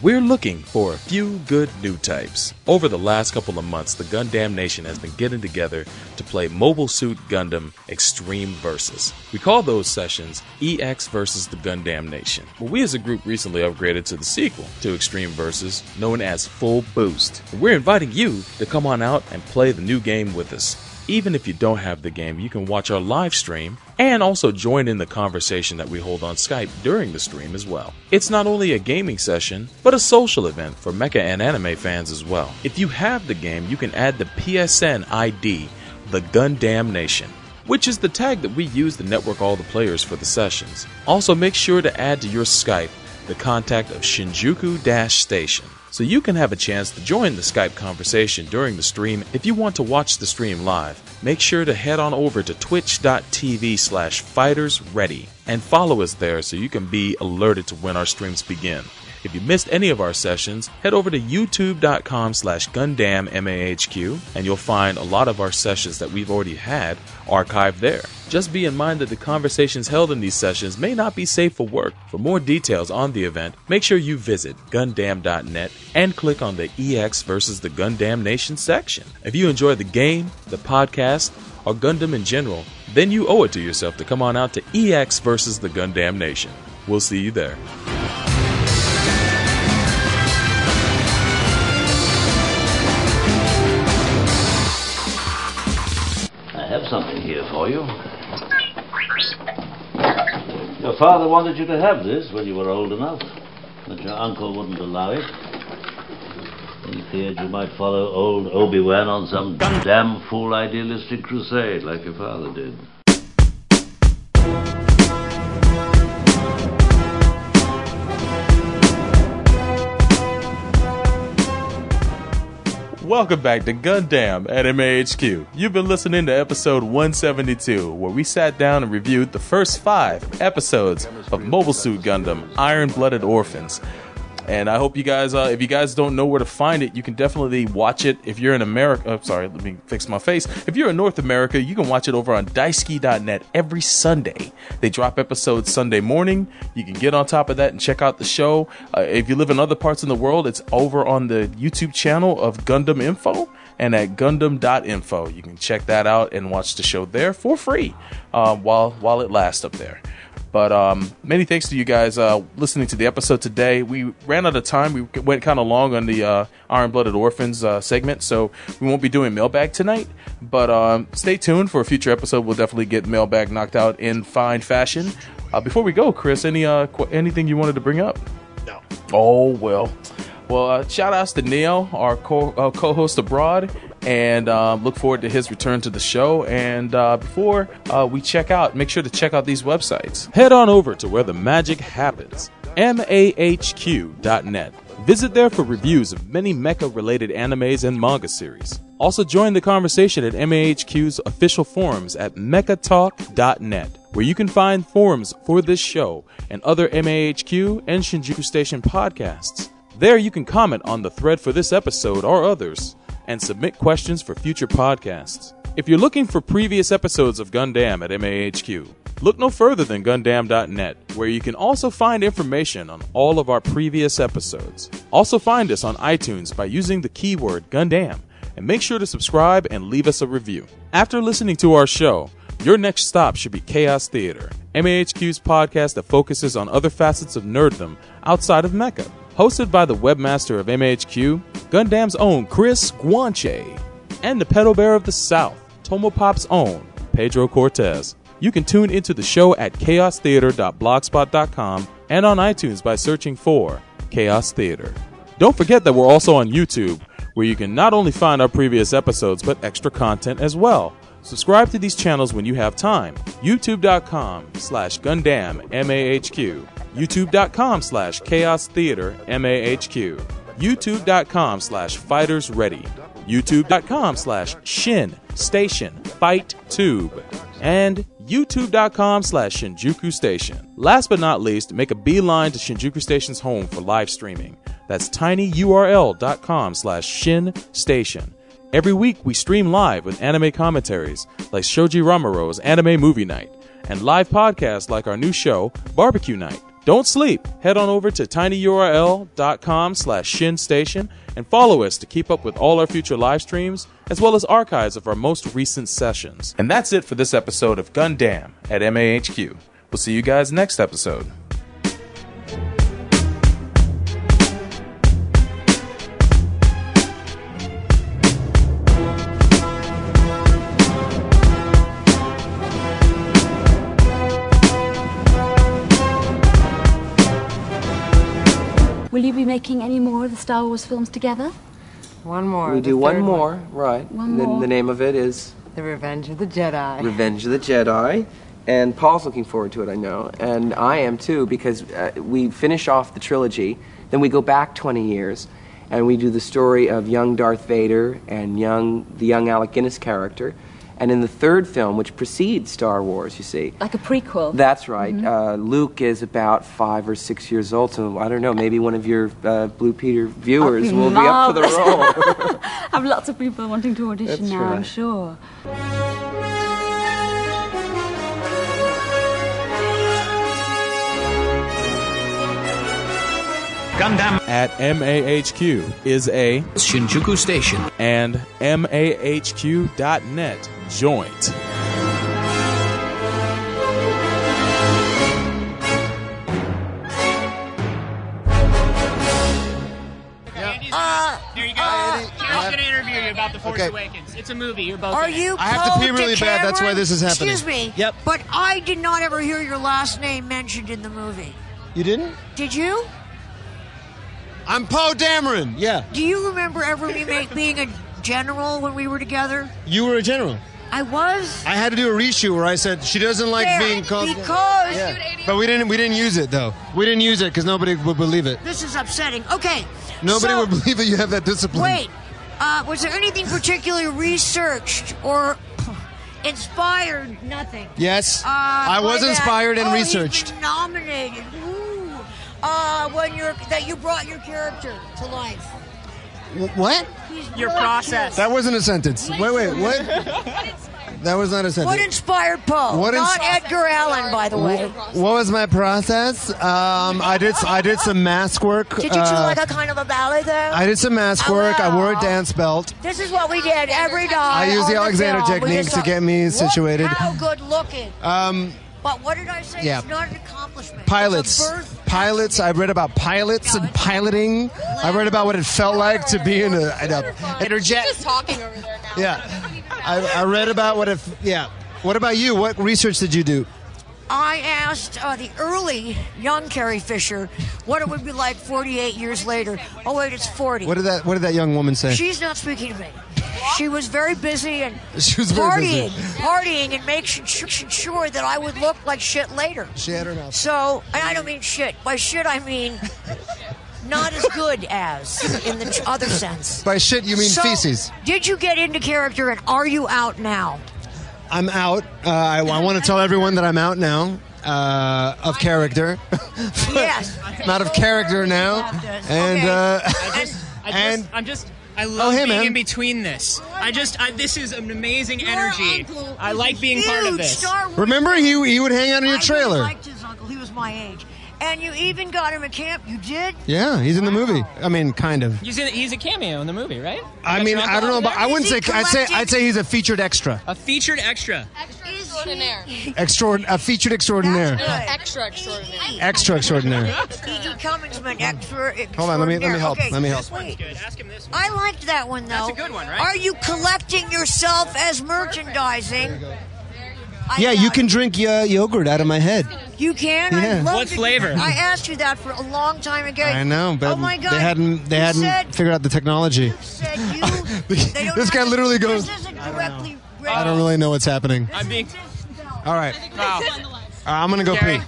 We're looking for a few good new types. Over the last couple of months, the Gundam Nation has been getting together to play Mobile Suit Gundam Extreme Versus. We call those sessions EX versus the Gundam Nation. But we as a group recently upgraded to the sequel to Extreme Versus, known as Full Boost. We're inviting you to come on out and play the new game with us. Even if you don't have the game, you can watch our live stream and also join in the conversation that we hold on Skype during the stream as well. It's not only a gaming session, but a social event for mecha and anime fans as well. If you have the game, you can add the PSN ID, the Gundam Nation which is the tag that we use to network all the players for the sessions. Also, make sure to add to your Skype the contact of Shinjuku Station so you can have a chance to join the Skype conversation during the stream. If you want to watch the stream live, make sure to head on over to twitch.tv slash fightersready and follow us there so you can be alerted to when our streams begin. If you missed any of our sessions, head over to youtube.com slash gundam and you'll find a lot of our sessions that we've already had archived there. Just be in mind that the conversations held in these sessions may not be safe for work. For more details on the event, make sure you visit gundam.net and click on the EX versus the Gundam Nation section. If you enjoy the game, the podcast, or Gundam in general, then you owe it to yourself to come on out to EX versus the Gundam Nation. We'll see you there. For you. Your father wanted you to have this when you were old enough, but your uncle wouldn't allow it. He feared you might follow old Obi-Wan on some damn fool idealistic crusade like your father did. Welcome back to Gundam at MAHQ. You've been listening to episode 172, where we sat down and reviewed the first five episodes of Mobile Suit Gundam Iron Blooded Orphans. And I hope you guys, uh, if you guys don't know where to find it, you can definitely watch it. If you're in America, oh, sorry, let me fix my face. If you're in North America, you can watch it over on Daisuki.net every Sunday. They drop episodes Sunday morning. You can get on top of that and check out the show. Uh, if you live in other parts of the world, it's over on the YouTube channel of Gundam Info and at gundam.info. You can check that out and watch the show there for free uh, while while it lasts up there. But um, many thanks to you guys uh, listening to the episode today. We ran out of time. We went kind of long on the uh, Iron Blooded Orphans uh, segment, so we won't be doing mailbag tonight. But um, stay tuned for a future episode. We'll definitely get mailbag knocked out in fine fashion. Uh, before we go, Chris, any uh, qu- anything you wanted to bring up? No. Oh well. Well, uh, shout outs to Neil, our co uh, host abroad, and um, look forward to his return to the show. And uh, before uh, we check out, make sure to check out these websites. Head on over to where the magic happens, mahq.net. Visit there for reviews of many mecha related animes and manga series. Also, join the conversation at MAHQ's official forums at mechatalk.net, where you can find forums for this show and other MAHQ and Shinjuku Station podcasts. There, you can comment on the thread for this episode or others and submit questions for future podcasts. If you're looking for previous episodes of Gundam at MAHQ, look no further than Gundam.net, where you can also find information on all of our previous episodes. Also, find us on iTunes by using the keyword Gundam, and make sure to subscribe and leave us a review. After listening to our show, your next stop should be Chaos Theater, MAHQ's podcast that focuses on other facets of nerddom outside of mecha. Hosted by the webmaster of MAHQ, Gundam's own Chris Guanche, and the pedal bear of the South, Tomopop's own Pedro Cortez. You can tune into the show at chaostheater.blogspot.com and on iTunes by searching for Chaos Theater. Don't forget that we're also on YouTube, where you can not only find our previous episodes, but extra content as well. Subscribe to these channels when you have time. YouTube.com slash Gundam MAHQ. YouTube.com slash Chaos Theater MAHQ. YouTube.com slash Fighters Ready. YouTube.com slash Shin Station Fight Tube. And youtube.com slash Shinjuku Station. Last but not least, make a beeline to Shinjuku Station's home for live streaming. That's tinyurl.com slash Shin Station. Every week we stream live with anime commentaries like Shoji Ramaro's Anime Movie Night and live podcasts like our new show, Barbecue Night. Don't sleep. Head on over to tinyurl.com slash Shin Station and follow us to keep up with all our future live streams as well as archives of our most recent sessions. And that's it for this episode of Gundam at MAHQ. We'll see you guys next episode. Be making any more of the Star Wars films together? One more. We do one more, right? One and then more. the name of it is The Revenge of the Jedi. Revenge of the Jedi. And Paul's looking forward to it, I know. And I am too, because uh, we finish off the trilogy, then we go back 20 years, and we do the story of young Darth Vader and young the young Alec Guinness character. And in the third film, which precedes Star Wars, you see, Like a prequel? that's right. Uh, Luke is about five or six years old, so I don't know. Maybe one of your uh, Blue Peter viewers be will be up for the role. *laughs* *laughs* I have lots of people wanting to audition That's now, I'm sure. Gundam at MAHQ is a Shinjuku station and MAHQ.net joint. Uh, There you go. John's gonna interview you about the Force Okay. Awakens. It's a movie. You're both. Are in it. you I have to pee really bad, that's why this is happening. Excuse me. Yep. But I did not ever hear your last name mentioned in the movie. You didn't? Did you? I'm Poe Dameron. Yeah. Do you remember ever me being a general when we were together? You were a general. I was. I had to do a reshoot where I said she doesn't like being called. because But we didn't. We didn't use it though. We didn't use it because nobody would believe it. this is upsetting. Okay. Nobody so- would believe that you have that discipline. Wait. Uh, was there anything particularly researched or *laughs* inspired? Nothing. Yes. Uh, I was by that- inspired and oh, researched. nominated. Ooh. Uh, when you're that you brought your character to life. Wh- What? Your process. That wasn't a sentence. Wait, wait. What? *laughs* That was not a sentence. What inspired Poe? What ins- Not Edgar Allan, by the way. What was my process? Um, I did. I did some mask work. Did you do uh, like a kind of a ballet there? I did some mask work. I wore a dance belt. This is what we did every day. I used the Alexander. We technique to get me "Look situated." How good looking. Um, But what did I say? Yeah. It's not an accomplishment. pilots. It's a birth. Pilots. I read about pilots and piloting. I read about what it felt like to be in a, in a interjet. Just talking over there now. Yeah. I, I read about what if. Yeah. What about you? What research did you do? I asked uh, the early young Carrie Fisher what it would be like 48 years later. Oh wait, it's 40. What did that What did that young woman say? She's not speaking to me. She was very busy and She was partying, busy. partying, and making sh- sh- sure that I would look like shit later. She had her mouth. So, and I don't mean shit. By shit, I mean not as good as in the other sense. By shit, you mean So, feces. Did you get into character, and are you out now? I'm out. Uh, I, I want to tell everyone that I'm out now uh, of character. Yes. *laughs* I'm out of character now, and uh, I just, I *laughs* and I'm just. I Oh, love hey, being man. in between this. I just, I, this is an amazing energy. I like being part of this. Star Wars remember he he would hang out in your I trailer. really liked his uncle. He was my age. And you even got him a camp. You did? Yeah, he's in the movie. I mean, kind of. He's, in, he's a cameo in the movie, right? I mean, I don't know, but I wouldn't say. I'd say I'd say he's a featured extra, A featured extra. Extraordinaire. extraord, a featured extraordinaire, Extra extraordinaire. extra extraordinaire. E.G. Cummings meant extra Hold on, let me- let me help, Okay, let me help. just wait. I liked that one though. That's a good one, right? Are you collecting yourself as merchandising? Yeah, you can drink uh, yogurt out of my head. You can. Yeah. I'd love What to- flavor? I asked you that for a long time ago. I know, but oh my God. they hadn't they You hadn't said- figured out the technology. said you. *laughs* they don't This guy literally goes. This isn't directly. I don't really know what's happening. I'm being. All right, Wow. Uh, I'm gonna go Gary. pee.